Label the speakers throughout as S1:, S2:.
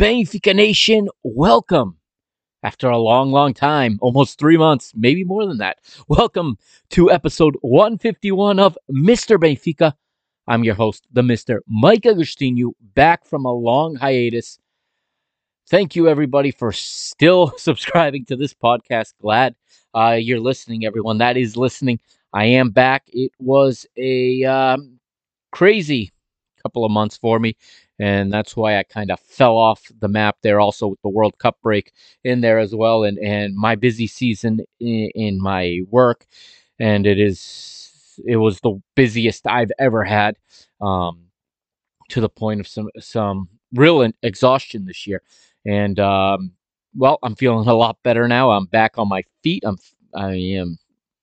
S1: Benfica Nation? Welcome. After a long, long time, almost three months, maybe more than that. Welcome to episode 151 of Mr. Benfica. I'm your host, the Mr. Mike Agostinho, back from a long hiatus. Thank you, everybody, for still subscribing to this podcast. Glad uh, you're listening, everyone. That is listening. I am back. It was a um, crazy couple of months for me and that's why I kind of fell off the map there. Also with the World Cup break in there as well, and and my busy season in, in my work, and it is it was the busiest I've ever had, um, to the point of some some real exhaustion this year, and um, well, I'm feeling a lot better now. I'm back on my feet. I'm I am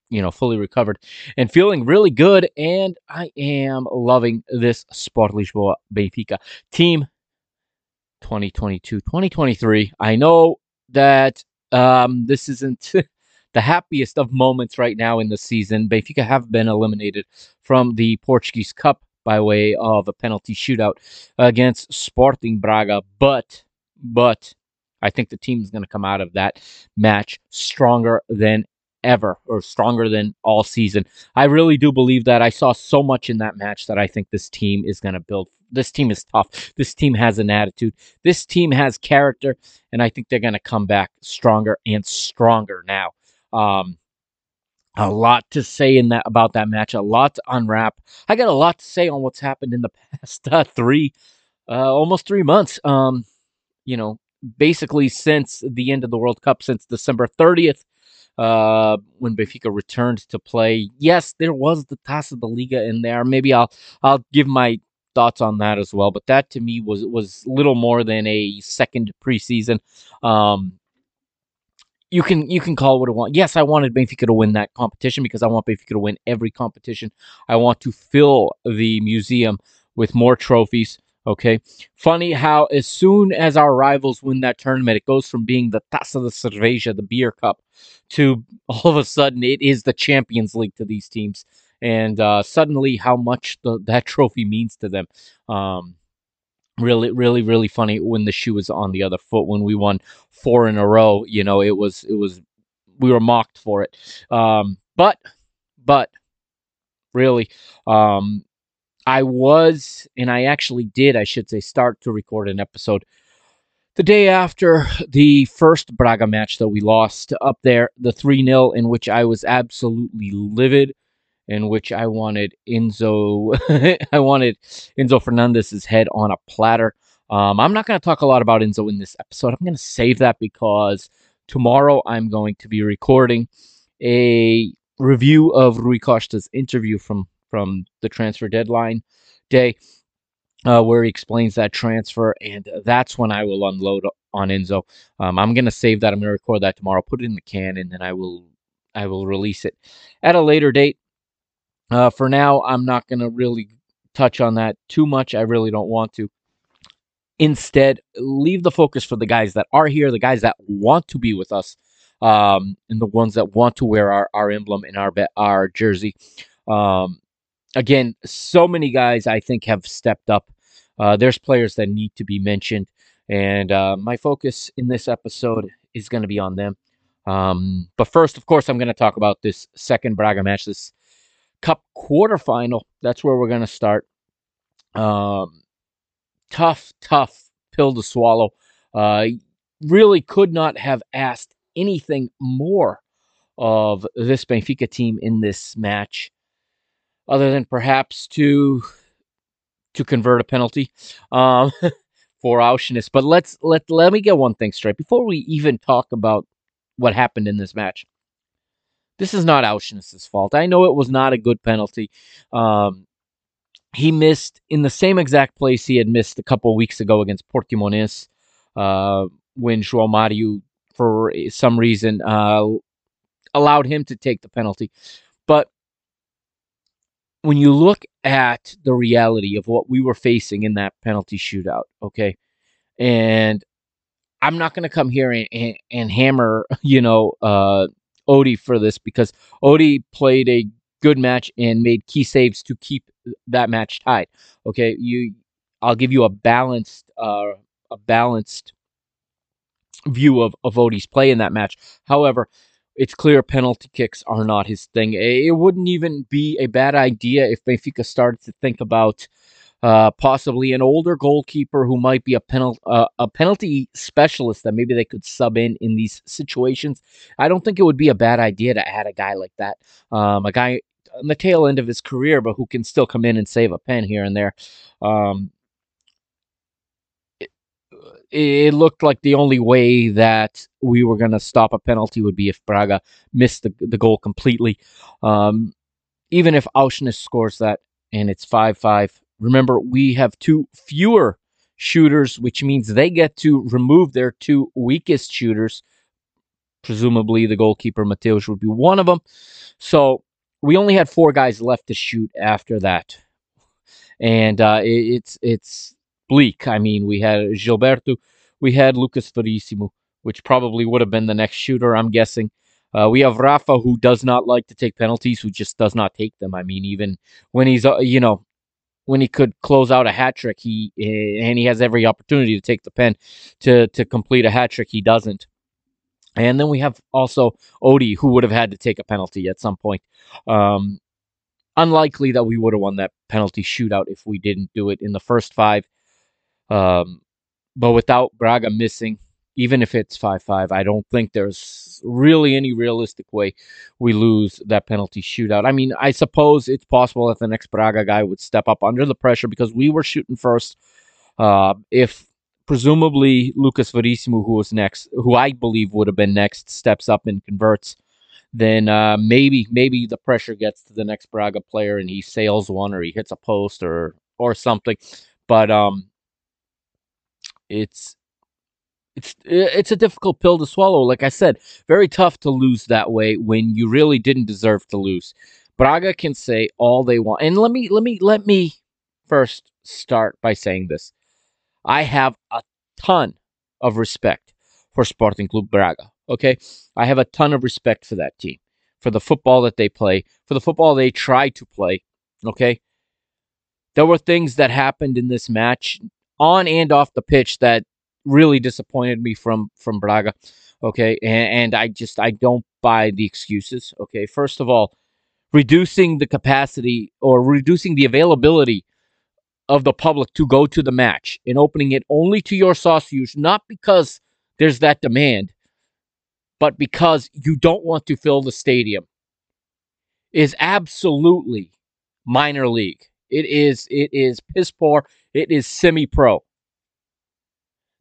S1: you know, fully recovered and feeling really good. And I am loving this Sport Lisboa Benfica team 2022 2023. I know that um, this isn't the happiest of moments right now in the season. Benfica have been eliminated from the Portuguese Cup by way of a penalty shootout against Sporting Braga, but but I think the team is going to come out of that match stronger than ever or stronger than all season. I really do believe that. I saw so much in that match that I think this team is going to build. This team is tough. This team has an attitude. This team has character, and I think they're going to come back stronger and stronger now. Um, a lot to say in that about that match. A lot to unwrap. I got a lot to say on what's happened in the past uh, three, uh, almost three months. Um, you know, basically since the end of the World Cup, since December 30th, uh, when Benfica returned to play. Yes, there was the Taça da Liga in there. Maybe I'll I'll give my thoughts on that as well. But that to me was was little more than a second preseason. Um, you can you can call what I want. Yes, I wanted Benfica to win that competition because I want Benfica to win every competition. I want to fill the museum with more trophies. Okay. Funny how as soon as our rivals win that tournament, it goes from being the Taça da Cerveja, the beer cup, to all of a sudden it is the Champions League to these teams. And uh, suddenly how much the, that trophy means to them. Um, really, really, really funny when the shoe was on the other foot. When we won four in a row, you know, it was, it was, we were mocked for it. Um, but, but, really, um, I was, and I actually did, I should say, start to record an episode the day after the first Braga match that we lost up there, the 3 0, in which I was absolutely livid, in which I wanted Enzo, I wanted Enzo Fernandez's head on a platter. Um, I'm not going to talk a lot about Enzo in this episode. I'm going to save that because tomorrow I'm going to be recording a review of Rui Costa's interview from from the transfer deadline day, uh, where he explains that transfer, and that's when I will unload on Enzo. Um, I'm gonna save that. I'm gonna record that tomorrow, put it in the can, and then I will I will release it at a later date. Uh, for now, I'm not gonna really touch on that too much. I really don't want to. Instead, leave the focus for the guys that are here, the guys that want to be with us, um, and the ones that want to wear our, our emblem and our our jersey. Um, again, so many guys I think have stepped up. Uh, there's players that need to be mentioned, and uh, my focus in this episode is going to be on them. Um, but first, of course, I'm going to talk about this second Braga match, this Cup quarterfinal. That's where we're going to start. Um, tough, tough pill to swallow. Uh, really could not have asked anything more of this Benfica team in this match other than perhaps to to convert a penalty um, for Aursnes. But let's let let me get one thing straight before we even talk about what happened in this match. This is not Aursnes's fault. I know it was not a good penalty. Um, he missed in the same exact place he had missed a couple weeks ago against Portimonense uh, when João Mario, for some reason, uh, allowed him to take the penalty. But when you look at the reality of what we were facing in that penalty shootout, okay, and I'm not going to come here and, and, and, hammer, you know, uh, Odie for this because Odie played a good match and made key saves to keep that match tied. Okay, you, I'll give you a balanced uh, a balanced view of, of Odie's play in that match. However, it's clear penalty kicks are not his thing. It wouldn't even be a bad idea if Benfica started to think about uh, possibly an older goalkeeper who might be a penalty uh, a penalty specialist that maybe they could sub in in these situations. I don't think it would be a bad idea to add a guy like that, um, a guy on the tail end of his career, but who can still come in and save a pen here and there. Um, it looked like the only way that we were going to stop a penalty would be if Braga missed the, the goal completely. Um, even if Aursnes scores that and it's 5 5, remember, we have two fewer shooters, which means they get to remove their two weakest shooters. Presumably, the goalkeeper, Mateus, would be one of them. So we only had four guys left to shoot after that. And uh, it, it's it's bleak. I mean, we had Gilberto, we had Lucas Verissimo, which probably would have been the next shooter, I'm guessing. Uh, we have Rafa, who does not like to take penalties, who just does not take them. I mean, even when he's, uh, you know, when he could close out a hat trick, he eh, and he has every opportunity to take the pen to to complete a hat trick, he doesn't. And then we have also Odie, who would have had to take a penalty at some point. Um, unlikely that we would have won that penalty shootout if we didn't do it in the first five. Um, but without Braga missing, even if it's 5 5, I don't think there's really any realistic way we lose that penalty shootout. I mean, I suppose it's possible that the next Braga guy would step up under the pressure because we were shooting first. Uh, if presumably Lucas Verissimo, who was next, who I believe would have been next, steps up and converts, then uh, maybe maybe the pressure gets to the next Braga player and he sails one or he hits a post or or something. But um, it's it's it's a difficult pill to swallow. Like I said, very tough to lose that way when you really didn't deserve to lose. Braga can say all they want. And let me let me let me first start by saying this. I have a ton of respect for Sporting Club Braga. Okay? I have a ton of respect for that team, for the football that they play, for the football they try to play. Okay? There were things that happened in this match on and off the pitch that really disappointed me from from Braga. Okay, and, and I just I don't buy the excuses. Okay, first of all, reducing the capacity or reducing the availability of the public to go to the match and opening it only to your sócios, not because there's that demand, but because you don't want to fill the stadium, is absolutely minor league. It is it is piss poor. It is semi pro.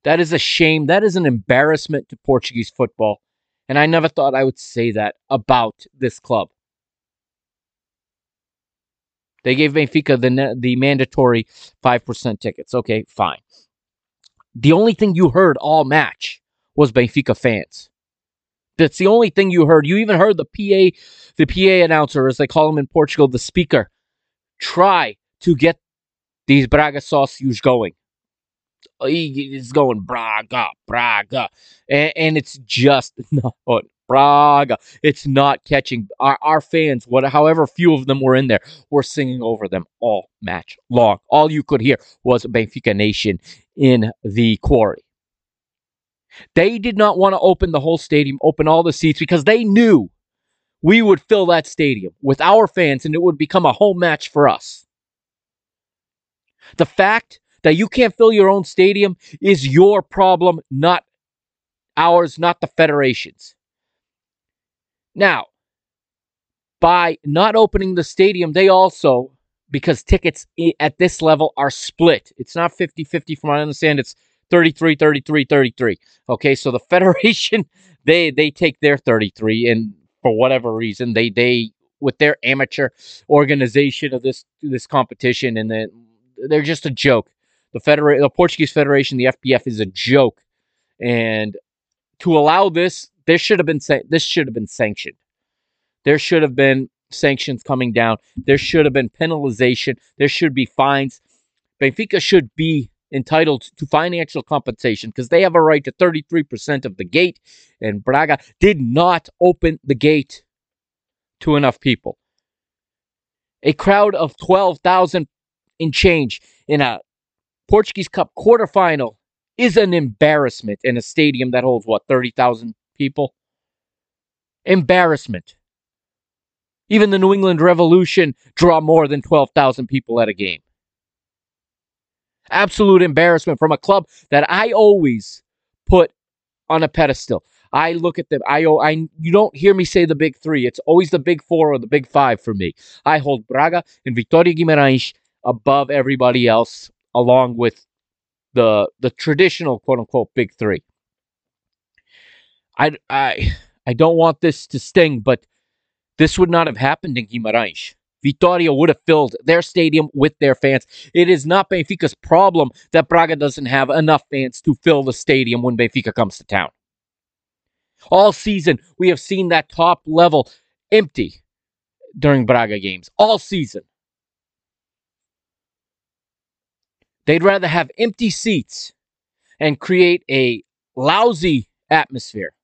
S1: That is a shame. That is an embarrassment to Portuguese football. And I never thought I would say that about this club. They gave Benfica the the mandatory 5% tickets. Okay, fine. The only thing you heard all match was Benfica fans. That's the only thing you heard. You even heard the PA the PA announcer as they call him in Portugal, the speaker, try to get these Braga Sócios going. Uh, He's going Braga, Braga, and, and it's just not Braga. It's not catching our, our fans. What, however few of them were in there, were singing over them all match long. All you could hear was Benfica Nation in the quarry. They did not want to open the whole stadium, open all the seats because they knew we would fill that stadium with our fans and it would become a home match for us. The fact that you can't fill your own stadium is your problem, not ours, not the Federation's. Now, by not opening the stadium, they also, because tickets at this level are split, it's not 50 50 from what I understand, it's 33 33 33 okay so the federation they they take their 33 and for whatever reason they they with their amateur organization of this this competition and then they're just a joke. The federa- the Portuguese Federation, the FPF, is a joke, and to allow this, this should have been sa- this should have been sanctioned. There should have been sanctions coming down. There should have been penalization. There should be fines. Benfica should be entitled to financial compensation because they have a right to 33% of the gate, and Braga did not open the gate to enough people. A crowd of 12,000 in change in a Portuguese Cup quarterfinal is an embarrassment in a stadium that holds what 30,000 people. Embarrassment. Even the New England Revolution draw more than 12,000 people at a game. Absolute embarrassment from a club that I always put on a pedestal. I look at them. I, I, you don't hear me say the big three. It's always the big four or the big five for me. I hold Braga and Vitória Guimarães above everybody else, along with the the traditional quote unquote big three. I, I, I don't want this to sting, but this would not have happened in Guimarães. Vitória would have filled their stadium with their fans. It is not Benfica's problem that Braga doesn't have enough fans to fill the stadium when Benfica comes to town. All season, we have seen that top level empty during Braga games. All season. They'd rather have empty seats and create a lousy atmosphere,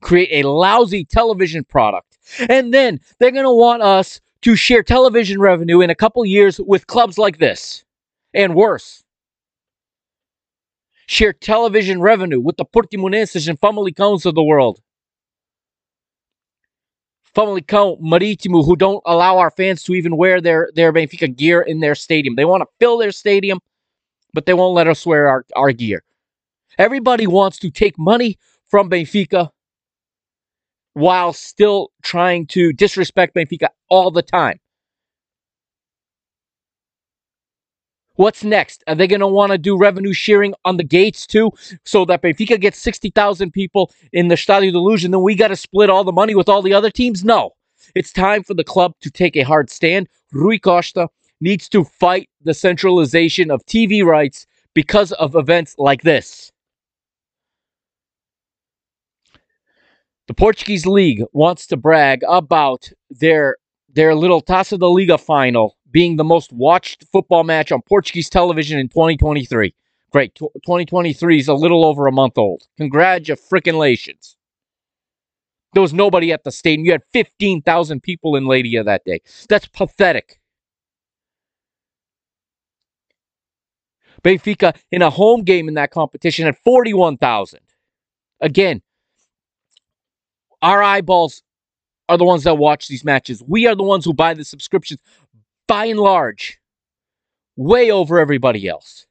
S1: create a lousy television product. And then they're going to want us to share television revenue in a couple years with clubs like this and worse. Share television revenue with the Portimonenses and Famalicaos of the world. Famalicão, Marítimo, who don't allow our fans to even wear their, their Benfica gear in their stadium. They want to fill their stadium, but they won't let us wear our, our gear. Everybody wants to take money from Benfica while still trying to disrespect Benfica all the time. What's next? Are they going to want to do revenue sharing on the gates too? So that Benfica gets 60,000 people in the Stadio and then we got to split all the money with all the other teams? No. It's time for the club to take a hard stand. Rui Costa needs to fight the centralization of TV rights because of events like this. The Portuguese league wants to brag about their their little Taça da Liga final being the most watched football match on Portuguese television in 2023. Great. 2023 is a little over a month old. Congratulations. There was nobody at the stadium. You had 15,000 people in Leiria that day. That's pathetic. Benfica in a home game in that competition had 41,000. Again, our eyeballs are the ones that watch these matches. We are the ones who buy the subscriptions by and large, way over everybody else.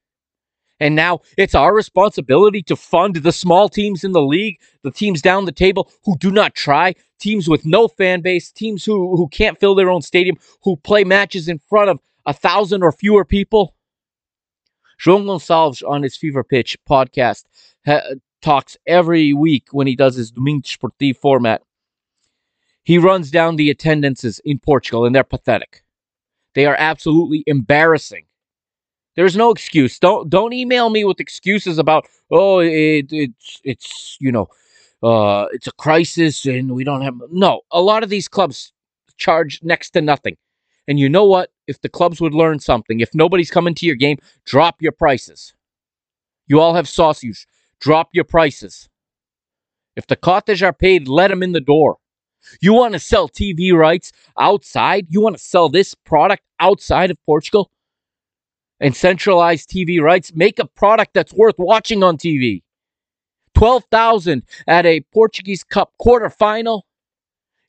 S1: And now it's our responsibility to fund the small teams in the league, the teams down the table who do not try, teams with no fan base, teams who, who can't fill their own stadium, who play matches in front of a thousand or fewer people. João Gonçalves on his Fever Pitch podcast ha- talks every week when he does his Domingo Desportivo format. He runs down the attendances in Portugal, and they're pathetic. They are absolutely embarrassing. There's no excuse. Don't don't email me with excuses about oh it, it's it's you know uh, it's a crisis and we don't have no. A lot of these clubs charge next to nothing. And you know what? If the clubs would learn something, if nobody's coming to your game, drop your prices. You all have sócios. Drop your prices. If the cottage are paid, let them in the door. You want to sell TV rights outside? You want to sell this product outside of Portugal? And centralize TV rights? Make a product that's worth watching on TV. 12,000 at a Portuguese Cup quarterfinal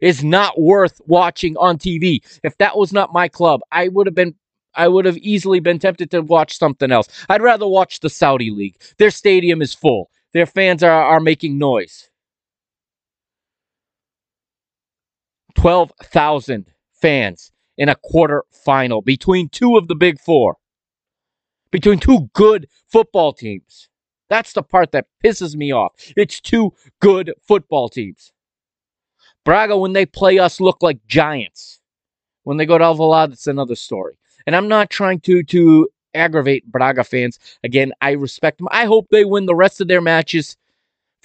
S1: is not worth watching on TV. If that was not my club, I would have been I would have easily been tempted to watch something else. I'd rather watch the Saudi league. Their stadium is full. Their fans are, are making noise. 12,000 fans in a quarter final between two of the big four, between two good football teams. That's the part that pisses me off. It's two good football teams. Braga, when they play us, look like giants. When they go to Alvalade, it's another story. And I'm not trying to to aggravate Braga fans. Again, I respect them. I hope they win the rest of their matches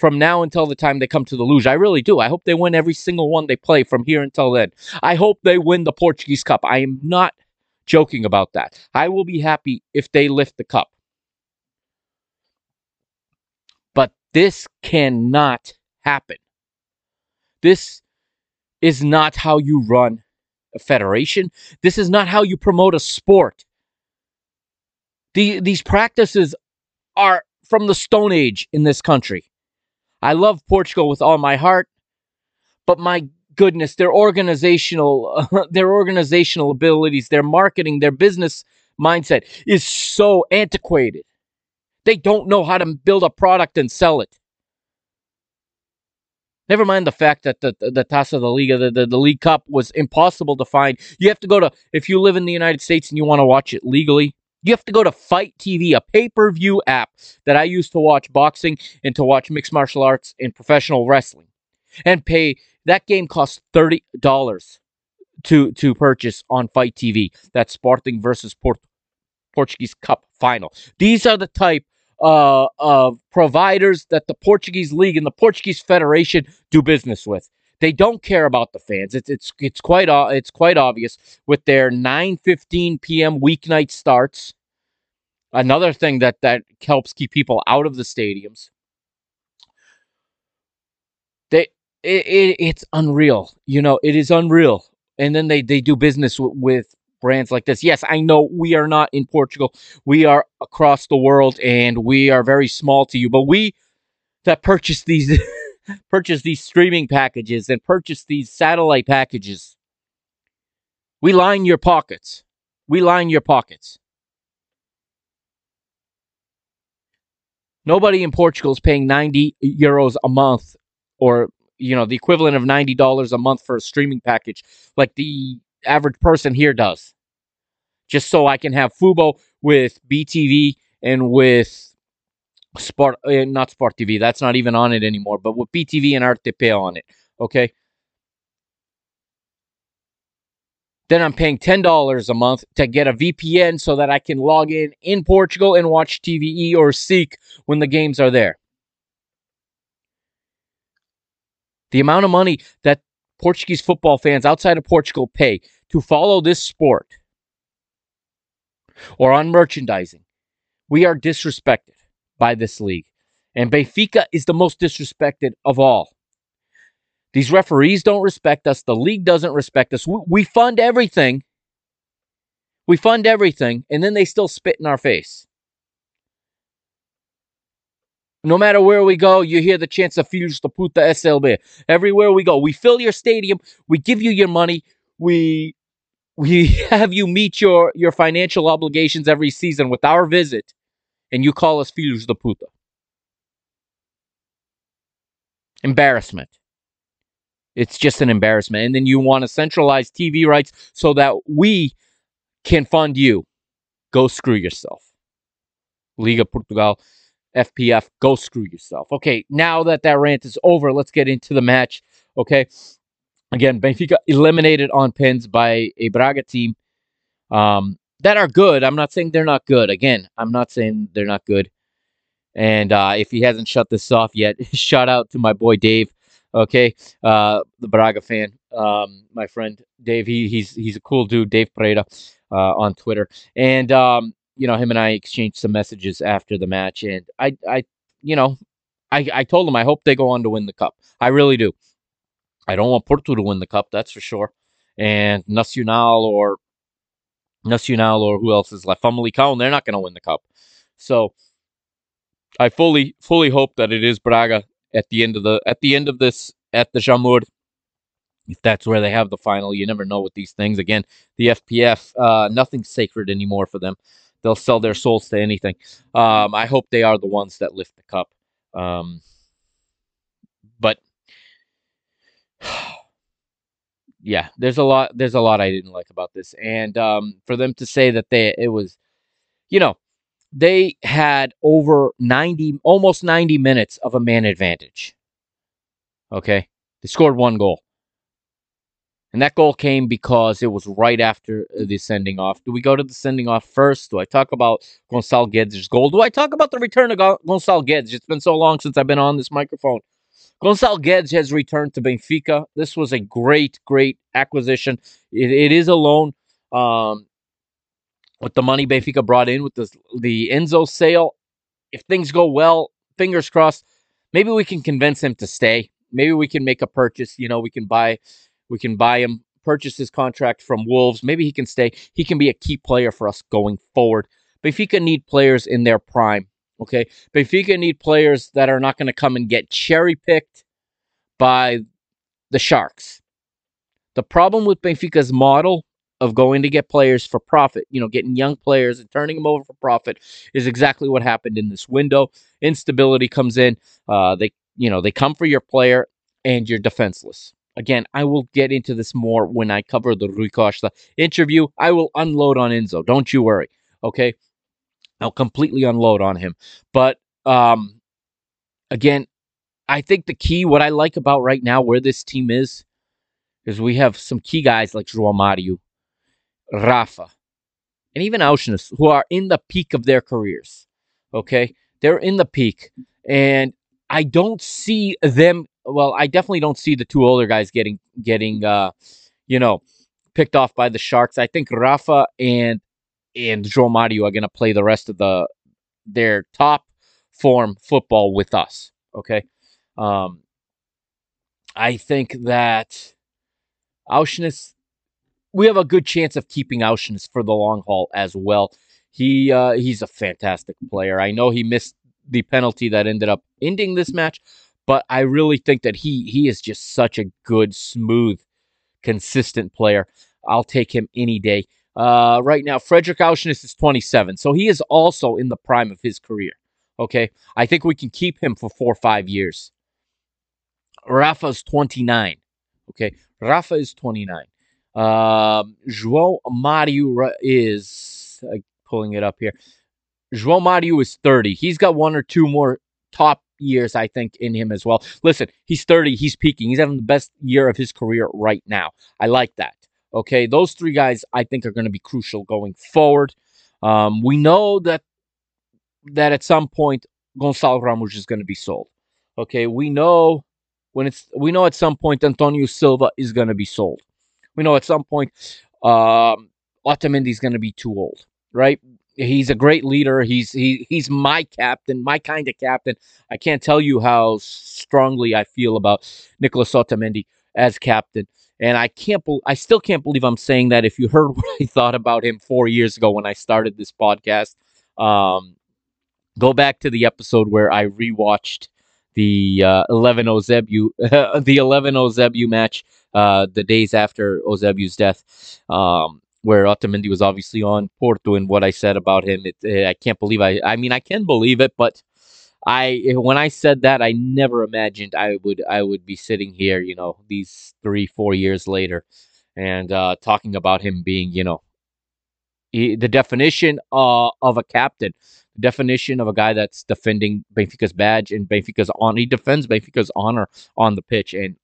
S1: from now until the time they come to the Luz. I really do. I hope they win every single one they play from here until then. I hope they win the Portuguese Cup. I am not joking about that. I will be happy if they lift the cup. But this cannot happen. This is not how you run a federation. This is not how you promote a sport. The, these practices are from the Stone Age in this country. I love Portugal with all my heart, but my goodness, their organizational their organizational abilities, their marketing, their business mindset is so antiquated. They don't know how to build a product and sell it. Never mind the fact that the the, the Taça da Liga, the, the, the League Cup was impossible to find. You have to go to if you live in the United States and you want to watch it legally, you have to go to FITE TV, a pay-per-view app that I use to watch boxing and to watch mixed martial arts and professional wrestling. And pay that game costs $30 to to purchase on FITE TV. That's Sporting versus Port- Portuguese Cup final. These are the type uh, of providers that the Portuguese league and the Portuguese federation do business with. They don't care about the fans. It's it's it's quite it's quite obvious with their 9:15 p.m. weeknight starts. Another thing that that helps keep people out of the stadiums. They it, it it's unreal. You know, it is unreal. And then they they do business w- with brands like this. Yes, I know we are not in Portugal. We are across the world and we are very small to you, but we that purchase these purchase these streaming packages and purchase these satellite packages. We line your pockets. We line your pockets. Nobody in Portugal is paying 90 euros a month or you know the equivalent of $90 a month for a streaming package like the average person here does. Just so I can have Fubo with BTV and with Sport, uh, not Sport TV. That's not even on it anymore. But with BTV and RTP on it, okay. Then I'm paying ten dollars a month to get a VPN so that I can log in in Portugal and watch TVI or SIC when the games are there. The amount of money that Portuguese football fans outside of Portugal pay to follow this sport or on merchandising, we are disrespected by this league. And Benfica is the most disrespected of all. These referees don't respect us. The league doesn't respect us. We, fund everything. We fund everything, and then they still spit in our face. No matter where we go, you hear the chants of Filhos da Puta SLB. Everywhere we go, we fill your stadium, we give you your money, we we have you meet your your financial obligations every season with our visit, and you call us Filhos da Puta. Embarrassment. It's just an embarrassment. And then you want to centralize TV rights so that we can fund you. Go screw yourself. Liga Portugal, FPF, go screw yourself. Okay, now that that rant is over, let's get into the match. Okay, again, Benfica eliminated on pins by a Braga team um, that are good. I'm not saying they're not good. Again, I'm not saying they're not good. And uh, if he hasn't shut this off yet, shout out to my boy Dave. Okay, uh, the Braga fan, um, my friend Dave. He he's he's a cool dude, Dave Preda, uh, on Twitter. And um, you know, him and I exchanged some messages after the match, and I I you know, I I told him I hope they go on to win the cup. I really do. I don't want Porto to win the cup, that's for sure. And Nacional or Nacional or who else is left? Famalicão, they're not going to win the cup. So I fully fully hope that it is Braga at the end of the at the end of this at the Jamor. If that's where they have the final, you never know with these things. Again, the FPF, uh, nothing's sacred anymore for them. They'll sell their souls to anything. Um, I hope they are the ones that lift the cup. Um, but yeah, there's a lot. There's a lot I didn't like about this, and um, for them to say that they it was, you know, they had over ninety, almost ninety minutes of a man advantage. Okay, they scored one goal, and that goal came because it was right after the sending off. Do we go to the sending off first? Do I talk about Gonçalo Guedes' goal? Do I talk about the return of Gonçalo Guedes? It's been so long since I've been on this microphone. Gonçalo Guedes has returned to Benfica. This was a great, great acquisition. it, it is a loan. Um, with the money Benfica brought in with the the Enzo sale, if things go well, fingers crossed, maybe we can convince him to stay. Maybe we can make a purchase. You know, we can buy, we can buy him, purchase his contract from Wolves. Maybe he can stay. He can be a key player for us going forward. Benfica need players in their prime Okay. Benfica need players that are not going to come and get cherry picked by the Sharks. The problem with Benfica's model of going to get players for profit, you know, getting young players and turning them over for profit is exactly what happened in this window. Instability comes in. Uh, they, you know, they come for your player and you're defenseless. Again, I will get into this more when I cover the Rui Costa interview. I will unload on Enzo. Don't you worry. Okay. I'll completely unload on him. But um, again, I think the key, what I like about right now where this team is, is we have some key guys like João Mario, Rafa, and even Aursnes who are in the peak of their careers. Okay. They're in the peak. And I don't see them. Well, I definitely don't see the two older guys getting, getting, uh, you know, picked off by the Sharks. I think Rafa and and João Mario are going to play the rest of the their top form football with us. Okay, um, I think that Aursnes, we have a good chance of keeping Aursnes for the long haul as well. He uh, he's a fantastic player. I know he missed the penalty that ended up ending this match, but I really think that he he is just such a good, smooth, consistent player. I'll take him any day. Uh, right now, Fredrik Aursnes is 27, so he is also in the prime of his career. Okay, I think we can keep him for four or five years. Rafa's 29. Okay, Rafa is 29. Um, João Mario is uh, pulling it up here. João Mario is 30. He's got one or two more top years, I think, in him as well. Listen, he's 30. He's peaking. He's having the best year of his career right now. I like that. Okay, those three guys I think are going to be crucial going forward. Um, we know that that at some point Gonçalo Ramos is going to be sold. Okay, we know when it's we know at some point Antonio Silva is going to be sold. We know at some point um, Otamendi is going to be too old, right? He's a great leader. He's he he's my captain, my kind of captain. I can't tell you how strongly I feel about Nicolas Otamendi as captain. And I can't, be- I still can't believe I'm saying that. If you heard what I thought about him four years ago when I started this podcast, um, go back to the episode where I rewatched the uh, 11 Eusébio, the 11 Eusébio match, uh, the days after Eusébio's death, um, where Otamendi was obviously on Porto, and what I said about him, it, eh, I can't believe I, I mean, I can believe it, but I when I said that, I never imagined I would I would be sitting here, you know, these three four years later, and uh, talking about him being, you know, he, the definition uh, of a captain, the definition of a guy that's defending Benfica's badge and Benfica's on. He defends Benfica's honor on the pitch, and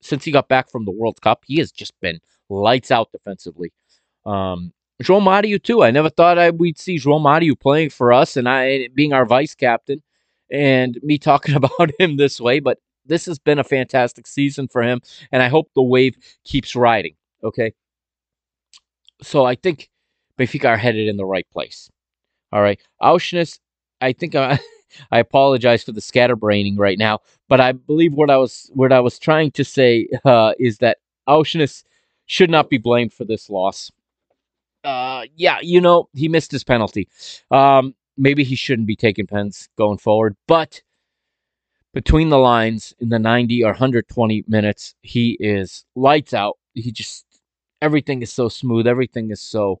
S1: since he got back from the World Cup, he has just been lights out defensively. Um, João Mario too. I never thought I we'd see João Mario playing for us and I being our vice captain and me talking about him this way, but this has been a fantastic season for him, and I hope the wave keeps riding. Okay. So I think Benfica are headed in the right place. All right. Aursnes, I think I, I apologize for the scatterbraining right now, but I believe what I was what I was trying to say uh, is that Aursnes should not be blamed for this loss. Uh, yeah, you know he missed his penalty. Um, maybe he shouldn't be taking pens going forward. But between the lines in the 90 or 120 minutes, he is lights out. He just, everything is so smooth. Everything is so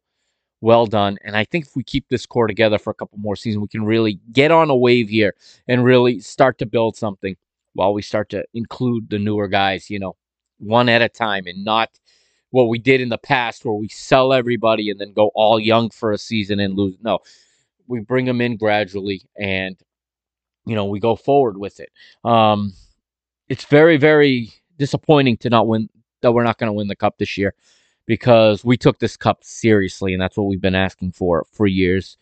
S1: well done. And I think if we keep this core together for a couple more seasons, we can really get on a wave here and really start to build something while we start to include the newer guys, you know, one at a time and not what we did in the past where we sell everybody and then go all young for a season and lose. No, we bring them in gradually and you know we go forward with it. Um it's very very disappointing to not win that we're not going to win the cup this year because we took this cup seriously and that's what we've been asking for for years.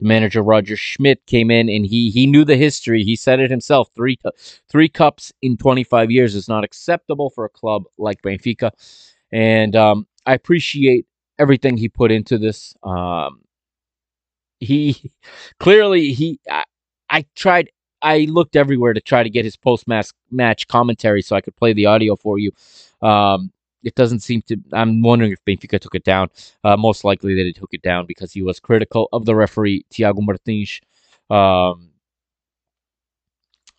S1: The manager Roger Schmidt came in and he he knew the history. He said it himself three three cups in 25 years is not acceptable for a club like Benfica. And um, I appreciate everything he put into this um, he clearly he I, I, tried I looked everywhere to try to get his post match commentary so I could play the audio for you. Um, it doesn't seem to. I'm wondering if Benfica took it down. Uh, most likely they took it down because he was critical of the referee Tiago Martins. Um,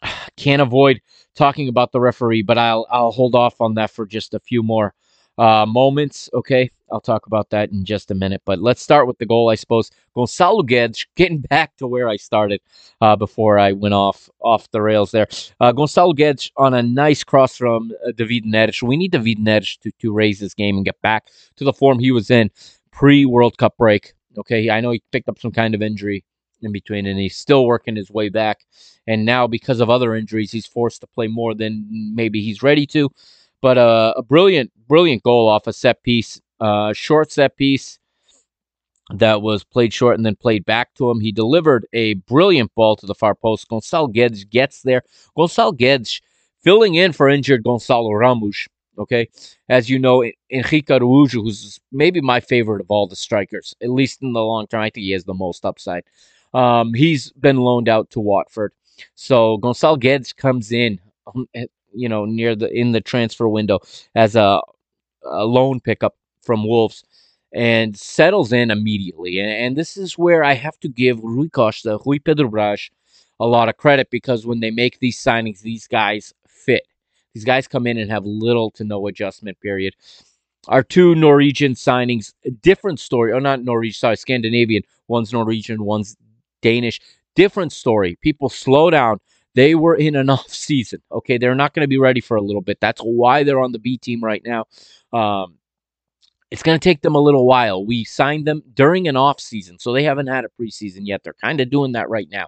S1: can't avoid talking about the referee, but I'll I'll hold off on that for just a few more uh, moments. Okay, I'll talk about that in just a minute. But let's start with the goal, I suppose. Gonçalo Guedes, getting back to where I started uh, before I went off off the rails there. Uh, Gonçalo Guedes on a nice cross from uh, David Neres. We need David Neres to, to raise this game and get back to the form he was in pre World Cup break. Okay, I know he picked up some kind of injury in between, and he's still working his way back. And now, because of other injuries, he's forced to play more than maybe he's ready to. But uh, a brilliant, brilliant goal off a set piece, uh, short set piece that was played short and then played back to him. He delivered a brilliant ball to the far post. Gonçalo Guedes gets there. Gonçalo Guedes filling in for injured Gonçalo Ramos. Okay, as you know, Henrique Araújo, who's maybe my favorite of all the strikers, at least in the long term, I think he has the most upside. Um, he's been loaned out to Watford, so Gonçalo Guedes comes in, um, you know, near the in the transfer window as a, a loan pickup from Wolves, and settles in immediately. And, and this is where I have to give Rui Costa, Rui Pedro Braz, a lot of credit because when they make these signings, these guys fit. These guys come in and have little to no adjustment period. Our two Norwegian signings, different story. Oh, not Norwegian, sorry, Scandinavian. One's Norwegian, one's Danish. Different story. People slow down. They were in an off season. Okay, they're not going to be ready for a little bit. That's why they're on the B team right now. Um, it's going to take them a little while. We signed them during an off season, so they haven't had a preseason yet. They're kind of doing that right now.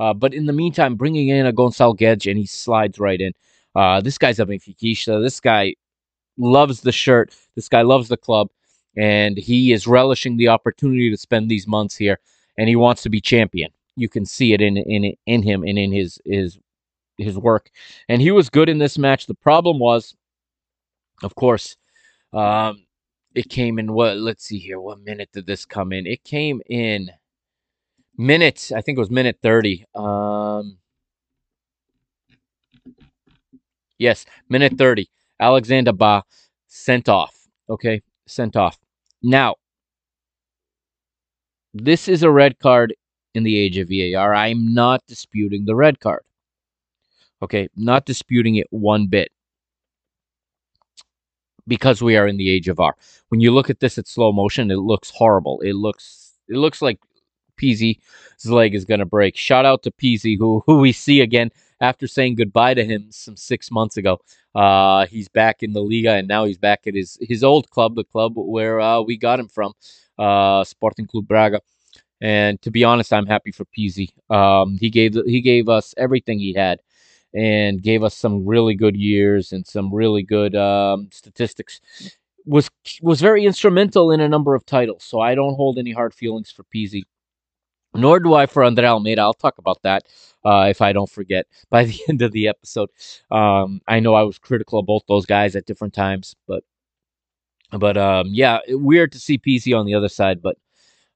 S1: Uh, but in the meantime, bringing in a Gonçalo Guedes, and he slides right in. Uh, this guy's a Benfica. This guy loves the shirt. This guy loves the club, and he is relishing the opportunity to spend these months here. And he wants to be champion. You can see it in in in him and in his his his work. And he was good in this match. The problem was, of course, um, it came in what? Let's see here. What minute did this come in? It came in minutes. I think it was minute thirty. Um, yes, minute thirty. Alexander Bah sent off. Okay, sent off. Now, this is a red card in the age of VAR. I'm not disputing the red card. Okay, not disputing it one bit because we are in the age of R. When you look at this at slow motion, it looks horrible. It looks it looks like Pizzi's leg is going to break. Shout out to Pizzi, who who we see again after saying goodbye to him some six months ago. Uh, he's back in the Liga, and now he's back at his his old club, the club where uh, we got him from, uh, Sporting Club Braga. And to be honest, I'm happy for Pizzi. Um, he gave he gave us everything he had and gave us some really good years and some really good um, statistics. Was was very instrumental in a number of titles, so I don't hold any hard feelings for Pizzi. Nor do I for Andre Almeida. I'll talk about that uh, if I don't forget by the end of the episode. Um, I know I was critical of both those guys at different times, but but um, yeah, weird to see Pizzi on the other side. But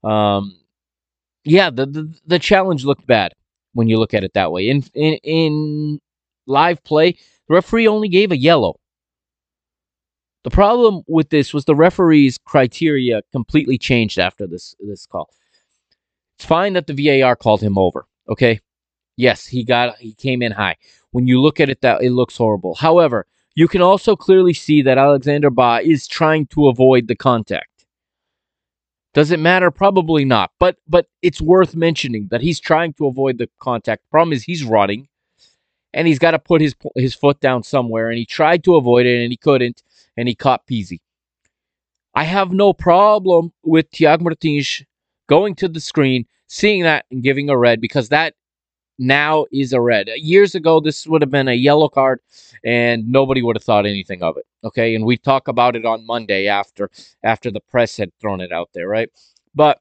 S1: um, yeah, the, the the challenge looked bad when you look at it that way. In in in live play, the referee only gave a yellow. The problem with this was the referee's criteria completely changed after this this call. It's fine that the VAR called him over. Okay, yes, he got he came in high. When you look at it, that it looks horrible. However, you can also clearly see that Alexander Bah is trying to avoid the contact. Does it matter? Probably not. But but it's worth mentioning that he's trying to avoid the contact. Problem is he's running and he's got to put his his foot down somewhere. And he tried to avoid it, and he couldn't, and he caught Pizzi. I have no problem with Tiago Martins going to the screen, seeing that, and giving a red because that now is a red. Years ago, this would have been a yellow card, and nobody would have thought anything of it. Okay, and we talk about it on Monday after after the press had thrown it out there, right? But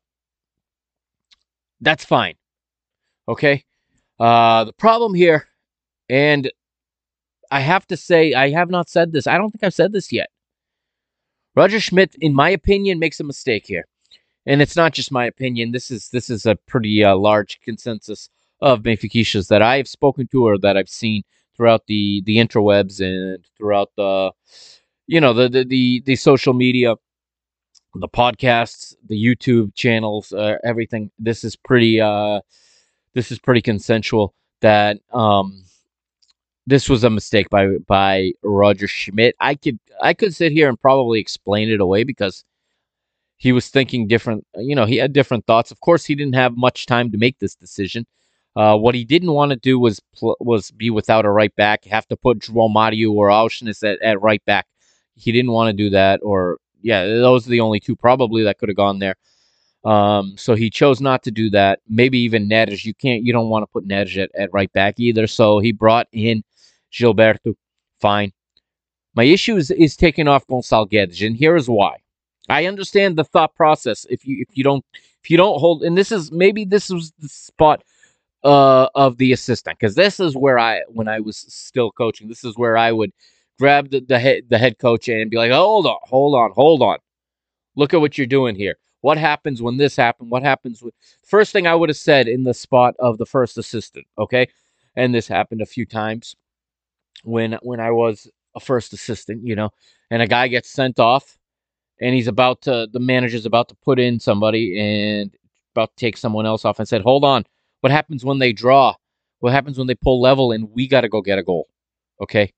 S1: that's fine. Okay. Uh, the problem here and I have to say, I have not said this. I don't think I've said this yet. Roger Schmidt, in my opinion, makes a mistake here. And it's not just my opinion. This is this is a pretty uh, large consensus of Benfiquistas that I've spoken to or that I've seen throughout the the interwebs and throughout the you know the the the, the social media, the podcasts, the YouTube channels, uh, everything. This is pretty uh this is pretty consensual that um this was a mistake by by Roger Schmidt. I could I could sit here and probably explain it away because he was thinking different. You know, he had different thoughts. Of course, he didn't have much time to make this decision. Uh, what he didn't want to do was pl- was be without a right back, have to put João Mario or Aursnes at, at right back. He didn't want to do that, or yeah, those are the only two probably that could have gone there. Um, so he chose not to do that. Maybe even Neres. You can't. You don't want to put Neres at, at right back either. So he brought in Gilberto. Fine. My issue is, is taking off Gonçalo Guedes, and here is why. I understand the thought process. If you if you don't if you don't hold, and this is maybe this was the spot uh, of the assistant because this is where I when I was still coaching. This is where I would grab the the head the head coach and be like, hold on, hold on, hold on. Look at what you're doing here. What happens when this happened? What happens with first thing I would have said in the spot of the first assistant, okay? And this happened a few times when when I was a first assistant, you know, and a guy gets sent off and he's about to the manager's about to put in somebody and about to take someone else off and said, "Hold on. What happens when they draw? What happens when they pull level and we got to go get a goal?" Okay?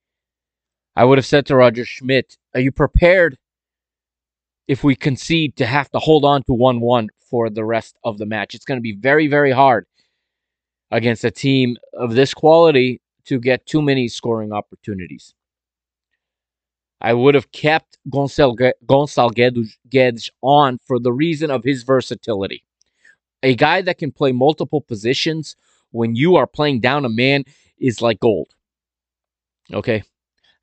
S1: I would have said to Roger Schmidt, "Are you prepared if we concede to have to hold on to 1-1 for the rest of the match? It's going to be very very hard against a team of this quality to get too many scoring opportunities. I would have kept Gonçalo, Guedes on for the reason of his versatility. A guy that can play multiple positions when you are playing down a man is like gold. Okay,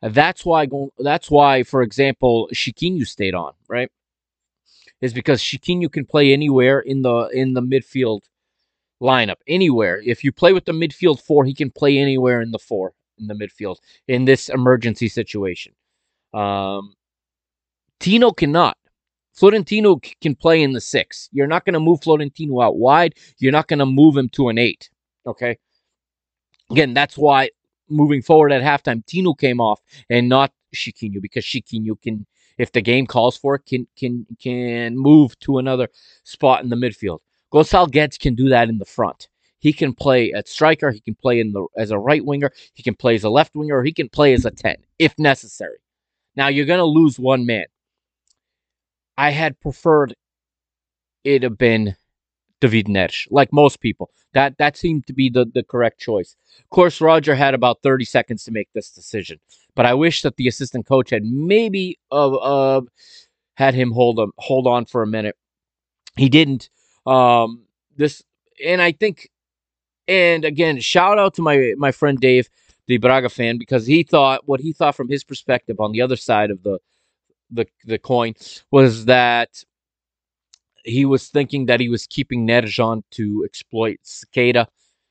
S1: that's why. That's why, for example, Chiquinho stayed on. Right, is because Chiquinho can play anywhere in the in the midfield lineup anywhere. If you play with the midfield four, he can play anywhere in the four in the midfield in this emergency situation. Um, Tino cannot. Florentino can play in the six. You're not going to move Florentino out wide. You're not going to move him to an eight. Okay. Again, that's why moving forward at halftime, Tino came off and not Chiquinho because Chiquinho can, if the game calls for it, can can can move to another spot in the midfield. Gonçalo Guedes can do that in the front. He can play at striker. He can play in the as a right winger. He can play as a left winger, or he can play as a ten if necessary. Now you're going to lose one man. I had preferred it have been David Neres, like most people. That that seemed to be the, the correct choice. Of course, Roger had about 30 seconds to make this decision, but I wish that the assistant coach had maybe uh, uh, had him hold him hold on for a minute. He didn't. Um, this and I think, and again, shout out to my my friend Dave, the Braga fan, because he thought what he thought from his perspective on the other side of the the the coin was that he was thinking that he was keeping Nerjan to exploit Sequeira,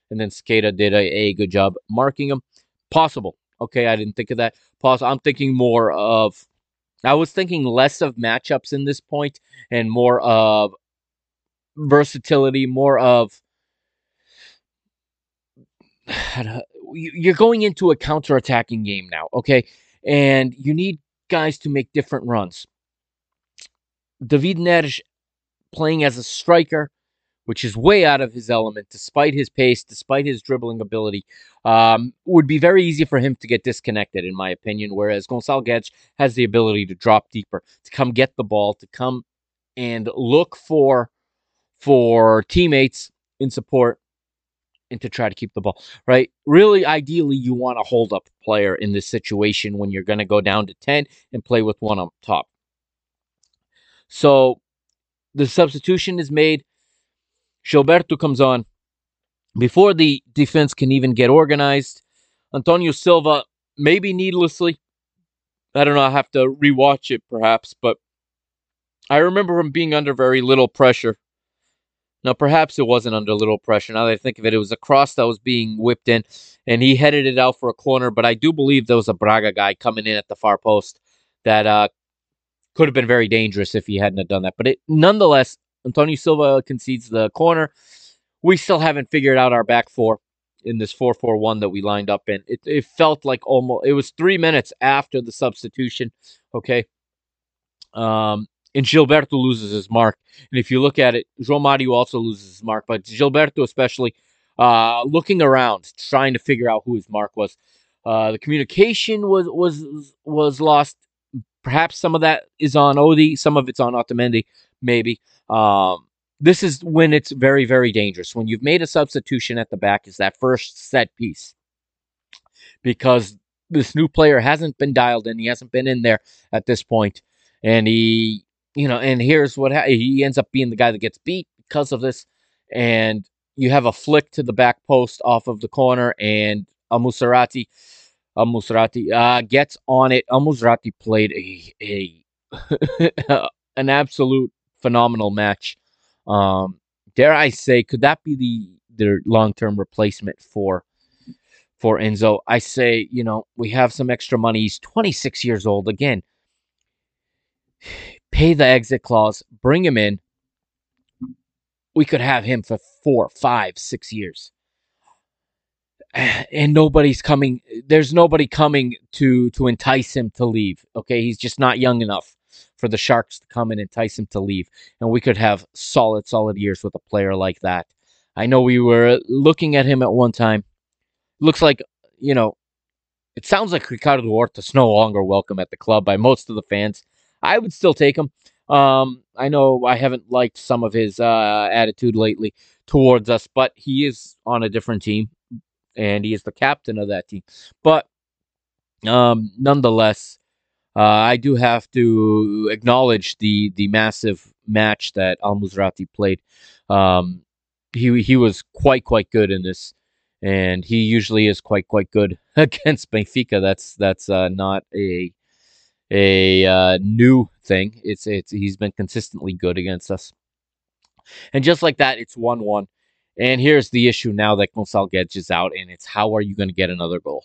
S1: and then Sequeira did a, a good job marking him. Possible. Okay, I didn't think of that. Pause. I'm thinking more of. I was thinking less of matchups in this point and more of versatility, more of you're going into a counter-attacking game now, okay? And you need guys to make different runs. David Neres playing as a striker, which is way out of his element, despite his pace, despite his dribbling ability, um, would be very easy for him to get disconnected, in my opinion. Whereas Guedes has the ability to drop deeper, to come get the ball, to come and look for for teammates in support and to try to keep the ball, right? Really, ideally, you want to hold up a player in this situation when you're going to go down to 10 and play with one up top. So the substitution is made. Gilberto comes on. Before the defense can even get organized, Antonio Silva, maybe needlessly, I don't know, I have to rewatch it perhaps, but I remember him being under very little pressure now, perhaps it wasn't under a little pressure. Now that I think of it, it was a cross that was being whipped in, and he headed it out for a corner. But I do believe there was a Braga guy coming in at the far post that uh, could have been very dangerous if he hadn't have done that. But it, nonetheless, Antonio Silva concedes the corner. We still haven't figured out our back four in this 4-4-1 that we lined up in. It, it felt like almost it was three minutes after the substitution. Okay. Um, and Gilberto loses his mark. And if you look at it, João Mario also loses his mark, but Gilberto especially uh, looking around, trying to figure out who his mark was. Uh, the communication was was was lost. Perhaps some of that is on Odi, some of it's on Otamendi, maybe. Um, this is when it's very very dangerous. When you've made a substitution at the back, is that first set piece because this new player hasn't been dialed in. He hasn't been in there at this point, and he, you know, and here's what ha- he ends up being the guy that gets beat because of this. And you have a flick to the back post off of the corner, and Al Musrati uh, gets on it. Al Musrati played a, a an absolute phenomenal match. Um, dare I say, could that be the their long term replacement for for Enzo? I say, you know, we have some extra money. He's 26 years old. Again, pay the exit clause, bring him in. We could have him for four, five, six years. And nobody's coming. There's nobody coming to to entice him to leave. Okay, he's just not young enough for the Sharks to come and entice him to leave. And we could have solid, solid years with a player like that. I know we were looking at him at one time. Looks like, you know, it sounds like Ricardo Horta's no longer welcome at the club by most of the fans. I would still take him. Um, I know I haven't liked some of his uh, attitude lately towards us, but he is on a different team, and he is the captain of that team. But um, nonetheless, uh, I do have to acknowledge the the massive match that Al Musrati played. Um, he he was quite quite good in this, and he usually is quite quite good against Benfica. That's that's uh, not a a uh, new thing. It's it's he's been consistently good against us, and just like that, it's one one. And here's the issue now that Gonçalo Guedes is out, and it's how are you going to get another goal?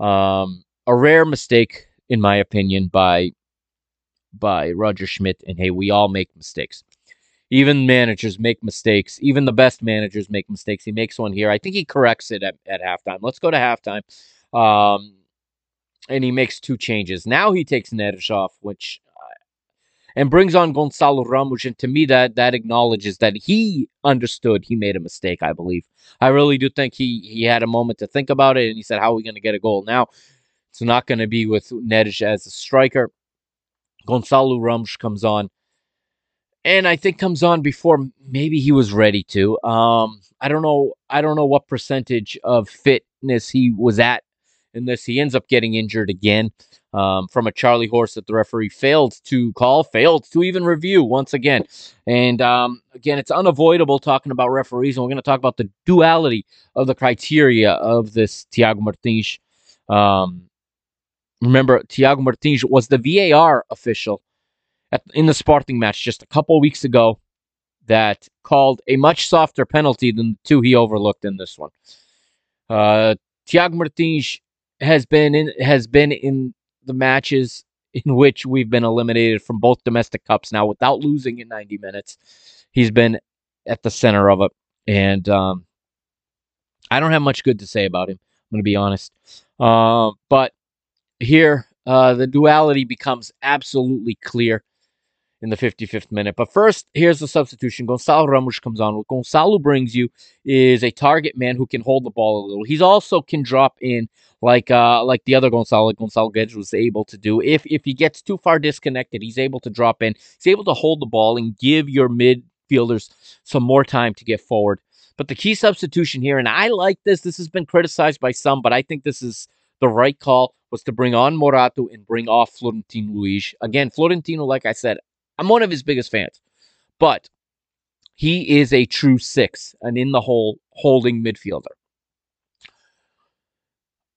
S1: Um, a rare mistake in my opinion, by by Roger Schmidt. And hey, we all make mistakes. Even managers make mistakes. Even the best managers make mistakes. He makes one here. I think he corrects it at, at halftime. Let's go to halftime. Um, and he makes two changes. Now he takes Neres off, which uh, and brings on Gonçalo Ramos. And to me, that that acknowledges that he understood he made a mistake. I believe. I really do think he he had a moment to think about it, and he said, "How are we going to get a goal now?" It's not going to be with Neres as a striker. Gonçalo Ramos comes on. And I think comes on before maybe he was ready to. Um, I don't know. I don't know what percentage of fitness he was at in this. He ends up getting injured again um, from a Charlie horse that the referee failed to call, failed to even review once again. And um, again, it's unavoidable talking about referees, and we're going to talk about the duality of the criteria of this Tiago Martins um, Remember, Tiago Martins was the VAR official at, in the Sporting match just a couple weeks ago that called a much softer penalty than the two he overlooked in this one. Uh, Tiago Martins has been in has been in the matches in which we've been eliminated from both domestic cups now without losing in 90 minutes. He's been at the center of it, and um, I don't have much good to say about him. I'm going to be honest, uh, but here, uh, the duality becomes absolutely clear in the 55th minute. But first, here's the substitution. Gonçalo Ramos comes on. What Gonçalo brings you is a target man who can hold the ball a little. He's also can drop in like uh like the other Gonçalo, like Gonçalo Guedes was able to do. If if he gets too far disconnected, he's able to drop in. He's able to hold the ball and give your midfielders some more time to get forward. But the key substitution here, and I like this. This has been criticized by some, but I think this is the right call was to bring on Morato and bring off Florentino Luis. Again, Florentino, like I said, I'm one of his biggest fans, but he is a true six, an in the hole holding midfielder.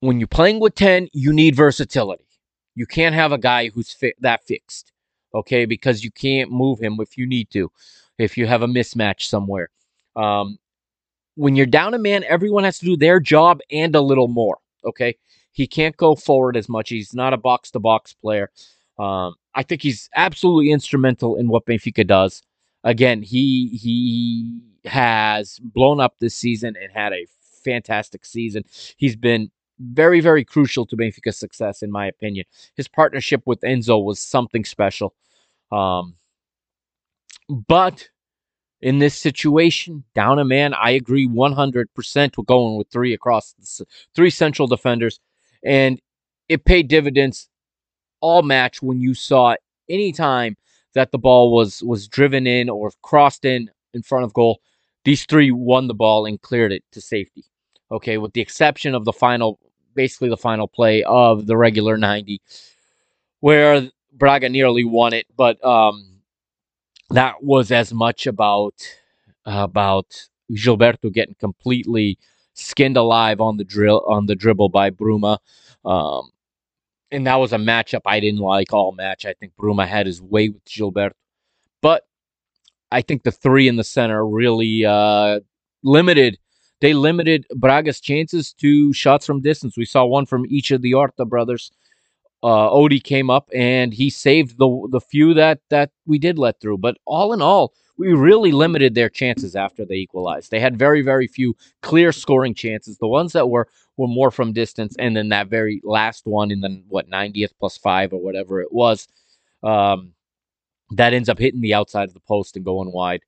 S1: When you're playing with 10, you need versatility. You can't have a guy who's fi- that fixed, okay? Because you can't move him if you need to, if you have a mismatch somewhere. Um, when you're down a man, everyone has to do their job and a little more, okay? He can't go forward as much. He's not a box to box player. Um, I think he's absolutely instrumental in what Benfica does. Again, he he has blown up this season and had a fantastic season. He's been very very crucial to Benfica's success, in my opinion. His partnership with Enzo was something special. Um, but in this situation, down a man, I agree 100% with going with three across three central defenders And it paid dividends all match when you saw anytime that the ball was was driven in or crossed in in front of goal, these three won the ball and cleared it to safety. Okay, with the exception of the final, basically the final play of the regular 90, where Braga nearly won it, but um, that was as much about about Gilberto getting completely skinned alive on the drill on the dribble by Bruma. Um, and that was a matchup I didn't like all match. I think Bruma had his way with Gilberto. But I think the three in the center really uh, limited. They limited Braga's chances to shots from distance. We saw one from each of the Horta brothers. Uh, Odie came up and he saved the the few that that we did let through. But all in all, we really limited their chances after they equalized. They had very very few clear scoring chances. The ones that were were more from distance, and then that very last one in the what 90th plus five or whatever it was. Um, that ends up hitting the outside of the post and going wide.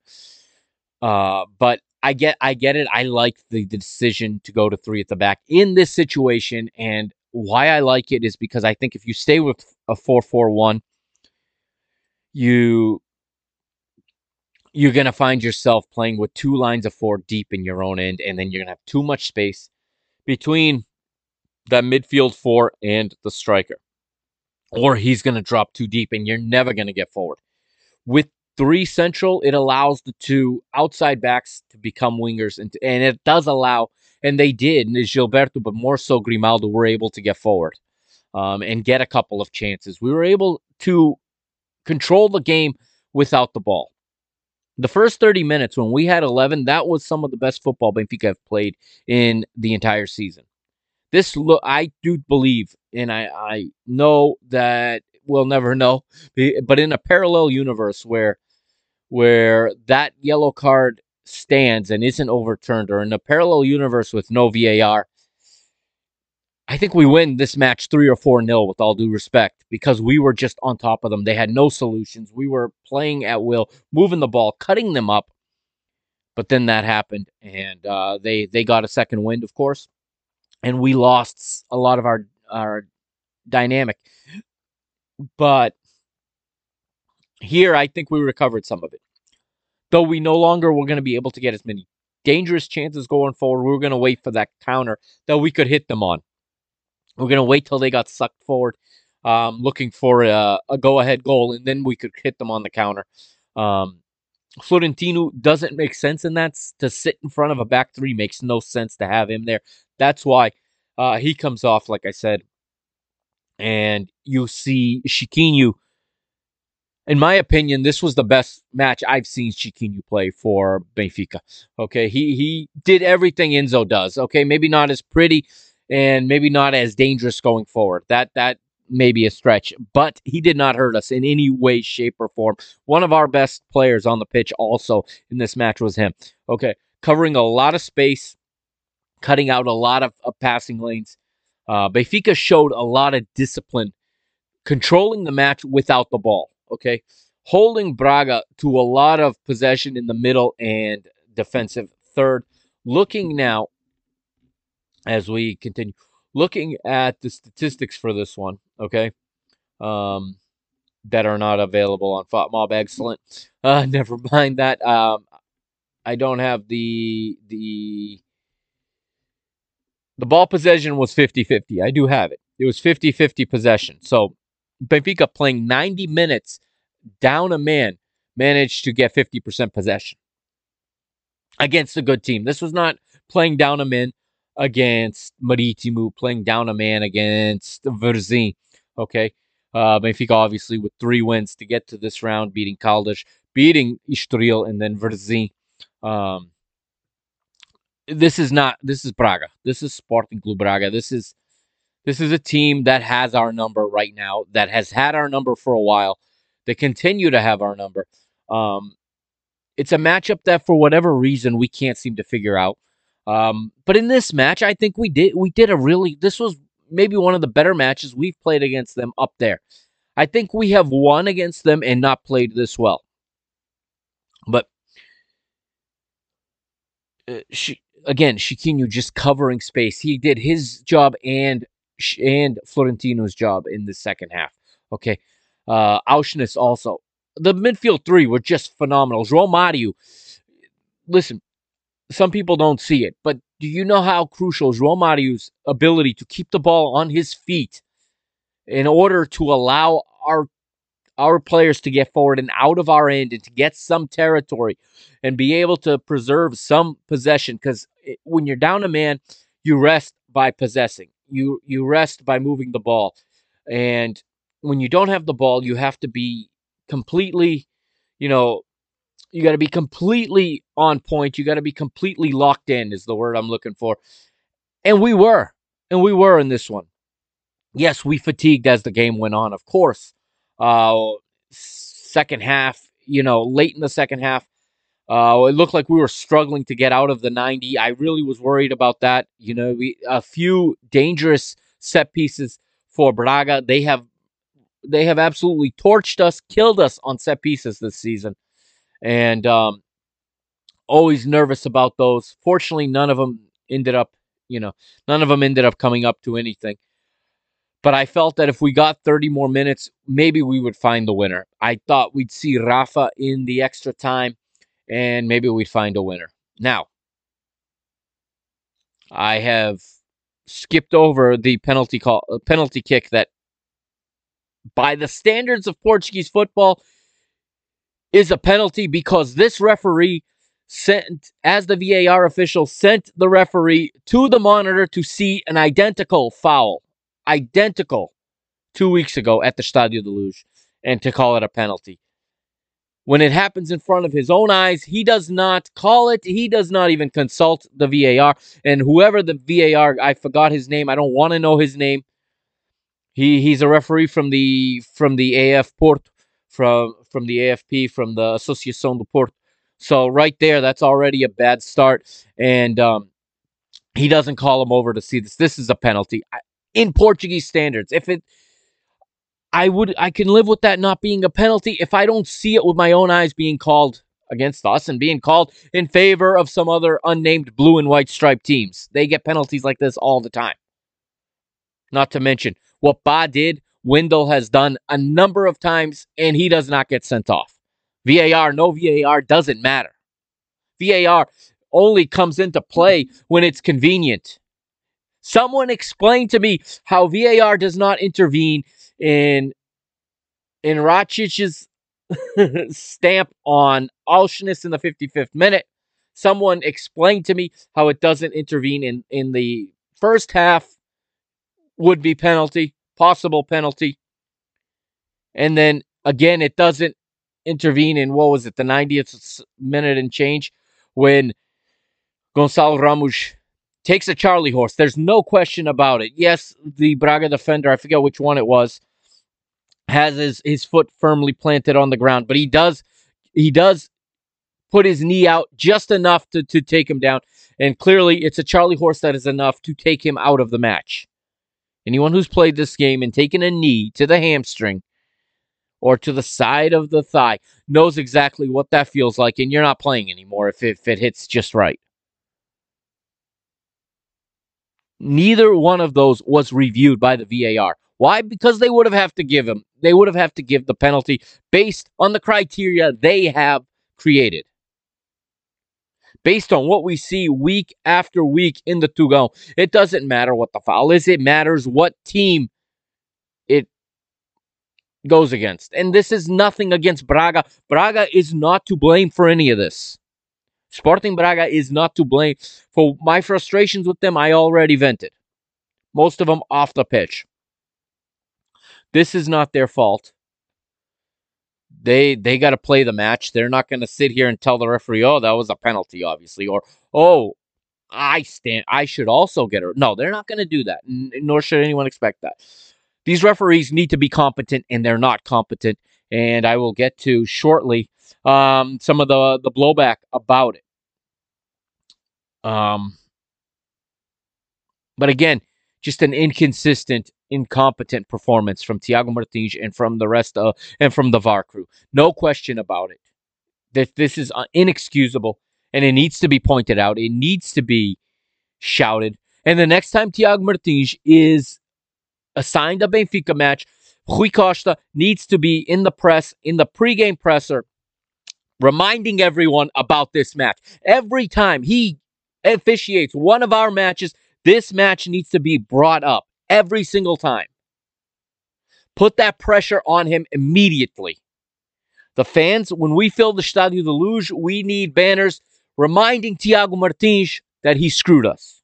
S1: Uh, but I get I get it. I like the, the decision to go to three at the back in this situation, and why I like it is because I think if you stay with a four four one, you you're gonna find yourself playing with two lines of four deep in your own end, and then you're gonna have too much space between that midfield four and the striker, or he's gonna drop too deep, and you're never gonna get forward. With three central, it allows the two outside backs to become wingers, and, and it does allow, and they did, and Gilberto, but more so Grimaldo, were able to get forward um, and get a couple of chances. We were able to control the game without the ball. The first 30 minutes when we had 11, that was some of the best football Benfica have played in the entire season. This look, I do believe, and I, I know that we'll never know. But in a parallel universe where where that yellow card stands and isn't overturned, or in a parallel universe with no VAR, I think we win this match three or four nil with all due respect because we were just on top of them. They had no solutions. We were playing at will, moving the ball, cutting them up. But then that happened, and uh, they they got a second wind, of course, and we lost a lot of our our dynamic. But here, I think we recovered some of it. Though we no longer were going to be able to get as many dangerous chances going forward, we were going to wait for that counter that we could hit them on. We're to wait till they got sucked forward, um, looking for a, a go ahead goal, and then we could hit them on the counter. Um, Florentino doesn't make sense in that. To sit in front of a back three makes no sense to have him there. That's why uh, he comes off, like I said, and you see Chiquinho. In my opinion, this was the best match I've seen Chiquinho play for Benfica. Okay, he he did everything Enzo does. Okay, maybe not as pretty and maybe not as dangerous going forward. That that may be a stretch, but he did not hurt us in any way, shape, or form. One of our best players on the pitch also in this match was him. Okay, covering a lot of space, cutting out a lot of, of passing lanes. Uh, showed a lot of discipline, controlling the match without the ball. Okay, holding Braga to a lot of possession in the middle and defensive third. Looking now as we continue, looking at the statistics for this one. Okay, um, that are not available on FotMob. Excellent. Uh, never mind that. Um, I don't have the the the ball possession was 50 50. I do have it. It was 50 50 possession. So Benfica playing 90 minutes down a man managed to get 50% possession against a good team. This was not playing down a man against Marítimo, playing down a man against Varzim. Okay. Uh, Benfica obviously with three wins to get to this round, beating Caldas, beating Estoril, and then Varzim. Um, this is not this is Braga. This is Sporting Club Braga. This is this is a team that has our number right now, that has had our number for a while. They continue to have our number. Um, it's a matchup that, for whatever reason, we can't seem to figure out. Um, but in this match, I think we did we did a really this was maybe one of the better matches we've played against them up there. I think we have won against them and not played this well. But uh, she, again, Chiquinho just covering space. He did his job and and Florentino's job in the second half. Okay. Uh, also. The midfield three were just phenomenal. João Mario, listen, some people don't see it, but do you know how crucial João Mario's ability to keep the ball on his feet in order to allow our our players to get forward and out of our end and to get some territory and be able to preserve some possession? Because when you're down a man you rest by possessing. You you rest by moving the ball. And when you don't have the ball you have to be completely you know you got to be completely on point you got to be completely locked in is the word i'm looking for and we were and we were in this one yes we fatigued as the game went on of course uh, second half, you know, late in the second half, uh, it looked like we were struggling to get out of the 90. I really was worried about that. You know, we a few dangerous set pieces for Braga. They have they have absolutely torched us, killed us on set pieces this season, and um, always nervous about those. Fortunately, none of them ended up, you know, none of them ended up coming up to anything. But I felt that if we got 30 more minutes, maybe we would find the winner. I thought we'd see Rafa in the extra time and maybe we'd find a winner. Now, I have skipped over the penalty call uh, penalty kick that by the standards of Portuguese football is a penalty because this referee sent as the VAR official sent the referee to the monitor to see an identical foul identical two weeks ago at the Stadio de Luz and to call it a penalty. When it happens in front of his own eyes, he does not call it. He does not even consult the VAR. And whoever the VAR, I forgot his name. I don't want to know his name. He he's a referee from the from the AF Port, from from the AFP, from the Associação do Porto. So right there, that's already a bad start. And um, he doesn't call him over to see this. This is a penalty. In Portuguese standards. If it I would I can live with that not being a penalty if I don't see it with my own eyes being called against us and being called in favor of some other unnamed blue and white striped teams. They get penalties like this all the time. Not to mention what Ba did, Wendell has done a number of times, and he does not get sent off. VAR, no VAR doesn't matter. VAR only comes into play when it's convenient. Someone explain to me how VAR does not intervene in in Račić's stamp on Aursnes in the 55th minute. Someone explain to me how it doesn't intervene in, in the first half would be penalty, possible penalty. And then again, it doesn't intervene in what was it, the 90th minute and change when Gonçalo Ramos takes a Charlie horse. There's no question about it. Yes, the Braga defender, I forget which one it was, has his, his foot firmly planted on the ground, but he does he does put his knee out just enough to, to take him down. And clearly it's a Charlie horse that is enough to take him out of the match. Anyone who's played this game and taken a knee to the hamstring or to the side of the thigh knows exactly what that feels like, and you're not playing anymore if, if it hits just right. Neither one of those was reviewed by the VAR. Why? Because they would have have to give him. They would have have to give the penalty based on the criteria they have created. Based on what we see week after week in the Tugão, it doesn't matter what the foul is. It matters what team it goes against. And this is nothing against Braga. Braga is not to blame for any of this. Sporting Braga is not to blame for my frustrations with them. I already vented, most of them off the pitch. This is not their fault. They they got to play the match. They're not going to sit here and tell the referee, "Oh, that was a penalty," obviously, or "Oh, I stand. I should also get it." No, they're not going to do that, n- nor should anyone expect that. These referees need to be competent, and they're not competent. And I will get to shortly um, some of the the blowback about it. Um, but again, just an inconsistent, incompetent performance from Tiago Martins and from the rest of and from the VAR crew. No question about it. That this is uh, inexcusable and it needs to be pointed out. It needs to be shouted. And the next time Tiago Martins is assigned a Benfica match. Rui Costa needs to be in the press, in the pregame presser, reminding everyone about this match. Every time he officiates one of our matches, this match needs to be brought up every single time. Put that pressure on him immediately. The fans, when we fill the Stadio de Luz, we need banners reminding Tiago Martins that he screwed us.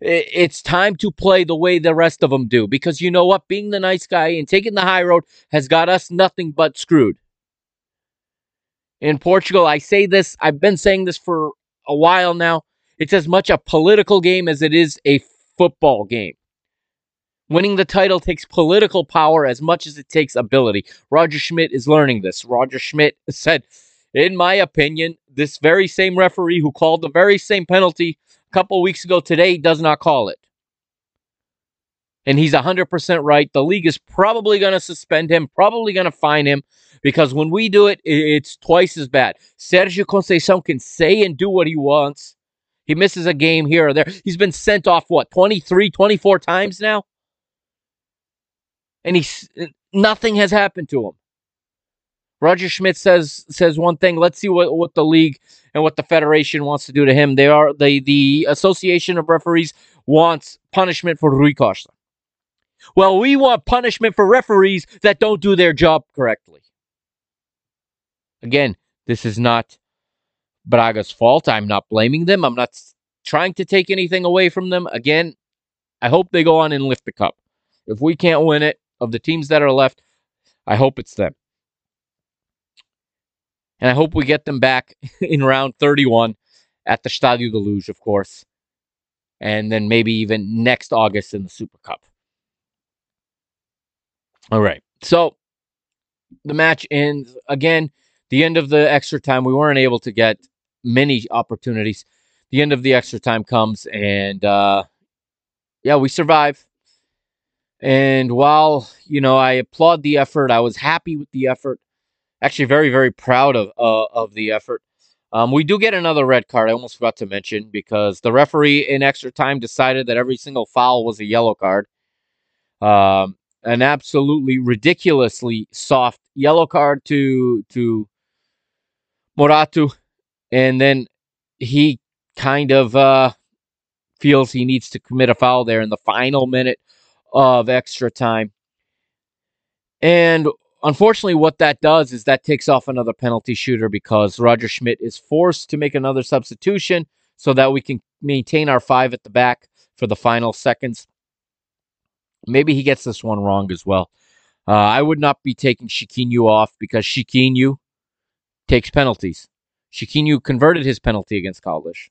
S1: It's time to play the way the rest of them do because you know what? Being the nice guy and taking the high road has got us nothing but screwed. In Portugal, I say this, I've been saying this for a while now. It's as much a political game as it is a football game. Winning the title takes political power as much as it takes ability. Roger Schmidt is learning this. Roger Schmidt said, in my opinion, this very same referee who called the very same penalty a couple weeks ago today does not call it. And he's 100% right. The league is probably going to suspend him, probably going to fine him, because when we do it, it's twice as bad. Sergio Conceição can say and do what he wants. He misses a game here or there. He's been sent off, what, 23, 24 times now? and he's nothing has happened to him. Roger Schmidt says says one thing. Let's see what, what the league and what the federation wants to do to him. They are the the Association of Referees wants punishment for Rui Costa. Well, we want punishment for referees that don't do their job correctly. Again, this is not Braga's fault. I'm not blaming them. I'm not trying to take anything away from them. Again, I hope they go on and lift the cup. If we can't win it, of the teams that are left, I hope it's them. And I hope we get them back in round 31 at the Stadio de Luz, of course. And then maybe even next August in the Super Cup. All right. So the match ends again. The end of the extra time, we weren't able to get many opportunities. The end of the extra time comes, and uh, yeah, we survive. And while, you know, I applaud the effort, I was happy with the effort. Actually, very, very proud of uh, of the effort. Um, we do get another red card. I almost forgot to mention because the referee in extra time decided that every single foul was a yellow card. Um, an absolutely ridiculously soft yellow card to to Morato, and then he kind of uh, feels he needs to commit a foul there in the final minute of extra time. And unfortunately, what that does is that takes off another penalty shooter because Roger Schmidt is forced to make another substitution so that we can maintain our five at the back for the final seconds. Maybe he gets this one wrong as well. Uh, I would not be taking Chiquinho off because Chiquinho takes penalties. Chiquinho converted his penalty against Caldas.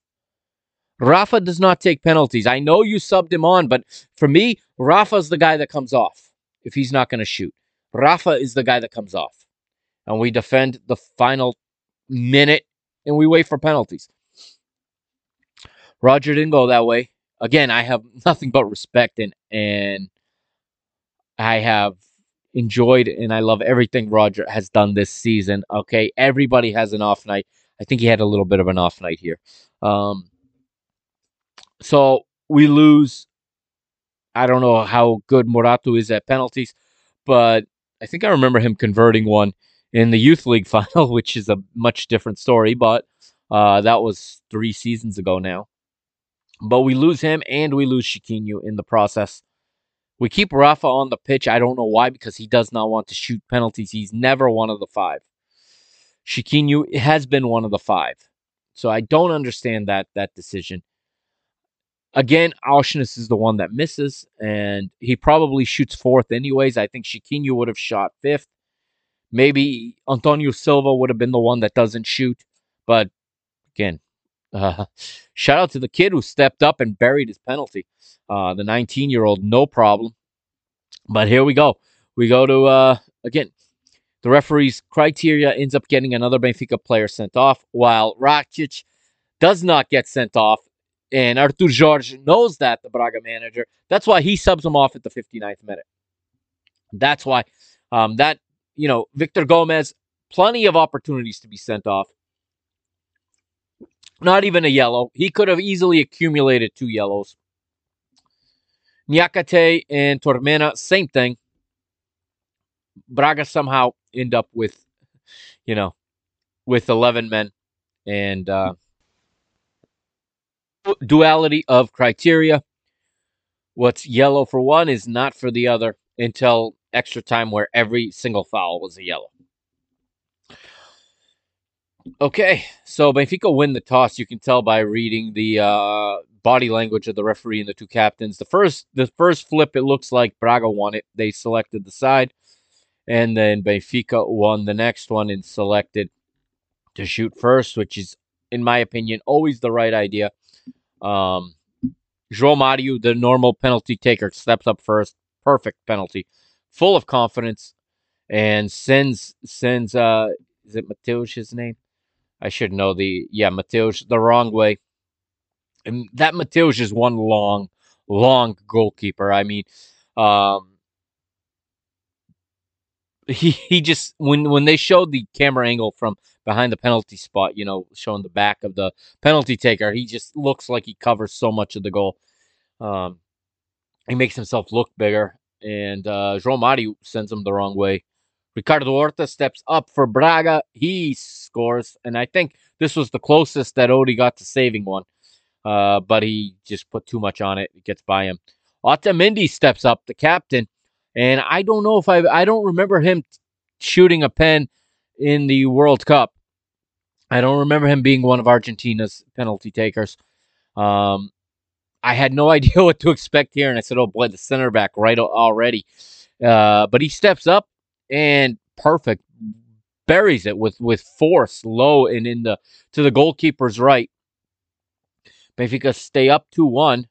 S1: Rafa does not take penalties. I know you subbed him on, but for me, Rafa's the guy that comes off if he's not going to shoot. Rafa is the guy that comes off. And we defend the final minute and we wait for penalties. Roger didn't go that way. Again, I have nothing but respect and and I have enjoyed and I love everything Roger has done this season. Okay, everybody has an off night. I think he had a little bit of an off night here. Um, so we lose. I don't know how good Morato is at penalties, but I think I remember him converting one in the youth league final, which is a much different story. But uh, that was three seasons ago now. But we lose him and we lose Chiquinho in the process. We keep Rafa on the pitch. I don't know why, because he does not want to shoot penalties. He's never one of the five. Chiquinho has been one of the five. So I don't understand that that decision. Again, Aursnes is the one that misses, and he probably shoots fourth anyways. I think Chiquinho would have shot fifth. Maybe Antonio Silva would have been the one that doesn't shoot. But again, uh, shout out to the kid who stepped up and buried his penalty. Uh, the 19 year old, no problem. But here we go. We go to, uh, again, the referee's criteria ends up getting another Benfica player sent off, while Račić does not get sent off and Artur Jorge knows that, the Braga manager. That's why he subs him off at the 59th minute. That's why um, that, you know, Victor Gomez, plenty of opportunities to be sent off. Not even a yellow. He could have easily accumulated two yellows. Niakaté and Tormena, same thing. Braga somehow end up with, you know, with 11 men and uh, duality of criteria. What's yellow for one is not for the other until extra time where every single foul was a yellow. Okay, so Benfica win the toss. You can tell by reading the uh, body language of the referee and the two captains. The first, the first flip, it looks like Braga won it. They selected the side, and then Benfica won the next one and selected to shoot first, which is, in my opinion, always the right idea. Um, João Mario, the normal penalty taker, steps up first. Perfect penalty, full of confidence, and sends sends. Uh, is it Matheus name? I should know the yeah Matheus the wrong way. And that Matheus is one long, long goalkeeper. I mean, um, he he just when when they showed the camera angle from behind the penalty spot, you know, showing the back of the penalty taker, he just looks like he covers so much of the goal. Um, he makes himself look bigger, and uh, João Mario sends him the wrong way. Ricardo Horta steps up for Braga. He scores, and I think this was the closest that Odie got to saving one. Uh, but he just put too much on it. It gets by him. Otamendi steps up, the captain, and I don't know if I I don't remember him shooting a pen in the World Cup. I don't remember him being one of Argentina's penalty takers. Um, I had no idea what to expect here, and I said, "Oh boy, the center back right already." Uh, but he steps up and perfect buries it with with force low and in the to the goalkeeper's right. Benfica stay up 2-1.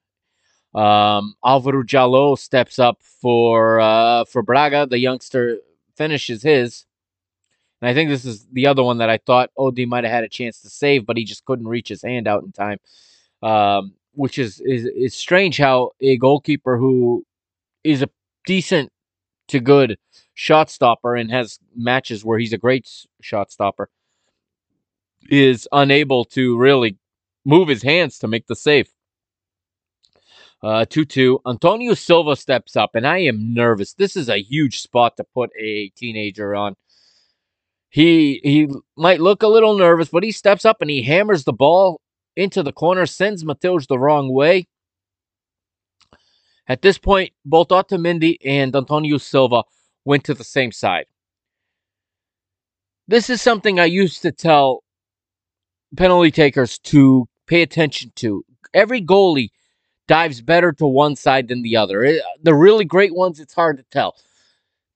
S1: Um, Álvaro Djaló steps up for uh, for Braga. The youngster finishes his. And I think this is the other one that I thought Odi might have had a chance to save, but he just couldn't reach his hand out in time. Um, which is, is is strange how a goalkeeper who is a decent to good shot stopper and has matches where he's a great shot stopper is unable to really move his hands to make the save. Uh, 2 2. Antonio Silva steps up, and I am nervous. This is a huge spot to put a teenager on. He he might look a little nervous, but he steps up and he hammers the ball into the corner, sends Matheus the wrong way. At this point, both Otamendi and Antonio Silva went to the same side. This is something I used to tell penalty takers to pay attention to. Every goalie dives better to one side than the other. It, the really great ones, it's hard to tell,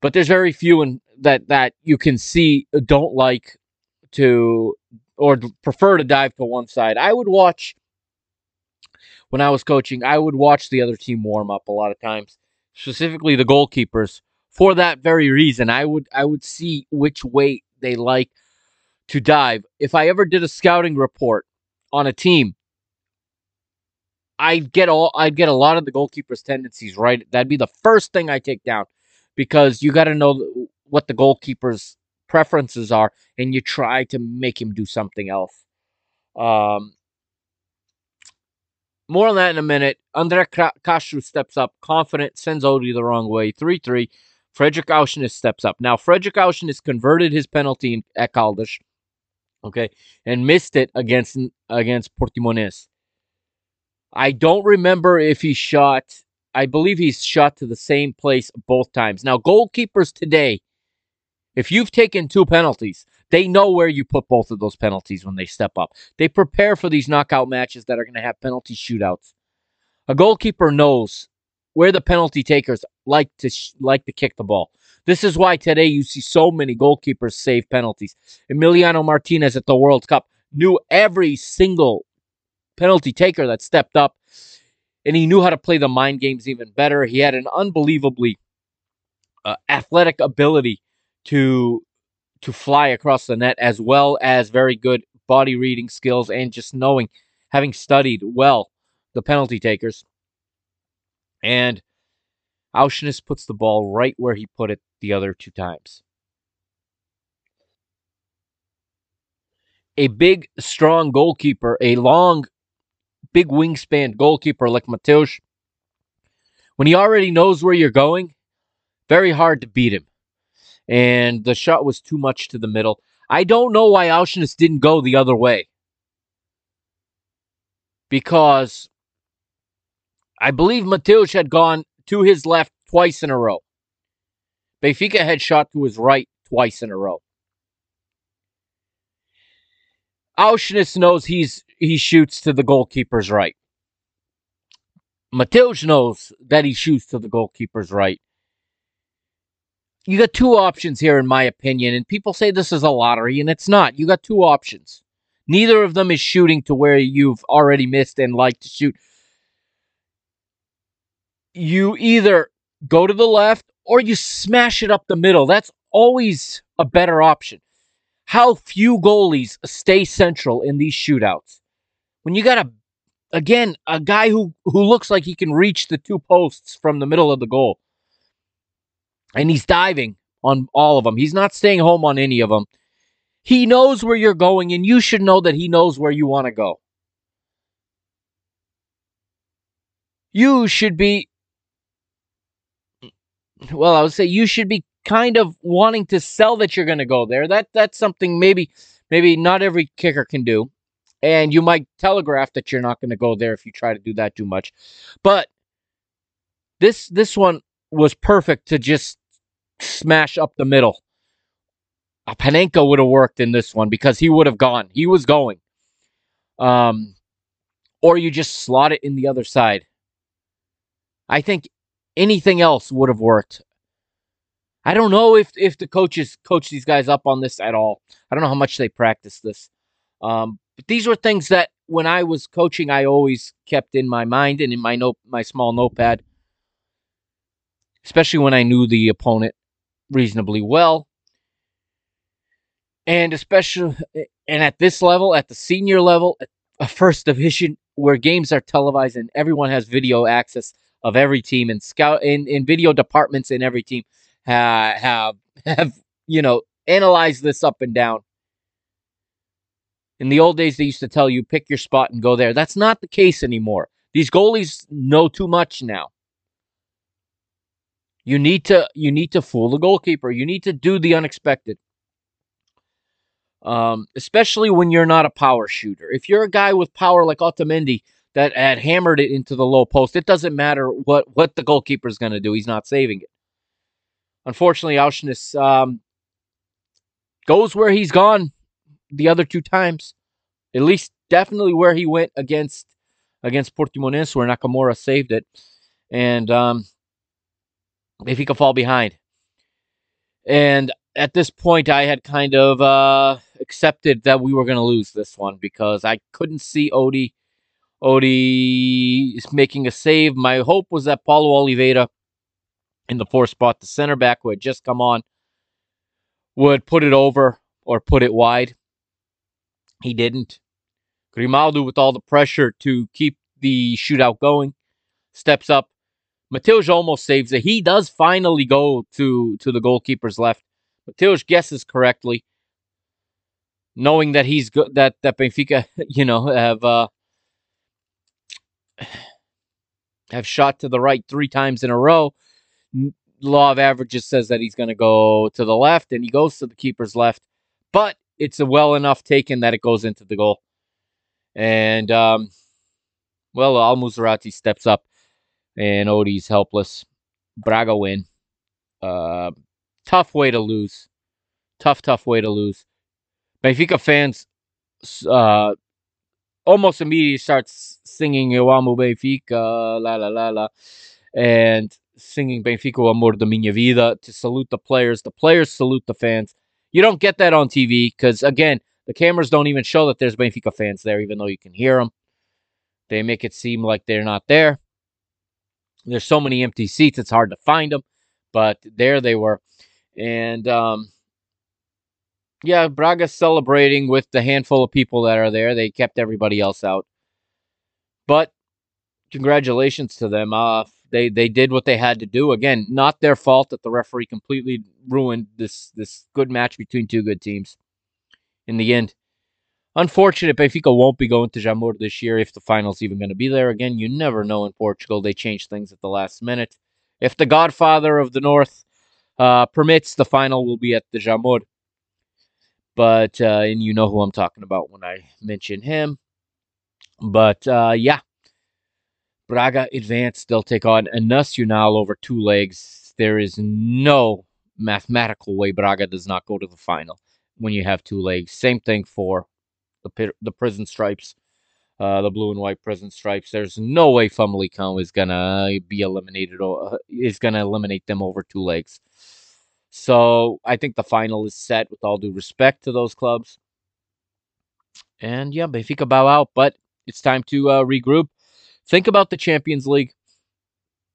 S1: but there's very few in, that that you can see uh, don't like to or prefer to dive to one side. I would watch when I was coaching, I would watch the other team warm up a lot of times, specifically the goalkeepers. For that very reason, I would I would see which way they like to dive. If I ever did a scouting report on a team, I'd get all I'd get a lot of the goalkeeper's tendencies right. That'd be the first thing I take down because you got to know what the goalkeeper's preferences are, and you try to make him do something else. Um, more on that in a minute. Andre Castro steps up, confident, sends Odi the wrong way. 3 3. Fredrik Aursnes steps up. Now, Fredrik Aursnes converted his penalty at Caldas, okay, and missed it against against Portimonense. I don't remember if he shot. I believe he's shot to the same place both times. Now, goalkeepers today, if you've taken two penalties, they know where you put both of those penalties when they step up. They prepare for these knockout matches that are going to have penalty shootouts. A goalkeeper knows where the penalty takers like to sh- like to kick the ball. This is why today you see so many goalkeepers save penalties. Emiliano Martinez at the World Cup knew every single penalty taker that stepped up, and he knew how to play the mind games even better. He had an unbelievably uh, athletic ability to to fly across the net, as well as very good body reading skills and just knowing, having studied well the penalty takers. And Aursnes puts the ball right where he put it the other two times. A big, strong goalkeeper, a long, big wingspan goalkeeper like Matheus, when he already knows where you're going, very hard to beat him. And the shot was too much to the middle. I don't know why Aursnes didn't go the other way. Because I believe Matheus had gone to his left twice in a row. Benfica had shot to his right twice in a row. Aursnes knows he's he shoots to the goalkeeper's right. Matheus knows that he shoots to the goalkeeper's right. You got two options here, in my opinion, and people say this is a lottery, and it's not. You got two options. Neither of them is shooting to where you've already missed and like to shoot. You either go to the left or you smash it up the middle. That's always a better option. How few goalies stay central in these shootouts? When you got a again a guy who who looks like he can reach the two posts from the middle of the goal, and he's diving on all of them. He's not staying home on any of them. He knows where you're going, and you should know that he knows where you want to go. You should be well, I would say you should be kind of wanting to sell that you're going to go there. That that's something maybe maybe not every kicker can do. And you might telegraph that you're not going to go there if you try to do that too much. But this this one was perfect to just smash up the middle. A Panenka would have worked in this one because he would have gone. He was going. Um or you just slot it in the other side. I think anything else would have worked. I don't know if if the coaches coach these guys up on this at all. I don't know how much they practice this. Um, but these were things that when I was coaching, I always kept in my mind and in my note my small notepad, especially when I knew the opponent reasonably well. And especially and at this level, at the senior level, a first division where games are televised and everyone has video access of every team and scout in, in video departments in every team have have you know analyzed this up and down. In the old days, they used to tell you pick your spot and go there. That's not the case anymore. These goalies know too much now. You need to you need to fool the goalkeeper. You need to do the unexpected. Um, especially when you're not a power shooter. If you're a guy with power like Otamendi that had hammered it into the low post, it doesn't matter what what the goalkeeper is going to do. He's not saving it. Unfortunately, Aursnes um, goes where he's gone the other two times. At least, definitely where he went against against Portimonense, where Nakamura saved it, and um, if he could fall behind. And at this point, I had kind of uh, accepted that we were going to lose this one because I couldn't see Odie. Odie is making a save. My hope was that Paulo Oliveira in the fourth spot. The center back who had just come on would put it over or put it wide. He didn't. Grimaldo, with all the pressure to keep the shootout going, steps up. Matheus almost saves it. He does finally go to, to the goalkeeper's left. Matheus guesses correctly, knowing that he's good, that that Benfica, you know, have uh, have shot to the right three times in a row law of averages says that he's going to go to the left, and he goes to the keeper's left. But it's a well enough taken that it goes into the goal. And, um, well, Al Musrati steps up, and Odie's helpless. Braga win. Uh, tough way to lose. Tough, tough way to lose. Benfica fans uh, almost immediately starts singing amo Benfica, la la la la. And singing Benfica amor da minha vida to salute the players. The players salute the fans. You don't get that on TV because, again, the cameras don't even show that there's Benfica fans there, even though you can hear them. They make it seem like they're not there. There's so many empty seats, it's hard to find them, but there they were. And, um, yeah, Braga's celebrating with the handful of people that are there. They kept everybody else out. But congratulations to them. Uh, they they did what they had to do. Again, not their fault that the referee completely ruined this this good match between two good teams. In the end, Unfortunate, Benfica won't be going to Jamor this year if the final's even going to be there. Again, you never know in Portugal. They change things at the last minute. If the godfather of the North uh, permits, the final will be at the Jamor. But, uh, and you know who I'm talking about when I mention him. But, uh, yeah. Braga advanced. They'll take on Nacional over two legs. There is no mathematical way Braga does not go to the final when you have two legs. Same thing for the the prison stripes, uh, the blue and white prison stripes. There's no way Famalicão is gonna be eliminated or uh, is gonna eliminate them over two legs. So I think the final is set with all due respect to those clubs. And yeah, Benfica bow out, but it's time to uh, regroup. Think about the Champions League.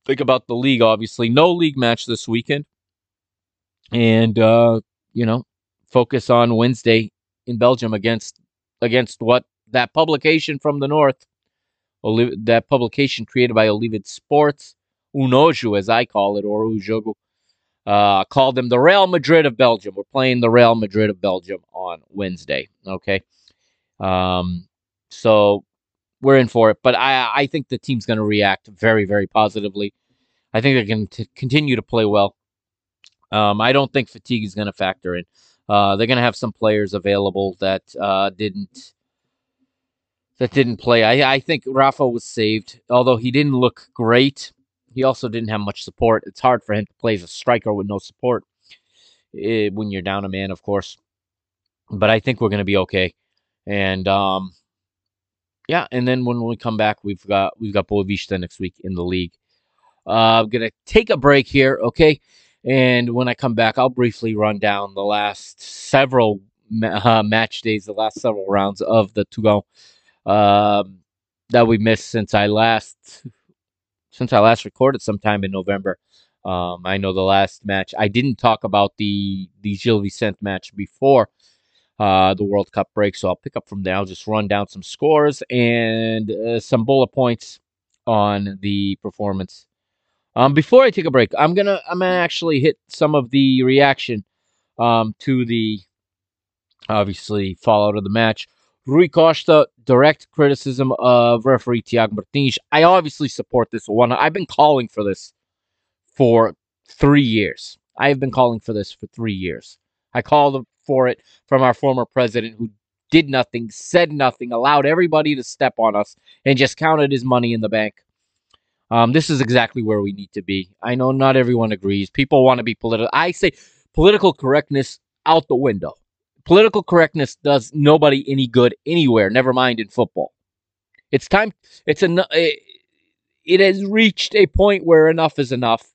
S1: Think about the league, obviously. No league match this weekend. And, uh, you know, focus on Wednesday in Belgium against against what that publication from the north, that publication created by Olivedesportos, Unoju as I call it, or Ujogu, uh, called them the Real Madrid of Belgium. We're playing the Real Madrid of Belgium on Wednesday. Okay, um, so we're in for it. But I I think the team's going to react very very positively. I think they're going to continue to play well. Um, I don't think fatigue is going to factor in. Uh, they're going to have some players available that uh, didn't that didn't play. I, I think Rafa was saved, although he didn't look great. He also didn't have much support. It's hard for him to play as a striker with no support it, eh, when you're down a man, of course. But I think we're going to be okay. And um, yeah, and then when we come back, we've got we've got Boavista next week in the league. Uh, I'm gonna take a break here, okay? And when I come back, I'll briefly run down the last several uh, match days, the last several rounds of the Tugal um, that we missed since I last since I last recorded sometime in November. Um, I know the last match I didn't talk about the the Gil Vicente match before uh, the World Cup break, so I'll pick up from there. I'll just run down some scores and uh, some bullet points on the performance um, before I take a break, I'm gonna I'm gonna actually hit some of the reaction um, to the obviously fallout of the match. Rui Costa direct criticism of referee Tiago Martins. I obviously support this one. I've been calling for this for three years. I have been calling for this for three years. I called for it from our former president who did nothing, said nothing, allowed everybody to step on us, and just counted his money in the bank. Um, this is exactly where we need to be. I know not everyone agrees. People want to be political. I say political correctness out the window. Political correctness does nobody any good anywhere. Never mind in football. It's time. It's a. It, it has reached a point where enough is enough.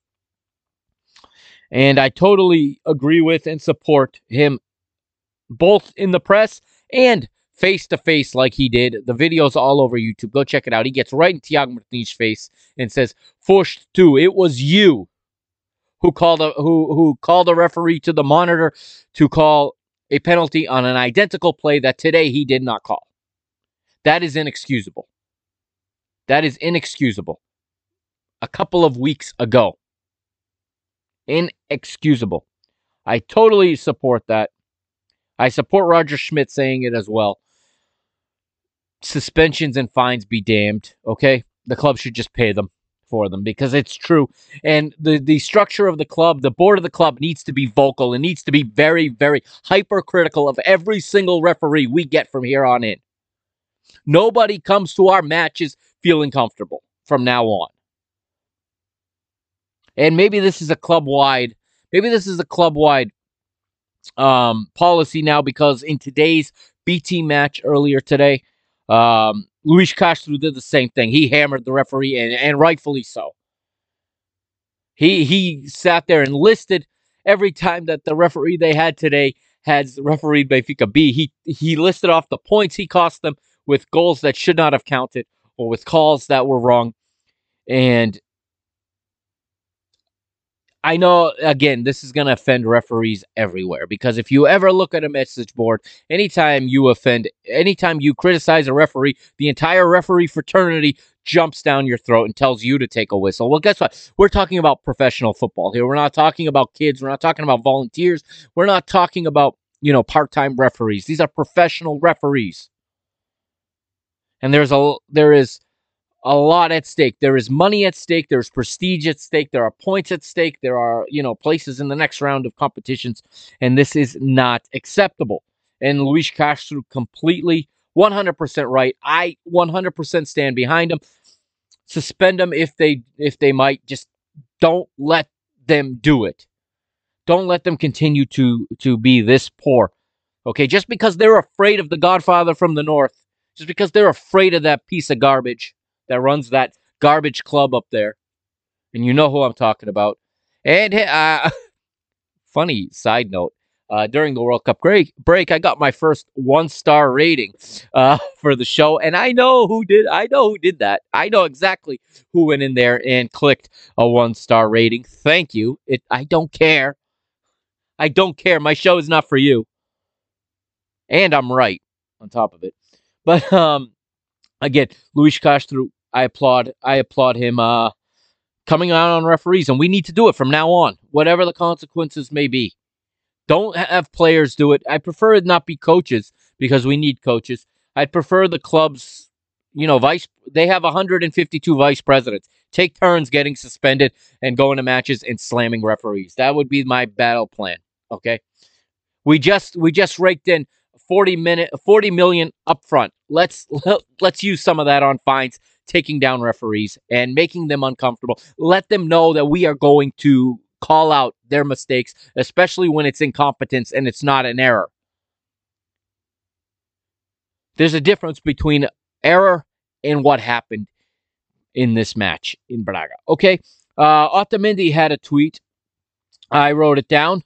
S1: And I totally agree with and support him both in the press and face to face like he did. The video's all over YouTube. Go check it out. He gets right in Tiago Martins' face and says, "Fushed too. It was you who called a who who called a referee to the monitor to call a penalty on an identical play that today he did not call. That is inexcusable. That is inexcusable. A couple of weeks ago. Inexcusable. I totally support that. I support Roger Schmidt saying it as well suspensions and fines be damned. Okay, the club should just pay them for them because it's true. And the the structure of the club, the board of the club needs to be vocal and needs to be very very hypercritical of every single referee we get from here on in. Nobody comes to our matches feeling comfortable from now on. And maybe this is a club wide, maybe this is a club wide um, policy now because in today's BT match earlier today, um, Luis Castro did the same thing. He hammered the referee, and, and rightfully so. He he sat there and listed every time that the referee they had today had refereed Benfica B. He he listed off the points he cost them with goals that should not have counted or with calls that were wrong. And I know, again, this is going to offend referees everywhere because if you ever look at a message board, anytime you offend, anytime you criticize a referee, the entire referee fraternity jumps down your throat and tells you to take a whistle. Well, guess what? We're talking about professional football here. We're not talking about kids. We're not talking about volunteers. We're not talking about, you know, part time referees. These are professional referees. And there's a there is a lot at stake. There is money at stake. There's prestige at stake. There are points at stake. There are, you know, places in the next round of competitions. And this is not acceptable. And Luis Castro completely 100% right. I 100% stand behind him. Suspend them if they if they might. Just don't let them do it. Don't let them continue to to be this poor. Okay, just because they're afraid of the Godfather from the North, just because they're afraid of that piece of garbage that runs that garbage club up there, and you know who I'm talking about. And uh, funny side note: uh, during the World Cup break, break, I got my first one star rating uh, for the show, and I know who did. I know who did that. I know exactly who went in there and clicked a one star rating. Thank you. It. I don't care. I don't care. My show is not for you, and I'm right on top of it. But um, again, Luis Castro, I applaud. I applaud him. Uh, coming out on referees, and we need to do it from now on, whatever the consequences may be. Don't have players do it. I prefer it not be coaches because we need coaches. I'd prefer the clubs, you know, vice. They have 152 vice presidents. Take turns getting suspended and going to matches and slamming referees. That would be my battle plan. Okay, we just we just raked in 40 minute 40 million up front. Let's let's use some of that on fines, taking down referees and making them uncomfortable. Let them know that we are going to call out their mistakes, especially when it's incompetence and it's not an error. There's a difference between error and what happened in this match in Braga. Okay, uh, Otamendi had a tweet. I wrote it down.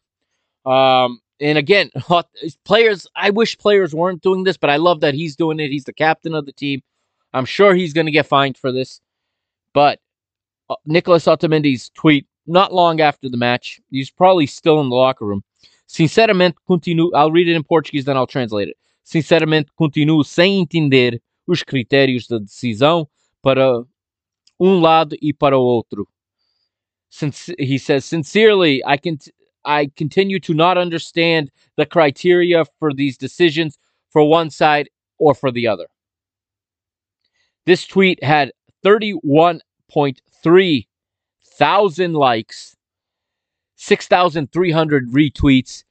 S1: Um, and again, players, I wish players weren't doing this, but I love that he's doing it. He's the captain of the team. I'm sure he's going to get fined for this. But uh, Nicholas Otamendi's tweet not long after the match. He's probably still in the locker room. Sinceramente, continuo. I'll read it in Portuguese, then I'll translate it. Sinceramente, continuo sem entender os critérios da decisão para um lado e para o outro. Since, he says, sincerely, I can. I continue to not understand the criteria for these decisions for one side or for the other. This tweet had 31.3 thousand likes, six thousand three hundred retweets,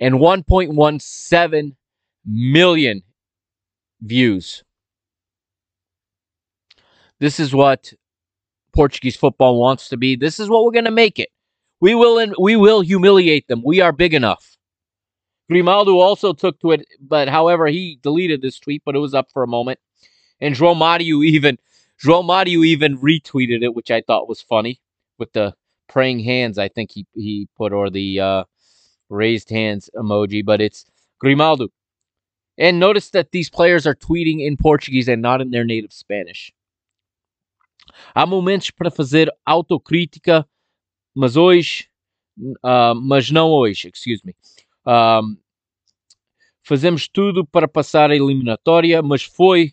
S1: and one point one seven million views. This is what Portuguese football wants to be. This is what we're going to make it. We will we will humiliate them. We are big enough. Grimaldo also took to it, but however, he deleted this tweet, but it was up for a moment. And João Mario even João Mario even retweeted it, which I thought was funny with the praying hands. I think he he put or the uh, raised hands emoji, but it's Grimaldo. And notice that these players are tweeting in Portuguese and not in their native Spanish. Há momentos para fazer autocrítica, mas hoje, uh, mas não hoje, excuse me. Um, fazemos tudo para passar a eliminatória, mas foi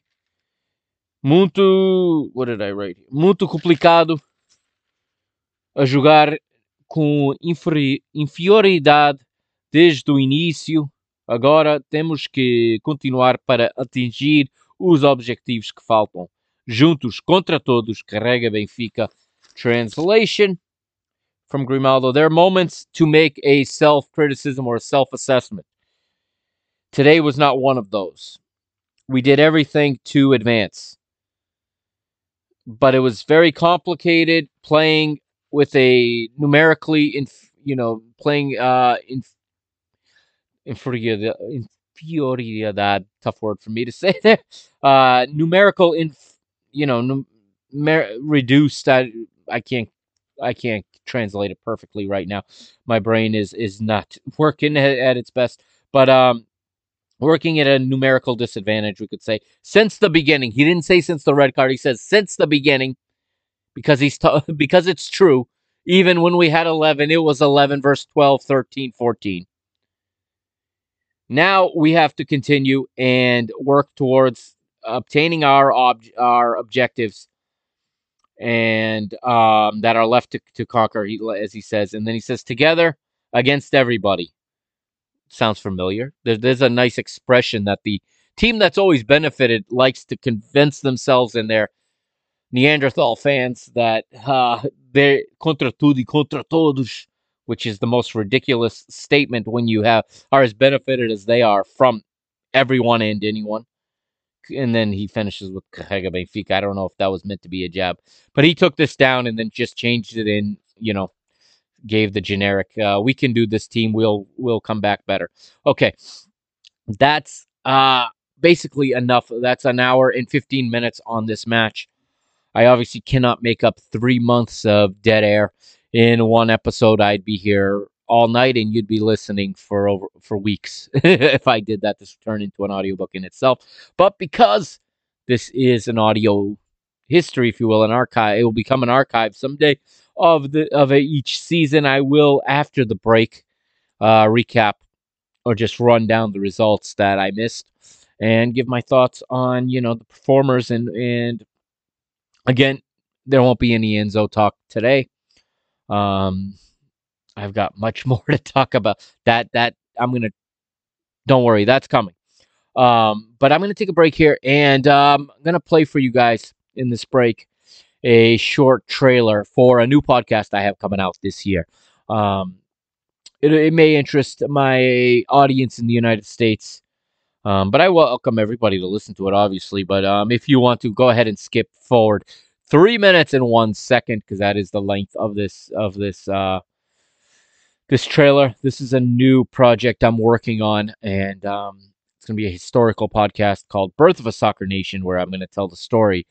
S1: muito, what did I write? Muito complicado a jogar com inferioridade desde o início. Agora temos que continuar para atingir os objetivos que faltam. Juntos contra todos, carrega Benfica. Translation from Grimaldo. There are moments to make a self criticism or self assessment. Today was not one of those. We did everything to advance. But it was very complicated playing with a numerically in you know playing uh in inferioridad, inferioridad tough word for me to say there uh numerical in you know numer- reduced I, I can't I can't translate it perfectly right now. My brain is is not working at, at its best. But um working at a numerical disadvantage we could say since the beginning he didn't say since the red card he says since the beginning because he's t- because it's true. Even when we had 11, it was 11 verse 12, 13, 14. Now we have to continue and work towards obtaining our ob- our objectives and um, that are left to, to conquer, he, as he says. And then he says, together against everybody. Sounds familiar. There, there's a nice expression that the team that's always benefited likes to convince themselves and their Neanderthal fans that uh, they're contra tutti, contra todos, which is the most ridiculous statement when you have are as benefited as they are from everyone and anyone. And then he finishes with Benfica. I don't know if that was meant to be a jab, but he took this down and then just changed it in, you know, gave the generic uh, we can do this team we'll we'll come back better. Okay that's uh basically enough that's an hour and 15 minutes on this match. I obviously cannot make up three months of dead air in one episode. I'd be here all night and you'd be listening for over for weeks if i did that. This turn into an audiobook in itself. But because this is an audio history if you will an archive it will become an archive someday of the of each season. I will after the break uh, recap or just run down the results that I missed and give my thoughts on you know the performers and and again there won't be any Enzo talk today. Um, I've got much more to talk about. That that I'm gonna. Don't worry, that's coming. Um, but I'm gonna take a break here, and um, I'm gonna play for you guys in this break a short trailer for a new podcast I have coming out this year. Um, it, it may interest my audience in the United States, um, but I welcome everybody to listen to it, obviously. But um, if you want to, go ahead and skip forward three minutes and one second because that is the length of this of this uh, this trailer. This is a new project I'm working on, and um, it's going to be a historical podcast called "Birth of a Soccer Nation," where I'm going to tell the story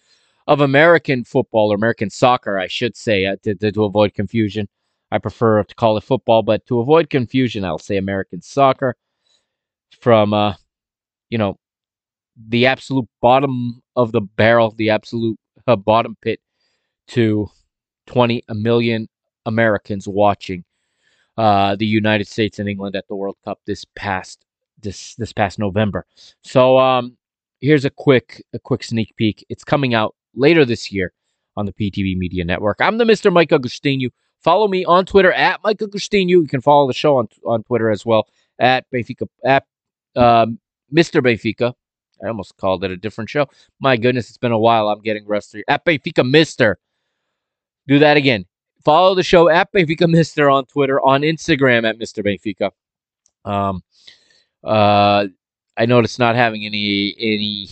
S1: of American football or American soccer, I should say, uh, to, to, to avoid confusion. I prefer to call it football, but to avoid confusion, I'll say American soccer from, uh, you know, the absolute bottom of the barrel, the absolute uh, bottom pit to 20 million Americans watching uh, the United States and England at the World Cup this past this this past November. So um, here's a quick a quick sneak peek. It's coming out later this year on the PTB Media Network. I'm the Mr. Mike Agostinho. Follow me on Twitter at Mike Agostinho. You can follow the show on, on Twitter as well at Benfica at um, Mr. Benfica. I almost called it a different show. My goodness, it's been a while. I'm getting rusty. At Benfica Mister. Do that again. Follow the show at Benfica Mister on Twitter, on Instagram at Mr. Benfica. Um, uh, I noticed not having any any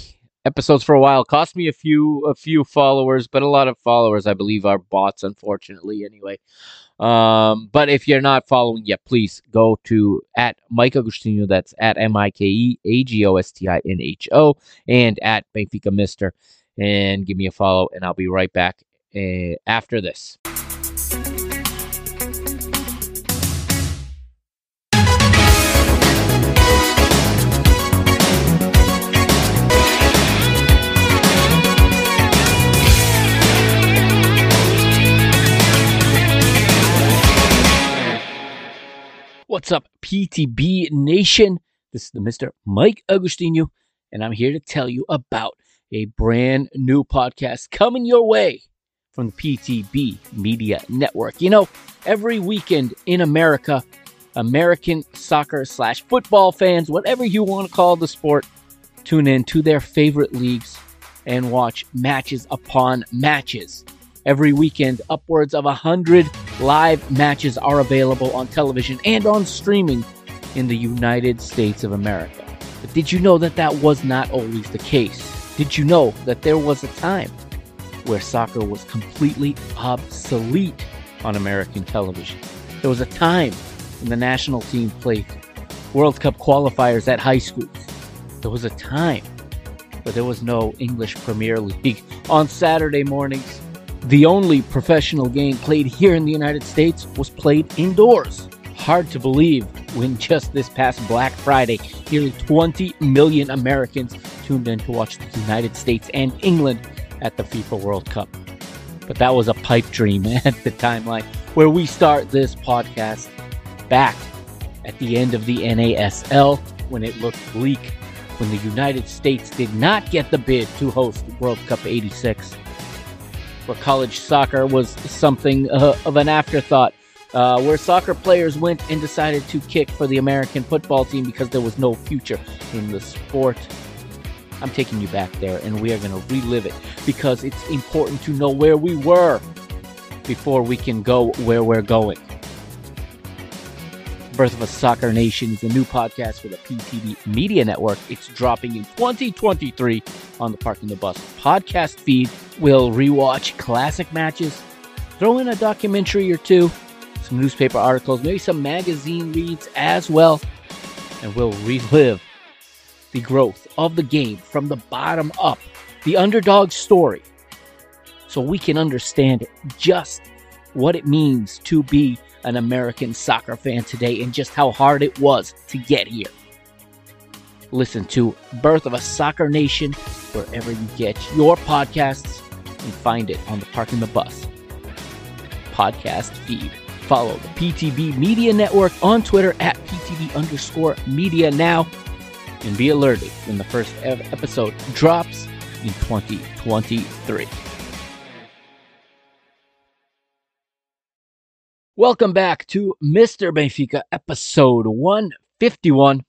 S1: episodes for a while. Cost me a few a few followers, but a lot of followers I believe are bots, unfortunately. Anyway, um, but if you're not following yet, please go to at Mike Agostinho. That's at M I K E A G O S T I N H O and at Benfica Mister, and give me a follow, and I'll be right back uh, after this. What's up, PTB Nation? This is the Mr. Mike Agostinho, and I'm here to tell you about a brand new podcast coming your way from the PTB Media Network. You know, every weekend in America, American soccer slash football fans, whatever you want to call the sport, tune in to their favorite leagues and watch matches upon matches Every weekend, upwards of 100 live matches are available on television and on streaming in the United States of America. But did you know that that was not always the case? Did you know that there was a time where soccer was completely obsolete on American television? There was a time when the national team played World Cup qualifiers at high schools. There was a time where there was no English Premier League on Saturday mornings the only professional game played here in the United States was played indoors. Hard to believe when just this past Black Friday, nearly 20 million Americans tuned in to watch the United States and England at the FIFA World Cup. But that was a pipe dream at the timeline where we start this podcast back at the end of the NASL when it looked bleak, when the United States did not get the bid to host World Cup 86 where college soccer was something uh, of an afterthought, uh, where soccer players went and decided to kick for the American football team because there was no future in the sport. I'm taking you back there and we are going to relive it because it's important to know where we were before we can go where we're going. Birth of a Soccer Nation is a new podcast for the PTB Media Network. It's dropping in 2023 on the Parking the Bus podcast feed. We'll rewatch classic matches, throw in a documentary or two, some newspaper articles, maybe some magazine reads as well, and we'll relive the growth of the game from the bottom up, the underdog story, so we can understand just what it means to be an American soccer fan today and just how hard it was to get here. Listen to Birth of a Soccer Nation wherever you get your podcasts and find it on the Parking the Bus podcast feed. Follow the PTB Media Network on Twitter at PTB underscore media now and be alerted when the first episode drops in 2023. Welcome back to Mr. Benfica, episode 151.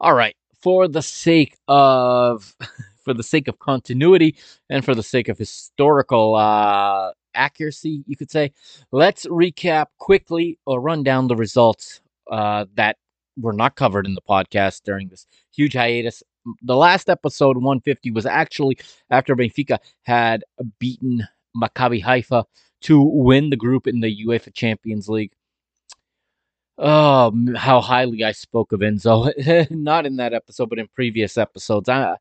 S1: All right, for the sake of for the sake of continuity and for the sake of historical uh, accuracy, you could say, let's recap quickly or run down the results uh, that were not covered in the podcast during this huge hiatus. The last episode, 150, was actually after Benfica had beaten Maccabi Haifa to win the group in the UEFA Champions League. Oh, how highly I spoke of Enzo. Not in that episode, but in previous episodes. I,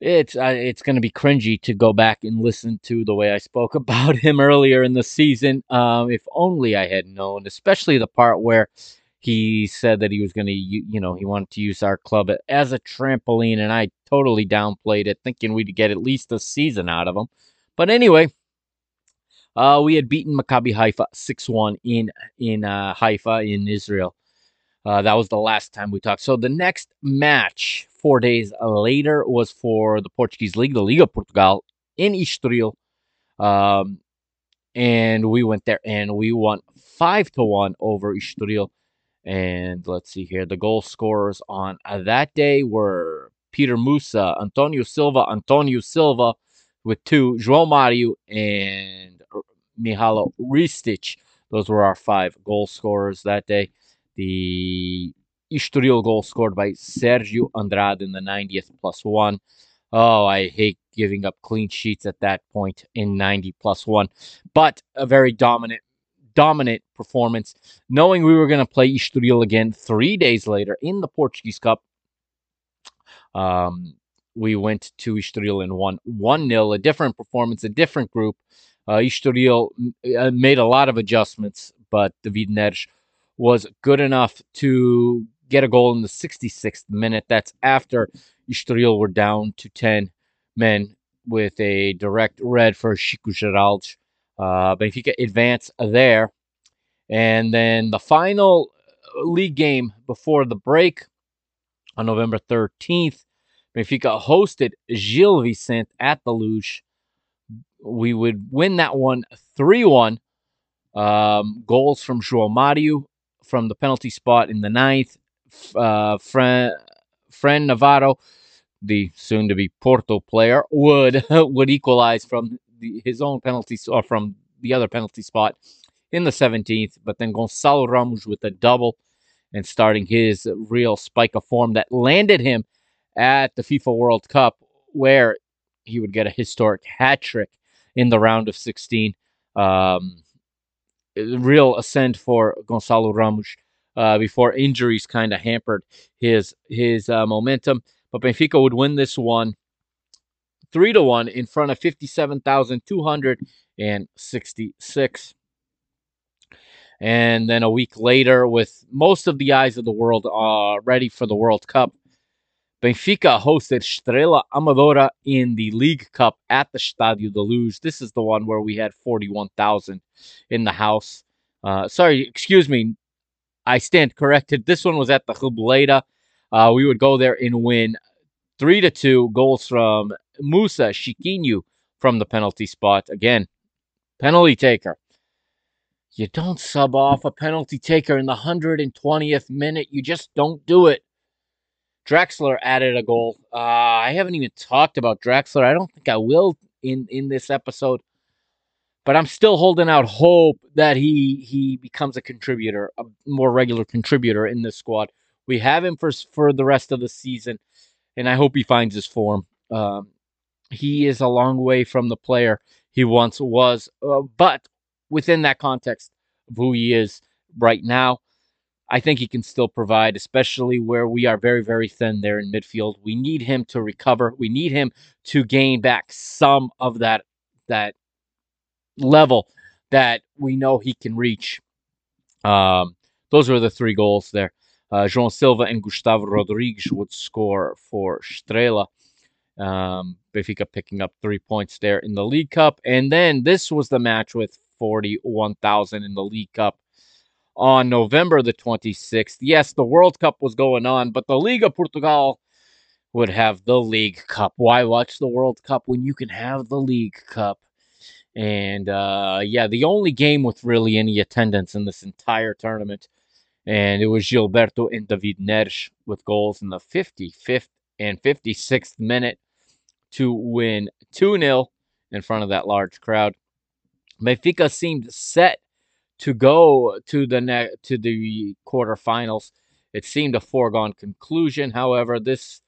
S1: it's uh, it's going to be cringy to go back and listen to the way I spoke about him earlier in the season. Um, if only I had known, especially the part where he said that he was going to, you know, he wanted to use our club as a trampoline, and I totally downplayed it, thinking we'd get at least a season out of him. But anyway, uh, we had beaten Maccabi Haifa 6-1 in in uh, Haifa in Israel. Uh, that was the last time we talked. So the next match, four days later, was for the Portuguese League, the Liga Portugal in Estoril. Um, and we went there and we won five to one over Estoril. And let's see here, the goal scorers on that day were Petar Musa, Antonio Silva, Antonio Silva with two, João Mario, and Mihailo Ristić. Those were our five goal scorers that day. The Estoril goal scored by Sergio Andrade in the 90th plus one. Oh, I hate giving up clean sheets at that point in 90 plus one, but a very dominant, dominant performance. Knowing we were going to play Estoril again three days later in the Portuguese Cup, um, we went to Estoril and won 1 0, a different performance, a different group. Uh, Estoril uh, made a lot of adjustments, but David Neres was good enough to get a goal in the 66th minute. That's after Estoril were down to 10 men with a direct red for Chico Geraldes. Uh, Benfica advance there. And then the final league game before the break on November 13th, Benfica hosted Gil Vicente at the Luz we would win that one 3 1. Um, goals from João Mario from the penalty spot in the ninth. Uh, Fran, Fran Navarro, the soon to be Porto player, would would equalize from the, his own penalty or from the other penalty spot in the 17th. But then Gonçalo Ramos with a double and starting his real spike of form that landed him at the FIFA World Cup, where he would get a historic hat trick in the round of 16. Um, real ascent for Gonçalo Ramos uh, before injuries kind of hampered his his uh, momentum. But Benfica would win this one three to one in front of fifty seven thousand two hundred and sixty six. And then a week later, with most of the eyes of the world uh, ready for the World Cup, Benfica hosted Estrela Amadora in the League Cup at the Stadio de Luz. This is the one where we had 41,000 in the house. Uh, sorry, excuse me. I stand corrected. This one was at the Jubileeta. Uh, we would go there and win 3 to 2 goals from Musa Chiquinho from the penalty spot. Again, penalty taker. You don't sub off a penalty taker in the 120th minute. You just don't do it. Draxler added a goal. Uh, I haven't even talked about Draxler. I don't think I will in in this episode, but I'm still holding out hope that he he becomes a contributor, a more regular contributor in this squad. We have him for for the rest of the season, and I hope he finds his form. Um, he is a long way from the player he once was, uh, but within that context of who he is right now, I think he can still provide, especially where we are very, very thin there in midfield. We need him to recover. We need him to gain back some of that that level that we know he can reach. Um, those were the three goals there. Uh, João Silva and Gustavo Rodrigues would score for Estrela. Um, Benfica picking up three points there in the League Cup. And then this was the match with 41,000 in the League Cup on November the 26th. Yes, the World Cup was going on, but the Liga Portugal would have the League Cup. Why watch the World Cup when you can have the League Cup? And uh, yeah, the only game with really any attendance in this entire tournament. And it was Gilberto and David Neres with goals in the 55th and 56th minute to win 2 0 in front of that large crowd. Benfica seemed set to go to the ne- to the quarterfinals. It seemed a foregone conclusion. However, this,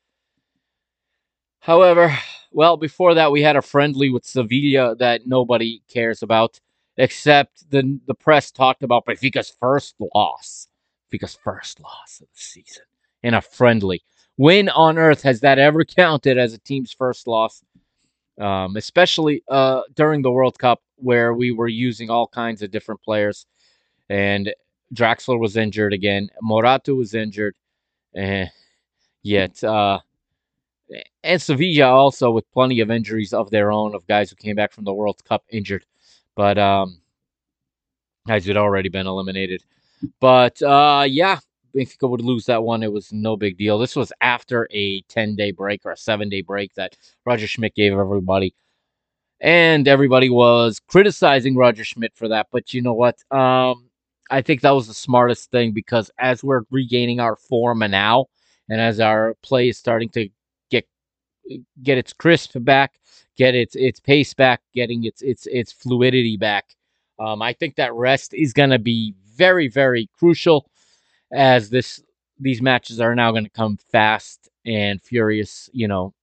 S1: however, well, before that we had a friendly with Sevilla that nobody cares about, except the the press talked about Benfica's first loss, Benfica's first loss of the season in a friendly. When on earth has that ever counted as a team's first loss? Um, especially uh, during the World Cup where we were using all kinds of different players, and Draxler was injured again. Morato was injured, and yet uh, and Sevilla also with plenty of injuries of their own of guys who came back from the World Cup injured, but um, guys who'd already been eliminated. But uh, yeah, Benfica would lose that one. It was no big deal. This was after a 10 day break or a seven day break that Roger Schmidt gave everybody. And everybody was criticizing Roger Schmidt for that. But you know what? Um, I think that was the smartest thing because as we're regaining our form and now, and as our play is starting to get get its crisp back, get its its pace back, getting its its its fluidity back, um, I think that rest is going to be very very crucial as this these matches are now going to come fast and furious, you know,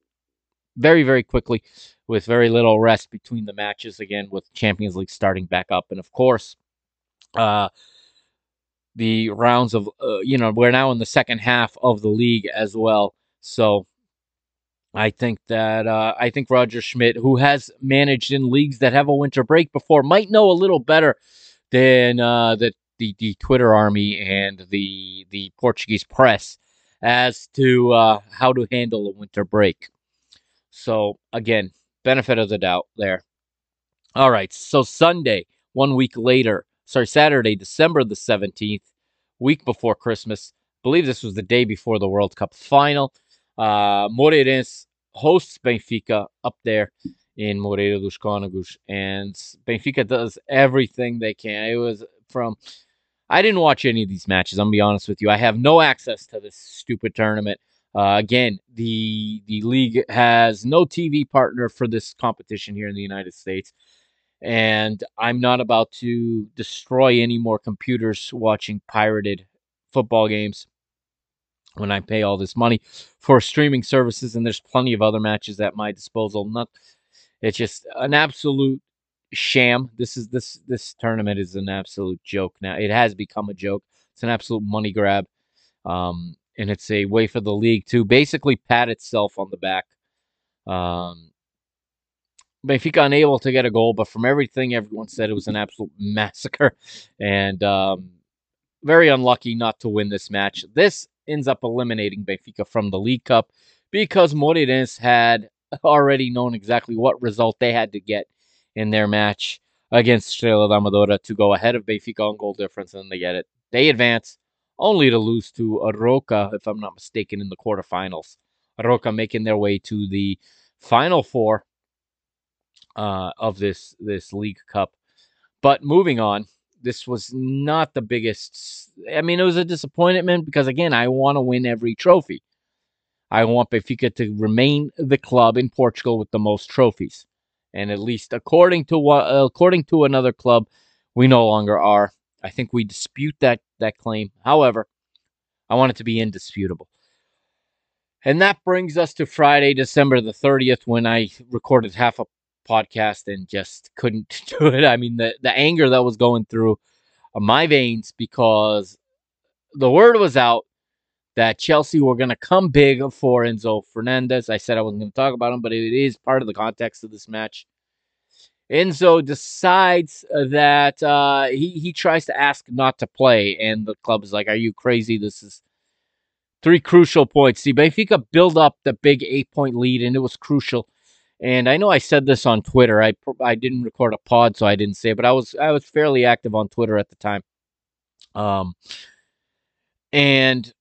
S1: very very quickly with very little rest between the matches again with Champions League starting back up. And of course uh the rounds of uh, you know we're now in the second half of the league as well. So I think that uh, I think Roger Schmidt, who has managed in leagues that have a winter break before, might know a little better than uh, the the, the Twitter army and the the Portuguese press as to uh, how to handle a winter break. So again, benefit of the doubt there. All right, so Sunday, one week later, sorry, Saturday, December the seventeenth, week before Christmas. I believe this was the day before the World Cup final. Uh, Moreirense hosts Benfica up there in Moreira dos Cónegos, and Benfica does everything they can. It was from I didn't watch any of these matches. I'm gonna be honest with you. I have no access to this stupid tournament. Uh, again, the the league has no TV partner for this competition here in the United States, and I'm not about to destroy any more computers watching pirated football games when I pay all this money for streaming services. And there's plenty of other matches at my disposal. Not, it's just an absolute sham. This is this this tournament is an absolute joke now. It has become a joke. It's an absolute money grab. Um, and it's a way for the league to basically pat itself on the back. Um, Benfica unable to get a goal, but from everything everyone said, it was an absolute massacre, and um, very unlucky not to win this match. This ends up eliminating Benfica from the League Cup because Moreirense had already known exactly what result they had to get in their match against Estrela da Amadora to go ahead of Benfica on goal difference, and they get it. They advance only to lose to Arouca, if I'm not mistaken, in the quarterfinals. Arouca making their way to the final four uh, of this this League Cup. But moving on, this was not the biggest. I mean, it was a disappointment because again, I want to win every trophy. I want Benfica to remain the club in Portugal with the most trophies. And at least according to what uh, according to another club, we no longer are. I think we dispute that that claim. However, I want it to be indisputable. And that brings us to Friday, December the 30th, when I recorded half a podcast and just couldn't do it. I mean, the, the anger that was going through my veins because the word was out that Chelsea were going to come big for Enzo Fernandez. I said I wasn't going to talk about him, but it is part of the context of this match. Enzo decides that uh, he he tries to ask not to play, and the club is like, "Are you crazy? This is three crucial points." See, Benfica build up the big eight point lead, and it was crucial. And I know I said this on Twitter. I I didn't record a pod, so I didn't say it, but I was I was fairly active on Twitter at the time. Um, and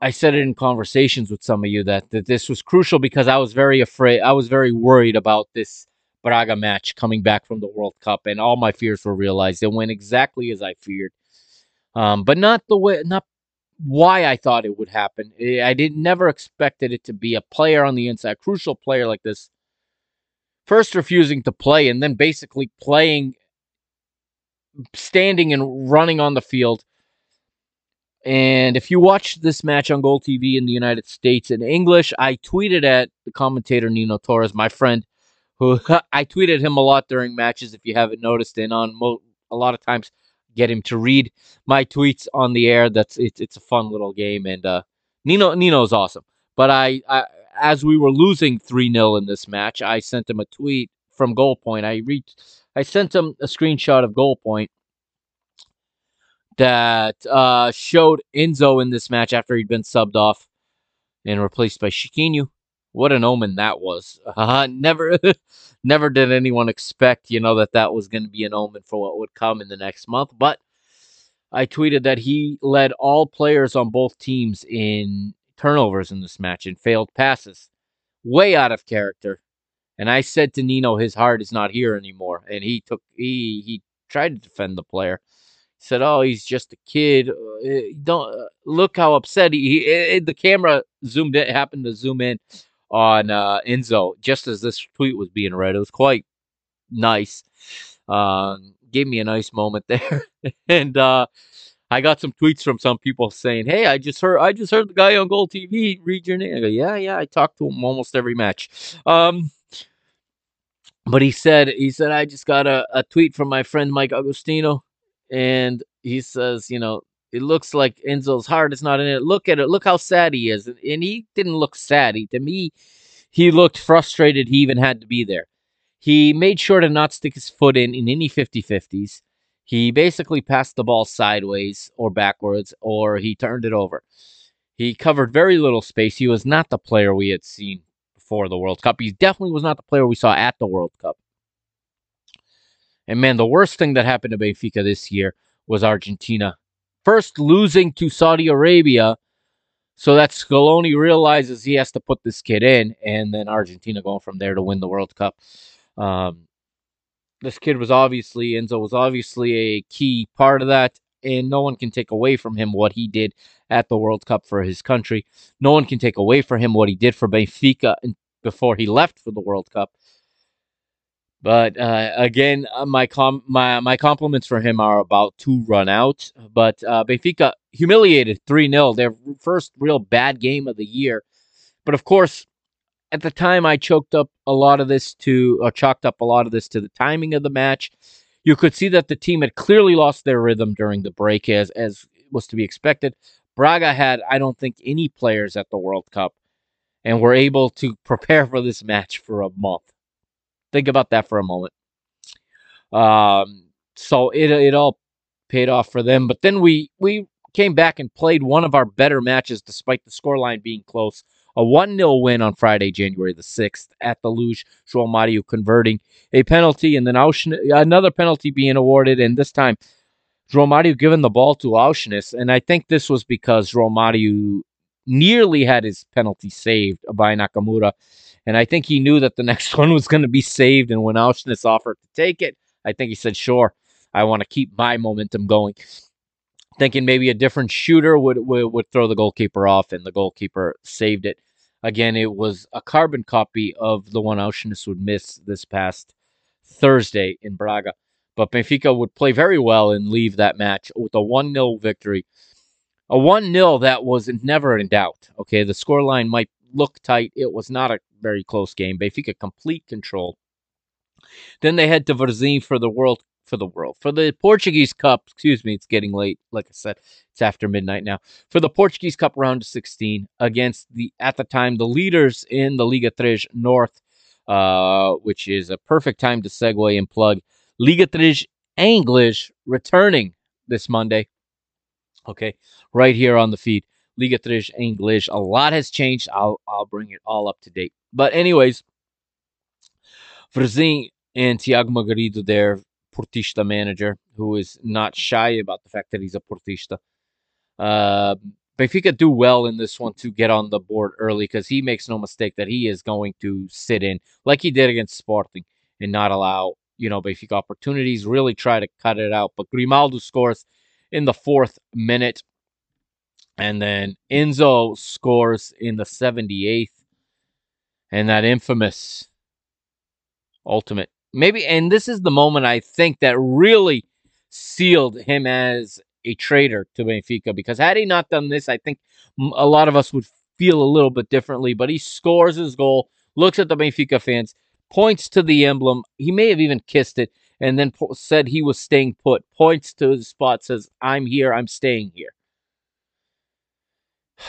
S1: I said it in conversations with some of you that, that this was crucial because I was very afraid. I was very worried about this Braga match coming back from the World Cup, and all my fears were realized. It went exactly as I feared, um, but not the way, not why I thought it would happen. I did never expected it to be a player on the inside, crucial player like this, first refusing to play and then basically playing, standing and running on the field and if you watch this match on Goal TV in the United States in English, I tweeted at the commentator Nino Torres, my friend, who I tweeted him a lot during matches. If you haven't noticed, and on mo- a lot of times get him to read my tweets on the air. That's it's it's a fun little game, and uh, Nino Nino's awesome. But I, I as we were losing three 0 in this match, I sent him a tweet from Goal Point. I reached, I sent him a screenshot of Goal Point that uh, showed Enzo in this match after he'd been subbed off and replaced by Chiquinho. What an omen that was! Uh, never, never did anyone expect, you know, that that was going to be an omen for what would come in the next month. But I tweeted that he led all players on both teams in turnovers in this match and failed passes, way out of character. And I said to Nino, his heart is not here anymore, and he took he he tried to defend the player said, "Oh, he's just a kid." Uh, eh, don't uh, look how upset he. he it, eh, the camera zoomed in, happened to zoom in on uh, Enzo just as this tweet was being read. It was quite nice. Um, gave me a nice moment there, and uh, I got some tweets from some people saying, "Hey, I just heard, I just heard the guy on Goal TV read your name." I go, "Yeah, yeah, I talk to him almost every match." Um, but he said, he said, I just got a, a tweet from my friend Mike Agostinho and he says, you know, it looks like Enzo's heart is not in it. Look at it. Look how sad he is. And he didn't look sad. He, to me, he looked frustrated he even had to be there. He made sure to not stick his foot in in any 50 50s. He basically passed the ball sideways or backwards, or he turned it over. He covered very little space. He was not the player we had seen before the World Cup. He definitely was not the player we saw at the World Cup. And man, the worst thing that happened to Benfica this year was Argentina. First losing to Saudi Arabia, so that Scaloni realizes he has to put this kid in, and then Argentina going from there to win the World Cup. Um, this kid was obviously Enzo was obviously a key part of that, and no one can take away from him what he did at the World Cup for his country. No one can take away from him what he did for Benfica before he left for the World Cup. But uh, again, uh, my com- my my compliments for him are about to run out. But uh, Benfica humiliated three 0 their first real bad game of the year. But of course, at the time, I choked up a lot of this to or chalked up a lot of this to the timing of the match. You could see that the team had clearly lost their rhythm during the break, as as was to be expected. Braga had, I don't think, any players at the World Cup, and were able to prepare for this match for a month. Think about that for a moment. Um, so it it all paid off for them. But then we we came back and played one of our better matches despite the scoreline being close. A 1 0 win on Friday, January the 6th at the Luz. João Mario converting a penalty and then Aursnes, another penalty being awarded. And this time, João Mario giving the ball to Aursnes. And I think this was because João Mario nearly had his penalty saved by Nakamura. And I think he knew that the next one was going to be saved. And when Aursnes offered to take it, I think he said, sure, I want to keep my momentum going. Thinking maybe a different shooter would, would, would throw the goalkeeper off, and the goalkeeper saved it. Again, it was a carbon copy of the one Aursnes would miss this past Thursday in Braga. But Benfica would play very well and leave that match with a 1 0 victory. A 1 0 that was never in doubt. Okay, the scoreline might look tight. It was not a very close game. Benfica complete control. Then they head to Varzim for the World for the world for the Portuguese Cup. Excuse me, it's getting late. Like I said, it's after midnight now. For the Portuguese Cup round of 16 against the at the time the leaders in the Liga Tres North, uh, which is a perfect time to segue and plug Liga Tres English returning this Monday. Okay, right here on the feed. Liga Tres English. A lot has changed. I'll I'll bring it all up to date. But anyways, Varzim and Tiago Margarido there Portista manager who is not shy about the fact that he's a Portista. Uh, Benfica do well in this one to get on the board early because he makes no mistake that he is going to sit in like he did against Sporting and not allow you know Benfica opportunities. Really try to cut it out, but Grimaldo scores in the fourth minute, and then Enzo scores in the seventy eighth, and that infamous ultimate maybe, and this is the moment I think that really sealed him as a traitor to Benfica because had he not done this, I think a lot of us would feel a little bit differently. But he scores his goal, looks at the Benfica fans, points to the emblem. He may have even kissed it and then po- said he was staying put, points to his spot, says, I'm here, I'm staying here.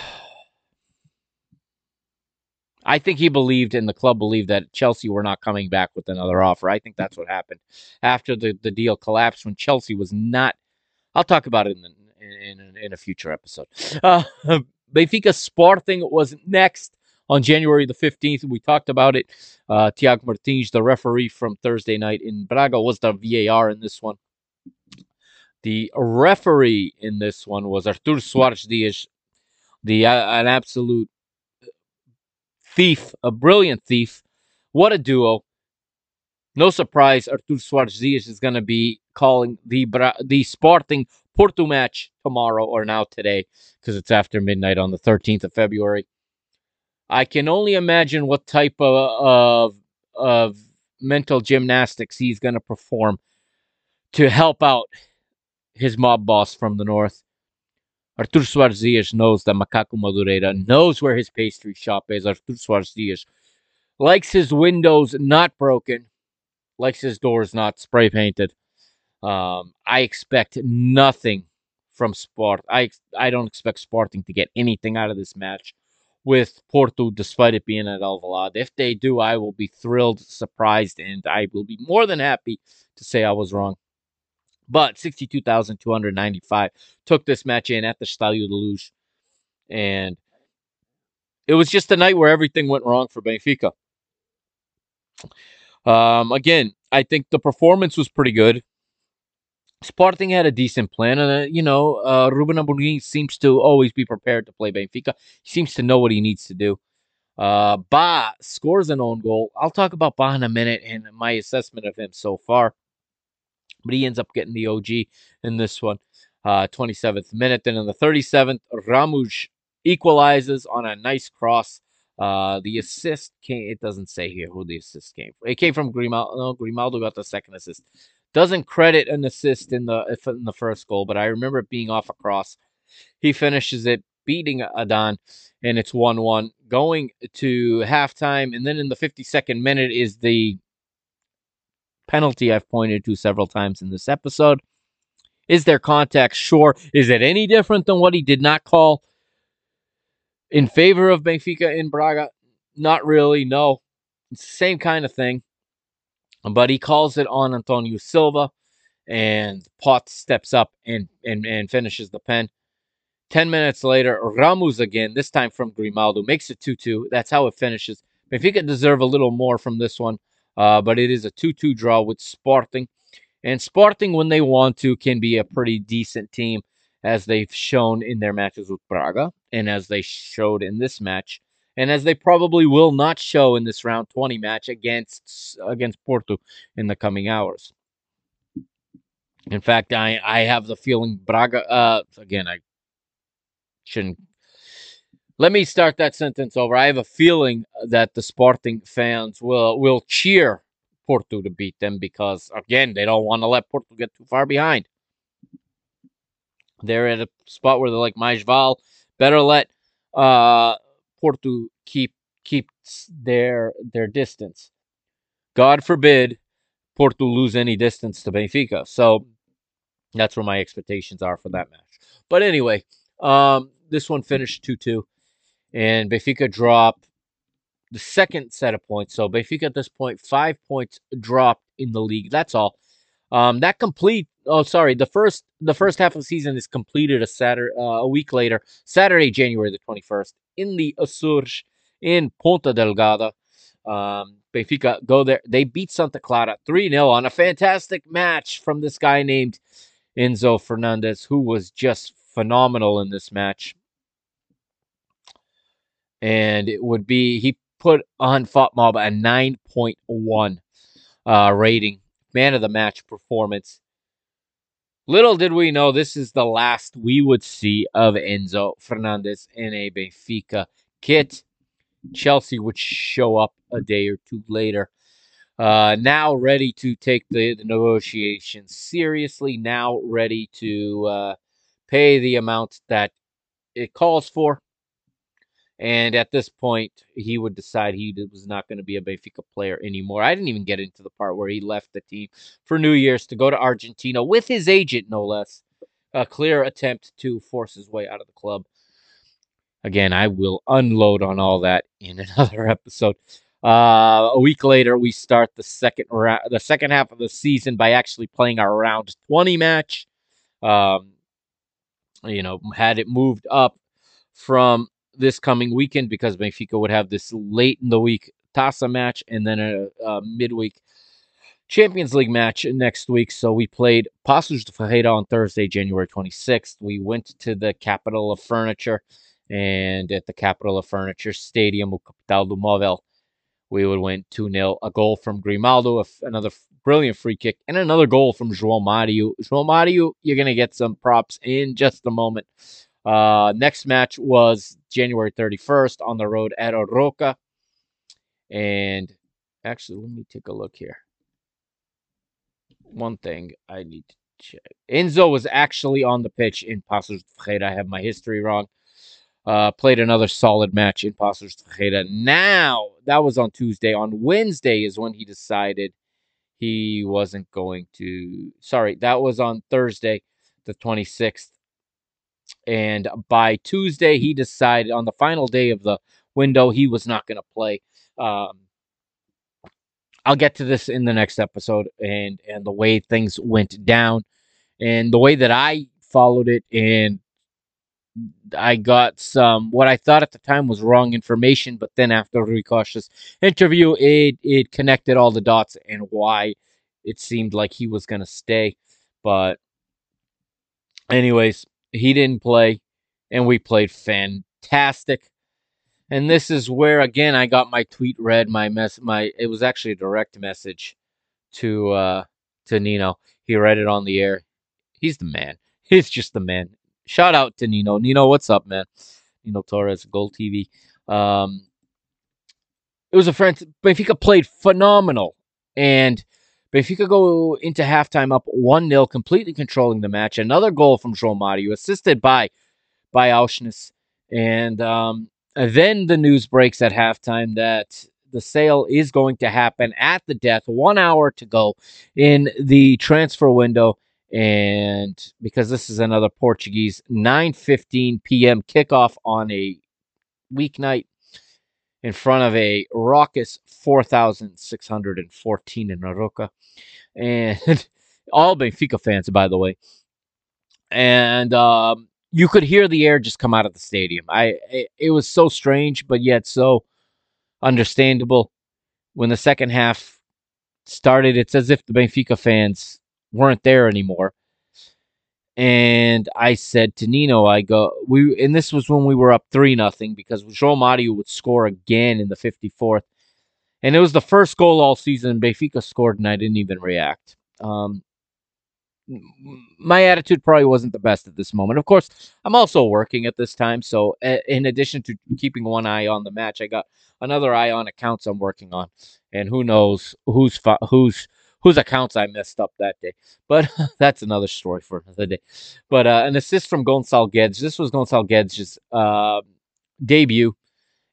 S1: I think he believed and the club believed that Chelsea were not coming back with another offer. I think that's what happened after the, the deal collapsed when Chelsea was not. I'll talk about it in, in, in, in a future episode. Uh, Benfica Sporting was next on January the 15th. We talked about it. Uh, Tiago Martins, the referee from Thursday night in Braga, was the VAR in this one. The referee in this one was Artur Soares Dias, the uh, an absolute thief, a brilliant thief. What a duo. No surprise, Artur Soares Dias is going to be calling the the Sporting Porto match tomorrow or now today because it's after midnight on the 13th of February. I can only imagine what type of of, of mental gymnastics he's going to perform to help out his mob boss from the north. Artur Soares Dias knows that Macaco Madureira knows where his pastry shop is. Artur Soares Dias likes his windows not broken, likes his doors not spray painted. Um, I expect nothing from Sport. I I don't expect Sporting to get anything out of this match with Porto, despite it being at Alvalade. If they do, I will be thrilled, surprised, and I will be more than happy to say I was wrong. But 62,295 took this match in at the Stadio de Luz. And it was just a night where everything went wrong for Benfica. Um, again, I think the performance was pretty good. Sporting had a decent plan, and uh, you know, uh, Ruben Amorim seems to always be prepared to play Benfica. He seems to know what he needs to do. Uh, Bah scores an own goal. I'll talk about Bah in a minute and my assessment of him so far but he ends up getting the OG in this one. Uh, 27th minute. Then in the 37th, Ramos equalizes on a nice cross. Uh, the assist came, it doesn't say here who the assist came from. It came from Grimaldo. No, Grimaldo got the second assist. Doesn't credit an assist in the in the first goal, but I remember it being off a cross. He finishes it, beating Adan, and it's 1 1. Going to halftime, and then in the 52nd minute is the penalty I've pointed to several times in this episode. Is there contact? Sure. Is it any different than what he did not call in favor of Benfica in Braga? Not really. No. Same kind of thing. But he calls it on Antonio Silva, and Pote steps up and, and, and finishes the pen. 10 minutes later, Ramos again, this time from Grimaldo, makes it 2 2. That's how it finishes. Benfica deserve a little more from this one. Uh, but it is a 2 2 draw with Sporting. And Sporting, when they want to, can be a pretty decent team, as they've shown in their matches with Braga, and as they showed in this match, and as they probably will not show in this round 20 match against against Porto in the coming hours. In fact, I, I have the feeling Braga, uh, again, I shouldn't Let me start that sentence over. I have a feeling that the Sporting fans will will cheer Porto to beat them because again they don't want to let Porto get too far behind. They're at a spot where they're like Majval. Better let uh, Porto keep keep their their distance. God forbid Porto lose any distance to Benfica. So that's where my expectations are for that match. But anyway, um, this one finished 2 2, and Benfica drop the second set of points. So Benfica at this point, five points dropped in the league. That's all. Um, that complete. Oh, sorry. The first the first half of the season is completed a Saturday uh, a week later, Saturday, January the twenty first, in the Açores in Ponta Delgada. Um, Benfica go there. They beat Santa Clara 3 0 on a fantastic match from this guy named Enzo Fernandez, who was just phenomenal in this match. And it would be, he put on FotMob a 9.1 uh, rating. Man of the match performance. Little did we know this is the last we would see of Enzo Fernandez in a Benfica kit. Chelsea would show up a day or two later. Uh, now ready to take the, the negotiations seriously. Now ready to uh, pay the amount that it calls for. And at this point, he would decide he was not going to be a Benfica player anymore. I didn't even get into the part where he left the team for New Year's to go to Argentina with his agent, no less. A clear attempt to force his way out of the club. Again, I will unload on all that in another episode. Uh, a week later, we start the second ra- the second half of the season by actually playing our round 20 match. Um, you know, had it moved up from this coming weekend because Benfica would have this late in the week Taça match and then a, a midweek Champions League match next week. So we played Paços de Ferreira on Thursday, January 26th. We went to the capital of furniture and at the capital of furniture stadium, o Capital do Móvel, we would win 2 0. A goal from Grimaldo, another brilliant free kick, and another goal from João Mario. João Mario, you're going to get some props in just a moment. Uh, next match was January 31st on the road at Arouca. And actually, let me take a look here. One thing I need to check. Enzo was actually on the pitch in Paços Ferreira. I have my history wrong. Uh, played another solid match in Paços Ferreira. Now, that was on Tuesday. On Wednesday is when he decided he wasn't going to. Sorry, that was on Thursday, the 26th. And by Tuesday, he decided on the final day of the window, he was not going to play. Um, I'll get to this in the next episode and and the way things went down and the way that I followed it and I got some what I thought at the time was wrong information, but then after Rui Costa's interview, it it connected all the dots and why it seemed like he was gonna stay. But anyways, he didn't play, and we played fantastic. And this is where again I got my tweet read, my mess my it was actually a direct message to uh to Nino. He read it on the air. He's the man. He's just the man shout out to Nino. Nino, what's up, man? Nino Torres, Goal TV. Um, it was a friend. Benfica played phenomenal, and Benfica go into halftime up one 0 completely controlling the match. Another goal from João assisted by by Aursnes, and um, then the news breaks at halftime that the sale is going to happen at the death. One hour to go in the transfer window and because this is another Portuguese 9:15 p.m. kickoff on a weeknight in front of a raucous 4,614 in Arouca, and all Benfica fans, by the way, and um, you could hear the air just come out of the stadium. I it, it was so strange, but yet so understandable. When the second half started, it's as if the Benfica fans weren't there anymore. And I said to Nino, I go, we, and this was when we were up three nothing because João Mario would score again in the 54th. And it was the first goal all season. Benfica scored, and I didn't even react. Um, my attitude probably wasn't the best at this moment. Of course, I'm also working at this time, so in addition to keeping one eye on the match, I got another eye on accounts I'm working on, and who knows who's who's whose accounts I messed up that day. But that's another story for another day. But uh, an assist from Gonçalo Guedes. This was Gonçalo Guedes' uh, debut,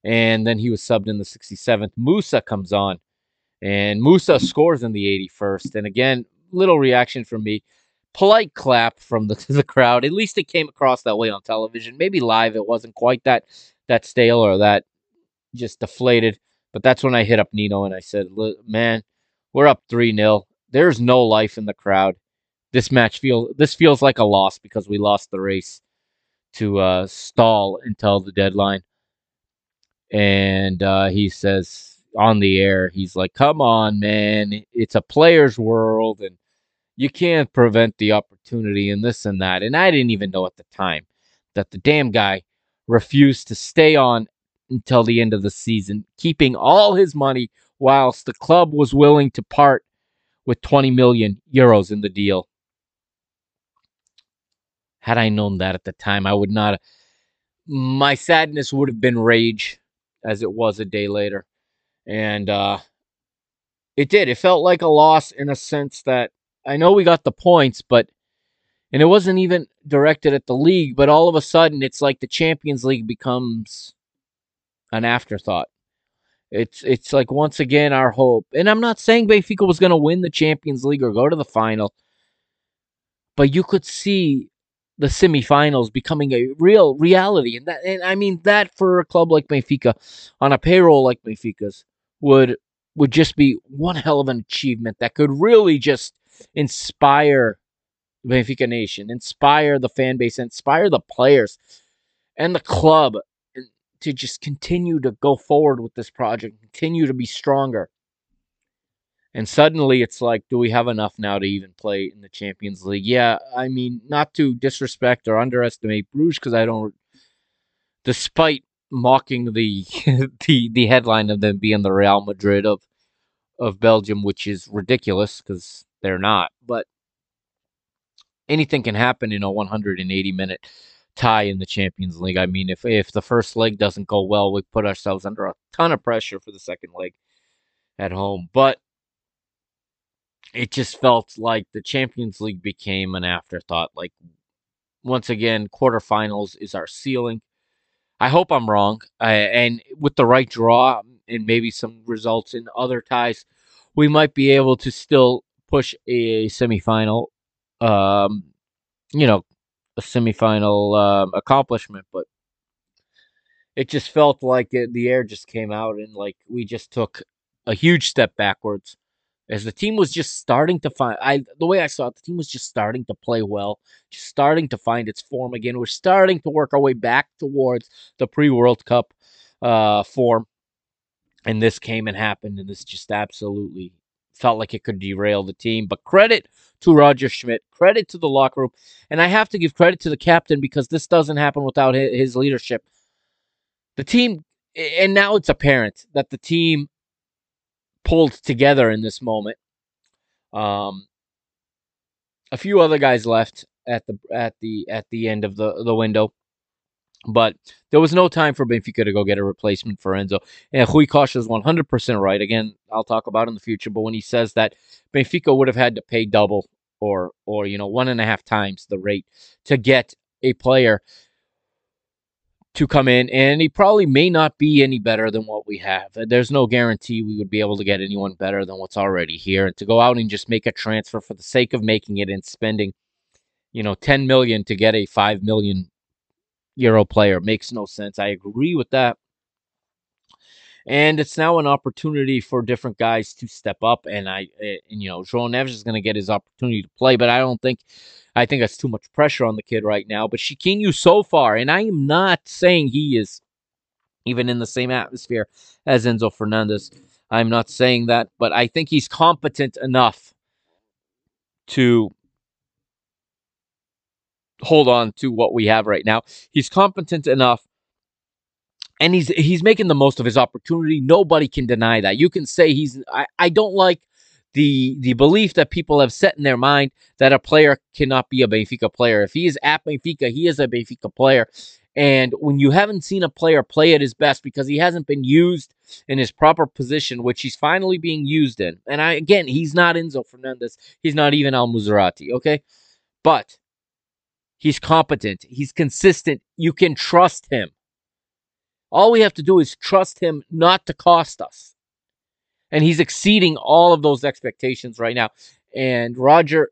S1: and then he was subbed in the 67th. Musa comes on, and Musa scores in the 81st. And again, little reaction from me. Polite clap from the, the crowd. At least it came across that way on television. Maybe live it wasn't quite that that stale or that just deflated. But that's when I hit up Nino and I said, "Man, we're up 3 0. There's no life in the crowd. This match feels this feels like a loss because we lost the race to uh, stall until the deadline. And uh, he says on the air, he's like, "Come on, man! It's a player's world, and you can't prevent the opportunity, and this and that." And I didn't even know at the time that the damn guy refused to stay on until the end of the season, keeping all his money whilst the club was willing to part with 20 million euros in the deal. Had I known that at the time, I would not. My sadness would have been rage, as it was a day later, and uh, it did. It felt like a loss in a sense that I know we got the points, but and it wasn't even directed at the league. But all of a sudden, it's like the Champions League becomes an afterthought. It's it's like once again our hope. And I'm not saying Benfica was going to win the Champions League or go to the final. But you could see the semifinals becoming a real reality. And that and I mean that for a club like Benfica on a payroll like Benfica's would would just be one hell of an achievement that could really just inspire Benfica Nation, inspire the fan base, inspire the players and the club to just continue to go forward with this project, continue to be stronger. And suddenly it's like, do we have enough now to even play in the Champions League? Yeah, I mean, not to disrespect or underestimate Bruges because I don't, despite mocking the the the headline of them being the Real Madrid of of Belgium, which is ridiculous because they're not. But anything can happen in a 180 minute tie in the Champions League. I mean, if if the first leg doesn't go well, we put ourselves under a ton of pressure for the second leg at home. But it just felt like the Champions League became an afterthought. Like once again, quarterfinals is our ceiling. I hope I'm wrong. I, and with the right draw and maybe some results in other ties, we might be able to still push a semifinal. Um, you know, a semifinal um, accomplishment, but it just felt like it, the air just came out and like we just took a huge step backwards as the team was just starting to find I the way I saw it, the team was just starting to play well, just starting to find its form again. We're starting to work our way back towards the pre World Cup uh, form. And this came and happened, and this just absolutely felt like it could derail the team. But credit to Roger Schmidt, credit to the locker room, and I have to give credit to the captain because this doesn't happen without his leadership. The team, and now it's apparent that the team pulled together in this moment. Um, a few other guys left at the at the at the end of the the window. But there was no time for Benfica to go get a replacement for Enzo. And Rui Costa is 100% right. Again, I'll talk about in the future. But when he says that Benfica would have had to pay double or, or you know, one and a half times the rate to get a player to come in, and he probably may not be any better than what we have. There's no guarantee we would be able to get anyone better than what's already here. And to go out and just make a transfer for the sake of making it and spending, you know, 10 million to get a 5 million Euro player. Makes no sense. I agree with that. And it's now an opportunity for different guys to step up. And I, eh, and, you know, João Neves is going to get his opportunity to play, but I don't think, I think that's too much pressure on the kid right now. But Chiquinho so far, and I am not saying he is even in the same atmosphere as Enzo Fernandez. I'm not saying that, but I think he's competent enough to hold on to what we have right now. He's competent enough and he's he's making the most of his opportunity. Nobody can deny that. You can say he's I, I don't like the the belief that people have set in their mind that a player cannot be a Benfica player. If he is at Benfica, he is a Benfica player. And when you haven't seen a player play at his best because he hasn't been used in his proper position, which he's finally being used in, and I again, he's not Enzo Fernandez, he's not even Al Musrati, okay? But he's competent, he's consistent, you can trust him. All we have to do is trust him not to cost us. And he's exceeding all of those expectations right now. And Roger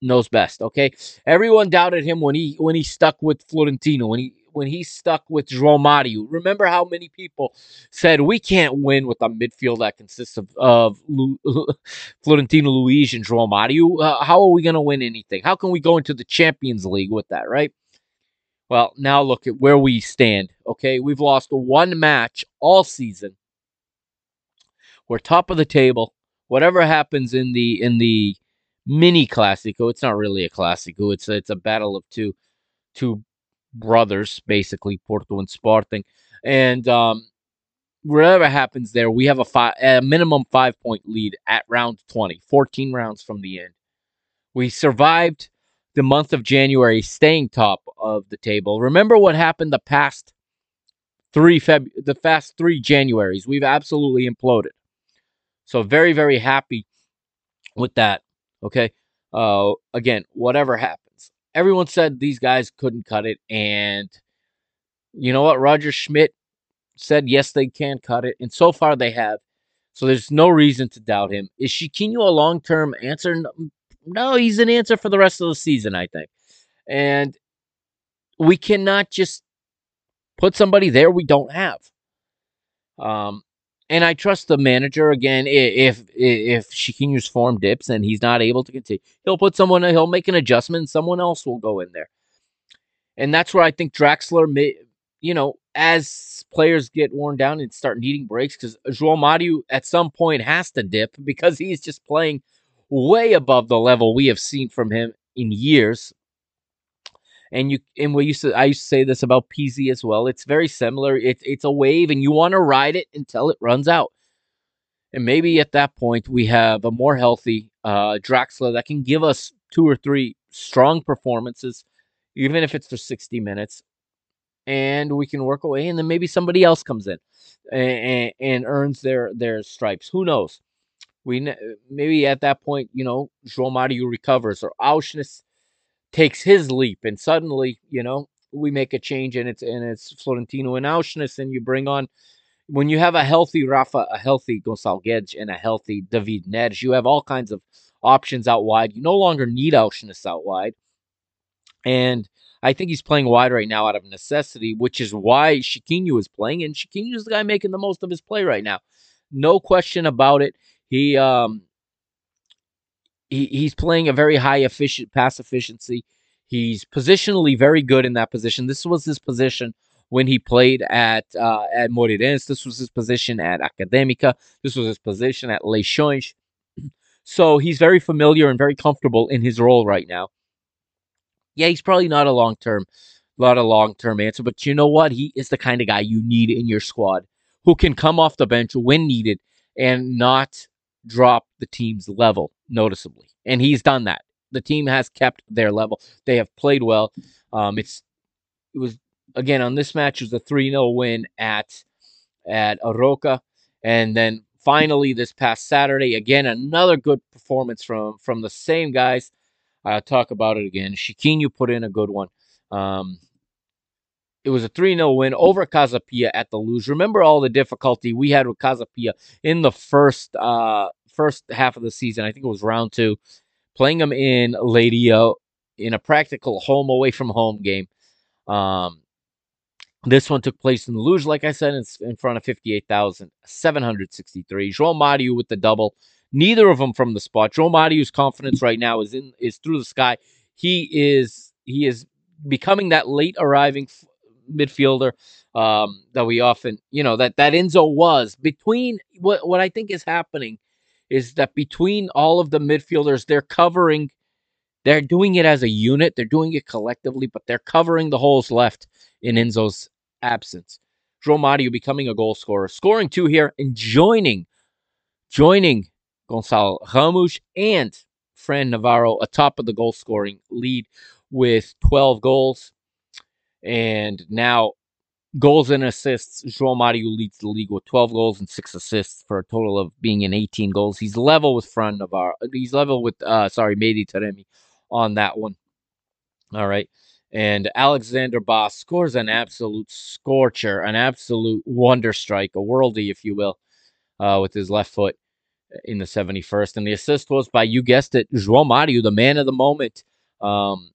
S1: knows best, okay? Everyone doubted him when he when he stuck with Florentino, when he when he stuck with Mario. Remember how many people said we can't win with a midfield that consists of, of Lu, Florentino Luis and Mario. Uh, how are we going to win anything? How can we go into the Champions League with that, right? Well, now look at where we stand. Okay, we've lost one match all season. We're top of the table. Whatever happens in the in the mini classico, it's not really a classico. It's a, it's a battle of two two brothers, basically Porto and Sporting, and um, whatever happens there, we have a, five, a minimum five point lead at round 20, 14 rounds from the end. We survived the month of January, staying top of the table. Remember what happened the past three Feb, the past three Januaries. We've absolutely imploded. So very, very happy with that. Okay. Uh, again, whatever happens everyone said these guys couldn't cut it. And you know what? Roger Schmidt said, yes, they can cut it. And so far they have. So there's no reason to doubt him. Is Chiquinho a long term answer? No, he's an answer for the rest of the season, I think. And we cannot just put somebody there we don't have. Um, and I trust the manager again. If if Chiquinho's form dips and he's not able to continue, he'll put someone. He'll make an adjustment. someone else will go in there, and that's where I think Draxler may. You know, as players get worn down and start needing breaks, because João Mario at some point has to dip because he's just playing way above the level we have seen from him in years. And you and we used to I used to say this about Pizzi as well. It's very similar. It's it's a wave and you want to ride it until it runs out. And maybe at that point we have a more healthy uh Draxler that can give us two or three strong performances, even if it's for 60 minutes. And we can work away, and then maybe somebody else comes in and, and earns their their stripes. Who knows? We maybe at that point, you know, João Mario recovers or Aursnes takes his leap, and suddenly, you know, we make a change, and it's and it's Florentino and Aursnes, and you bring on when you have a healthy Rafa, a healthy Gonçalo Guedes, and a healthy David Neres, you have all kinds of options out wide. You no longer need Aursnes out wide, and I think he's playing wide right now out of necessity, which is why Chiquinho is playing, and Chiquinho is the guy making the most of his play right now. No question about it. He um he, he's playing a very high efficient pass efficiency. He's positionally very good in that position. This was his position when he played at uh, at Moreirense. This was his position at Académica. This was his position at Leixões. So he's very familiar and very comfortable in his role right now. Yeah, he's probably not a long term, not a long term answer, but you know what? He is the kind of guy you need in your squad who can come off the bench when needed and not drop the team's level noticeably. And he's done that. The team has kept their level. They have played well. Um, it's it was again on this match it was a 3-0 win at at Arouca. And then finally this past Saturday, again, another good performance from from the same guys. I'll talk about it again. Chiquinho put in a good one. Um, it was a 3 0 win over Casa Pia at the Luz. Remember all the difficulty we had with Casa Pia in the first uh, first half of the season. I think it was round two, playing them in Leiria in a practical home away from home game. Um, this one took place in the Luz, like I said, in, in front of 58,763. João Mario with the double. Neither of them from the spot. João Mario's confidence right now is in is through the sky. He is he is becoming that late arriving midfielder um, that we often, you know, that that Enzo was between what what I think is happening is that between all of the midfielders, they're covering, they're doing it as a unit, they're doing it collectively, but they're covering the holes left in Enzo's absence. João Mario becoming a goal scorer, scoring two here and joining, joining Gonçalo Ramos, and Fran Navarro atop of the goal scoring lead with 12 goals. And now goals and assists. João Mario leads the league with 12 goals and six assists for a total of being in 18 goals. He's level with Fran Navarro. He's level with, uh, sorry, Mehdi Taremi on that one. All right. And Alexander Bah scores an absolute scorcher, an absolute wonder strike, a worldie, if you will, uh, with his left foot in the 71st. And the assist was by, you guessed it, João Mario, the man of the moment. Um,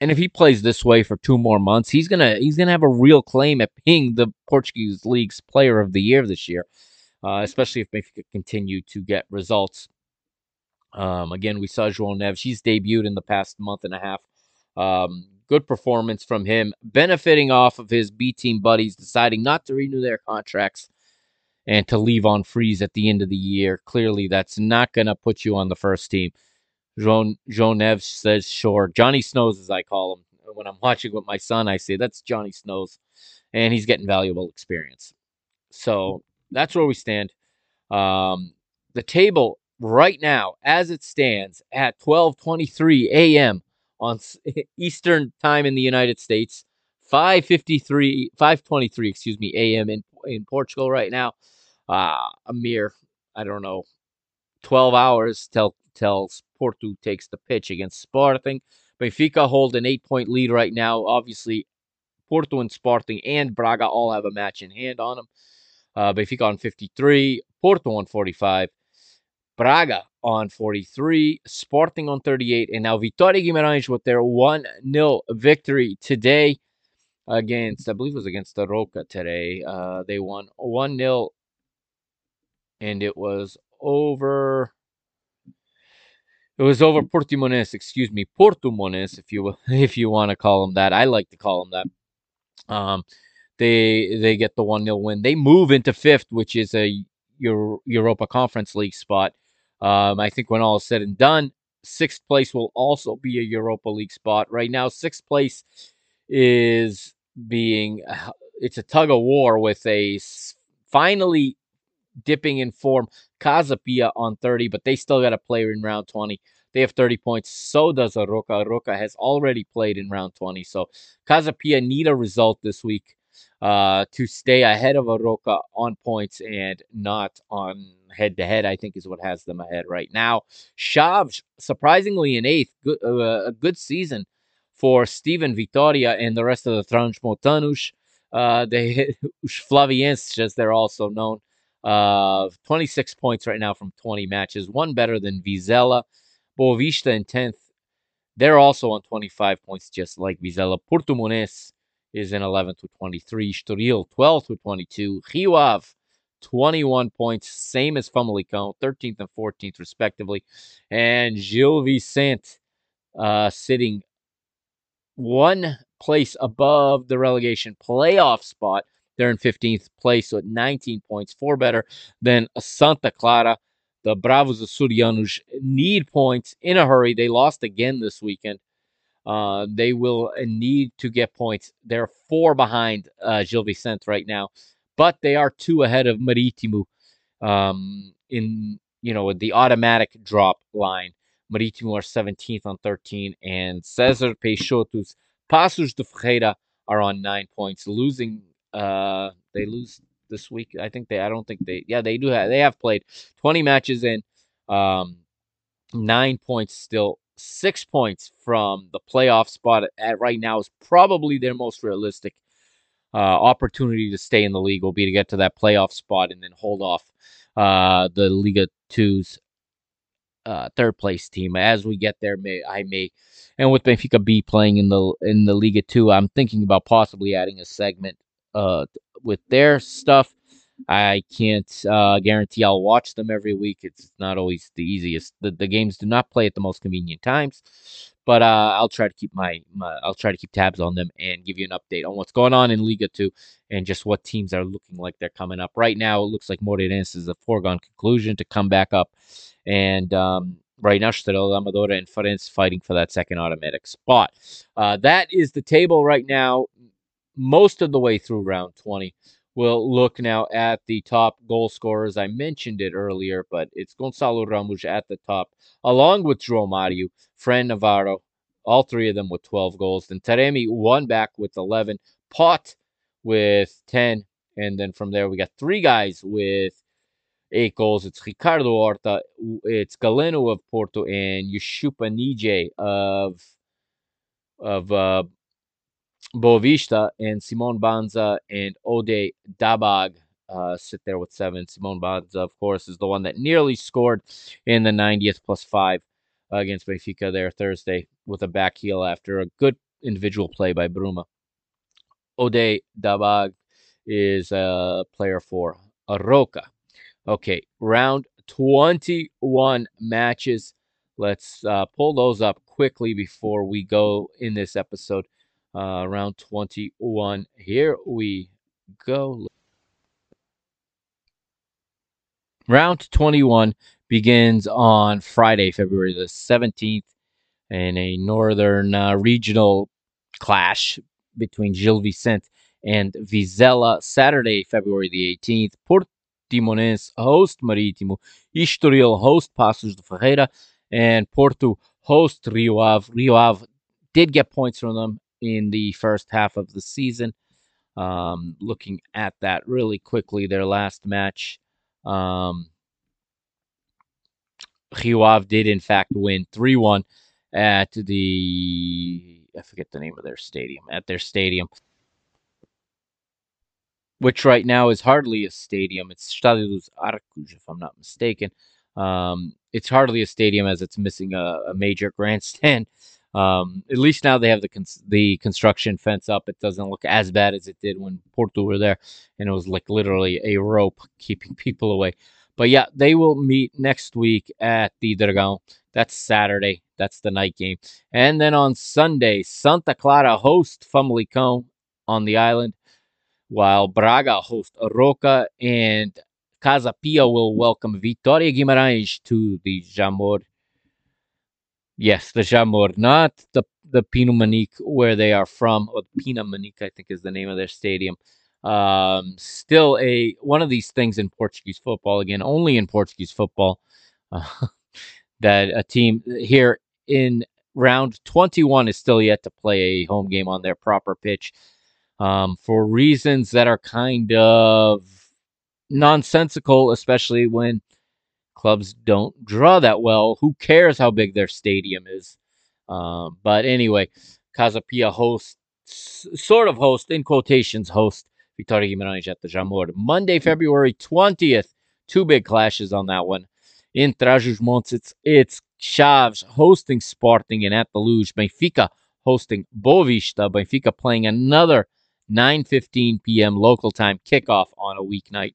S1: and if he plays this way for two more months, he's gonna he's gonna have a real claim at being the Portuguese league's player of the year this year, uh, especially if Benfica continue to get results. Um, again, we saw João Neves. He's debuted in the past month and a half. Um, good performance from him, benefiting off of his B team buddies deciding not to renew their contracts and to leave on freeze at the end of the year. Clearly, that's not going to put you on the first team. Joan, Neves says, sure. Johnny Snows, as I call him. When I'm watching with my son, I say, that's Johnny Snows. And he's getting valuable experience. So that's where we stand. Um, the table right now, as it stands at 12:23 a.m. on Eastern time in the United States, 5:53, 5:23, excuse me, a.m. in in Portugal right now. Uh, a mere, I don't know, 12 hours till till Porto takes the pitch against Sporting. Benfica hold an eight point lead right now. Obviously, Porto and Sporting and Braga all have a match in hand on them. Uh, Benfica on 53, Porto on 45, Braga on 43, Sporting on 38, and now Vitória Guimarães with their 1 0 victory today against, I believe it was against the Roca today. Uh, they won 1 0, and it was over it was over Portimonense, excuse me, Portimonense, if you if you want to call them that. I like to call them that. Um, they they get the one 0 win. They move into fifth, which is a Euro, Europa Conference League spot. Um, I think when all is said and done, sixth place will also be a Europa League spot. Right now, sixth place is being it's a tug of war with a finally dipping in form. Casa Pia on 30, but they still got to play in round 20. They have 30 points. So does Arouca. Arouca has already played in round 20. So Casa Pia need a result this week uh, to stay ahead of Arouca on points and not on head to head. I think is what has them ahead right now. Chaves surprisingly in eighth. Good, uh, a good season for Steven Vitoria and the rest of the Transmontanos. Uh, they Flavienses, as they're also known uh, 26 points right now from 20 matches, one better than Vizela. Boavista in 10th. They're also on 25 points, just like Vizela. Portimonense is in 11th with 23. Estoril, 12th with 22. Rio 21 points, same as Famalicão, 13th and 14th, respectively. And Gil Vicente uh, sitting one place above the relegation playoff spot they're in 15th place so at 19 points, four better than Santa Clara. The Bravos Açorianos need points in a hurry. They lost again this weekend. Uh, they will need to get points. They're four behind uh, Gil Vicente right now, but they are two ahead of Marítimo um, in you know the automatic drop line. Marítimo are 17th on 13, and Cesar Peixoto's Paços de Ferreira are on nine points, losing uh, they lose this week. I think they. I don't think they. Yeah, they do have. They have played 20 matches in, um, nine points still. Six points from the playoff spot at right now is probably their most realistic uh, opportunity to stay in the league. Will be to get to that playoff spot and then hold off uh, the Liga 2's uh, third place team. As we get there, may I may, and with Benfica B playing in the in the Liga Two, I'm thinking about possibly adding a segment uh, with their stuff. I can't uh, guarantee I'll watch them every week. It's not always the easiest. The, the games do not play at the most convenient times, but uh, I'll try to keep my, my, I'll try to keep tabs on them and give you an update on what's going on in Liga Two and just what teams are looking like they're coming up. Right now, it looks like Moreirense is a foregone conclusion to come back up, and um, right now Estrela Amadora and Farense fighting for that second automatic spot. Uh, that is the table right now most of the way through round 20. We'll look now at the top goal scorers. I mentioned it earlier, but it's Gonçalo Ramos at the top, along with João Mario, Fran Navarro, all three of them with 12 goals. Then Taremi, one back with 11, Pote with 10. And then from there, we got three guys with eight goals. It's Ricardo Horta, it's Galeno of Porto, and Yusupha Njie of of uh, Boavista, and Simon Banza and Oday Dabbagh uh, sit there with seven. Simon Banza, of course, is the one that nearly scored in the 90th plus five against Benfica there Thursday with a back heel after a good individual play by Bruma. Oday Dabbagh is a player for Arouca. Okay, round 21 matches. Let's uh, pull those up quickly before we go in this episode. Uh, round 21. Here we go. Round 21 begins on Friday, February the 17th, in a northern uh, regional clash between Gil Vicente and Vizela. Saturday, February the 18th, Portimonense host Marítimo, Estoril host Paços de Ferreira, and Porto host Rio Ave. Rio Ave did get points from them in the first half of the season. Um, looking at that really quickly, their last match, um, Rio did in fact win 3 1 at the, I forget the name of their stadium, at their stadium, which right now is hardly a stadium. It's Stadio dos if I'm not mistaken. Um, it's hardly a stadium as it's missing a, a major grandstand. Um, at least now they have the cons- the construction fence up. It doesn't look as bad as it did when Porto were there, and it was like literally a rope keeping people away. But yeah, they will meet next week at the Dragão. That's Saturday. That's the night game. And then on Sunday, Santa Clara host Famalicão on the island, while Braga host Arouca and Casa Pia will welcome Vitória Guimarães to the Jamor. Yes, the Jamor, not the the Pinamanique where they are from, or Pinamanique, I think is the name of their stadium. Um, still a one of these things in Portuguese football. Again, only in Portuguese football uh, that a team here in round 21 is still yet to play a home game on their proper pitch um, for reasons that are kind of nonsensical, especially when clubs don't draw that well. Who cares how big their stadium is? Um, but anyway, Casa Pia hosts, sort of host, in quotations, host Vitória Guimarães at the Jamor. Monday, February 20th, two big clashes on that one. In Trás-os-Montes, it's, it's Chaves hosting Sporting and at the Luz. Benfica hosting Boavista. Benfica playing another 9.15 p.m. local time kickoff on a weeknight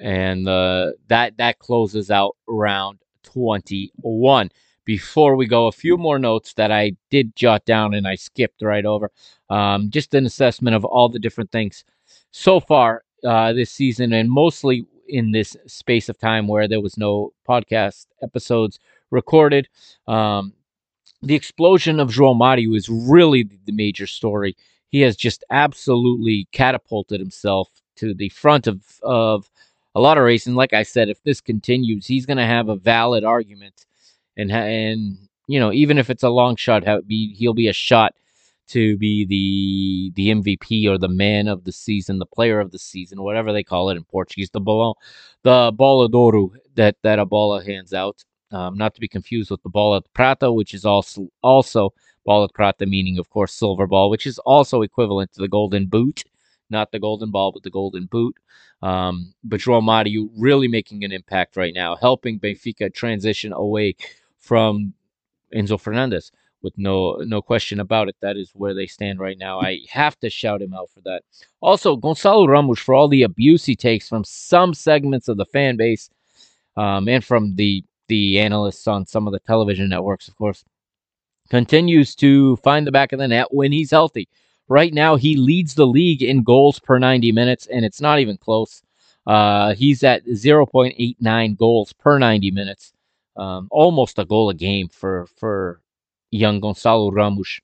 S1: and uh, that that closes out round 21 before we go a few more notes that i did jot down and i skipped right over. Um, just an assessment of all the different things so far uh, this season and mostly in this space of time where there was no podcast episodes recorded. Um, the explosion of João Mario is really the major story. He has just absolutely catapulted himself to the front of, of a lot of racing. Like I said, if this continues, he's going to have a valid argument, and and you know even if it's a long shot, he'll be a shot to be the the MVP or the man of the season, the player of the season, whatever they call it in Portuguese, the ballon, the bola that that a bola hands out. Um, not to be confused with the bola de prata, which is also also bola de prata, meaning of course silver ball, which is also equivalent to the golden boot not the golden ball, but the golden boot. Um, but João Mario really making an impact right now, helping Benfica transition away from Enzo Fernandez with no no question about it. That is where they stand right now. I have to shout him out for that. Also, Gonçalo Ramos for all the abuse he takes from some segments of the fan base, um, and from the the analysts on some of the television networks, of course, continues to find the back of the net when he's healthy. Right now, he leads the league in goals per 90 minutes, and it's not even close. Uh, he's at 0.89 goals per 90 minutes, um, almost a goal a game for for young Gonçalo Ramos.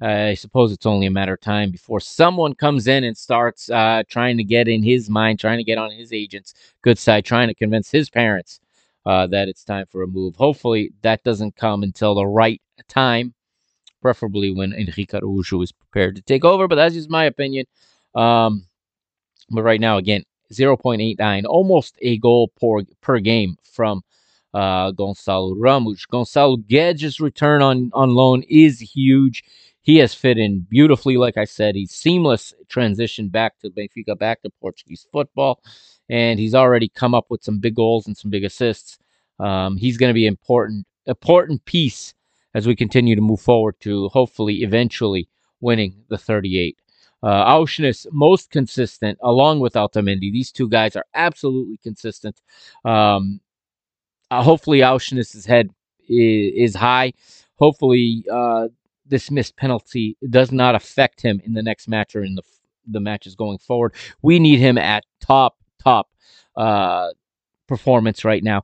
S1: I suppose it's only a matter of time before someone comes in and starts uh, trying to get in his mind, trying to get on his agent's good side, trying to convince his parents uh, that it's time for a move. Hopefully, that doesn't come until the right time, preferably when Henrique Araújo is prepared to take over. But that's just my opinion. Um, but right now, again, 0.89, almost a goal per, per game from uh, Gonçalo Ramos. Gonçalo Guedes' return on, on loan is huge. He has fit in beautifully, like I said. He's seamless transition back to Benfica, back to Portuguese football, and he's already come up with some big goals and some big assists. Um, he's going to be important, important piece as we continue to move forward to hopefully eventually winning the 38. Uh, Aursnes, most consistent, along with Otamendi. These two guys are absolutely consistent. Um, uh, hopefully, Aursnes's head is, is high. Hopefully, uh, this missed penalty does not affect him in the next match or in the the matches going forward. We need him at top top uh, performance right now,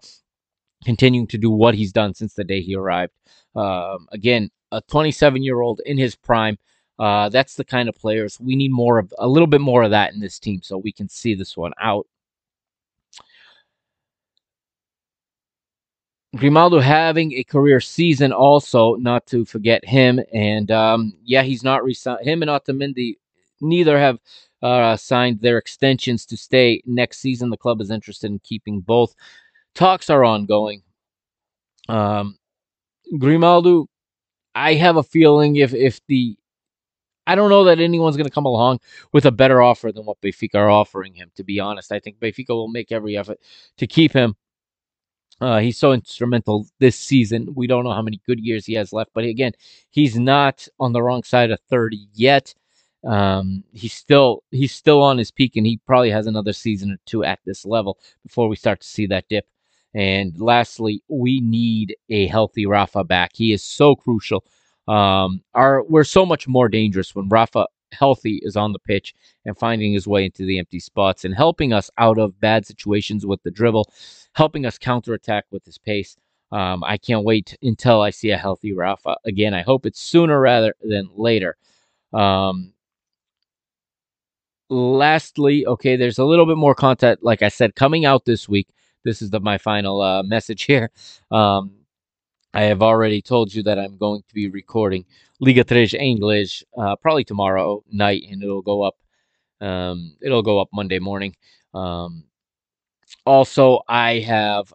S1: continuing to do what he's done since the day he arrived. Um, again, a 27 year old in his prime. Uh, that's the kind of players we need more of, a little bit more of that in this team, so we can see this one out. Grimaldo having a career season also, not to forget him. And um, yeah, he's not resigned. Him and Otamendi, neither have uh, signed their extensions to stay next season. The club is interested in keeping both. Talks are ongoing. Um, Grimaldo, I have a feeling if if the I don't know that anyone's going to come along with a better offer than what Benfica are offering him. To be honest, I think Benfica will make every effort to keep him uh, he's so instrumental this season. We don't know how many good years he has left, but again, he's not on the wrong side of 30 yet. Um, he's still he's still on his peak, and he probably has another season or two at this level before we start to see that dip. And lastly, we need a healthy Rafa back. He is so crucial. Um, our we're so much more dangerous when Rafa healthy is on the pitch and finding his way into the empty spots and helping us out of bad situations with the dribble, helping us counterattack with his pace. Um, I can't wait until I see a healthy Rafa again. I hope it's sooner rather than later. Um, lastly, okay, there's a little bit more content, like I said, coming out this week. This is the, my final uh, message here. Um, I have already told you that I'm going to be recording Liga 3 English uh, probably tomorrow night, and it'll go up. Um, it'll go up Monday morning. Um, also, I have,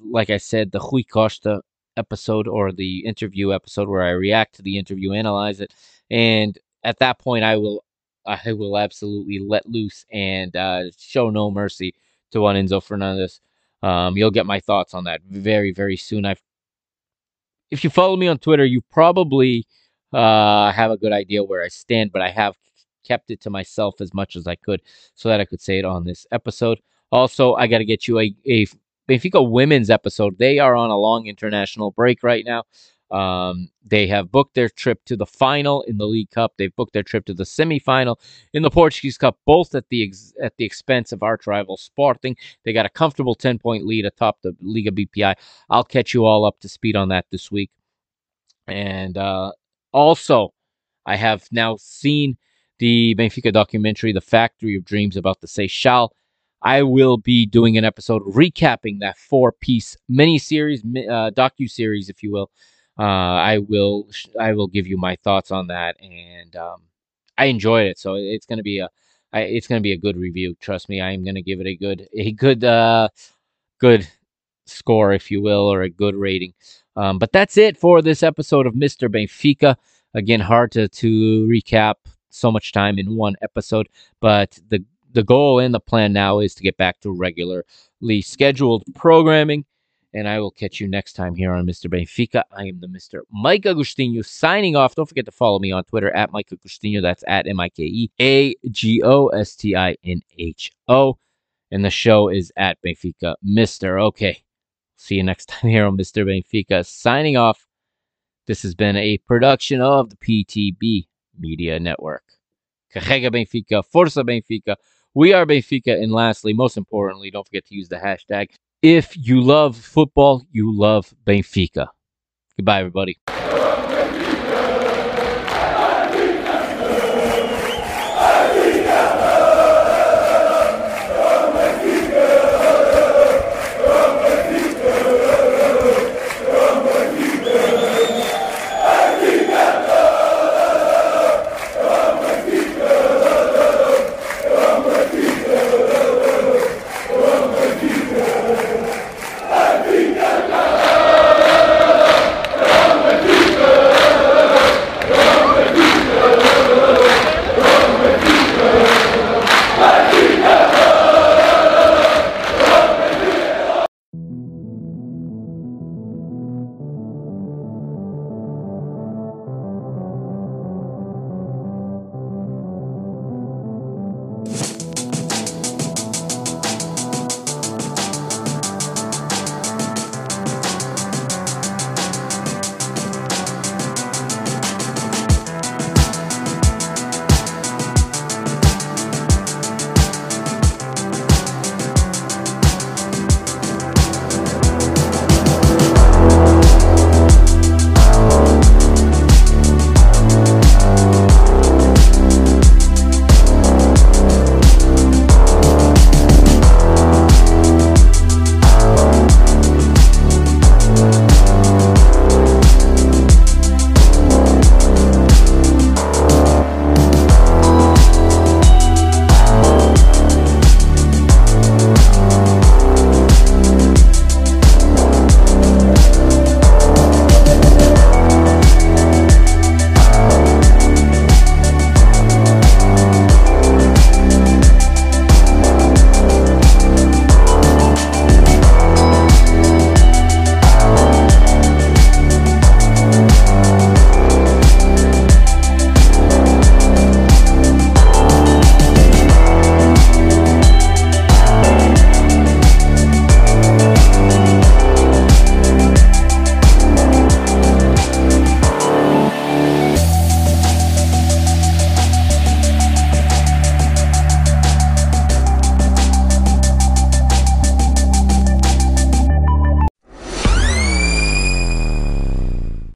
S1: like I said, the Rui Costa episode or the interview episode where I react to the interview, analyze it, and at that point, I will, I will absolutely let loose and uh, show no mercy to Juan Enzo Fernandez. Um, you'll get my thoughts on that very, very soon. I've if you follow me on Twitter, you probably uh, have a good idea where I stand, but I have kept it to myself as much as I could so that I could say it on this episode. Also, I got to get you a, a Benfica women's episode. They are on a long international break right now. Um, they have booked their trip to the final in the League Cup. They've booked their trip to the semifinal in the Portuguese Cup, both at the ex- at the expense of arch rival Sporting. They got a comfortable ten point lead atop the Liga BPI. I'll catch you all up to speed on that this week. And uh, also, I have now seen the Benfica documentary, The Factory of Dreams, about the Seixal. I will be doing an episode recapping that four piece mini series, uh, docu series, if you will, uh, I will I will give you my thoughts on that, and um, I enjoyed it, so it's gonna be a I, it's gonna be a good review. Trust me, I am gonna give it a good a good uh, good score, if you will, or a good rating. Um, but that's it for this episode of Mr. Benfica. Again, hard to to recap so much time in one episode, but the the goal and the plan now is to get back to regularly scheduled programming and I will catch you next time here on Mr. Benfica. I am the Mr. Mike Agostinho signing off. Don't forget to follow me on Twitter at Mike Agostinho. That's at M I K E A G O S T I N H O. And the show is at Benfica Mr. Okay. See you next time here on Mr. Benfica. Signing off. This has been a production of the PTB Media Network. Carrega Benfica, Força Benfica. We are Benfica. And lastly, most importantly, don't forget to use the hashtag if you love football, you love Benfica. Goodbye, everybody.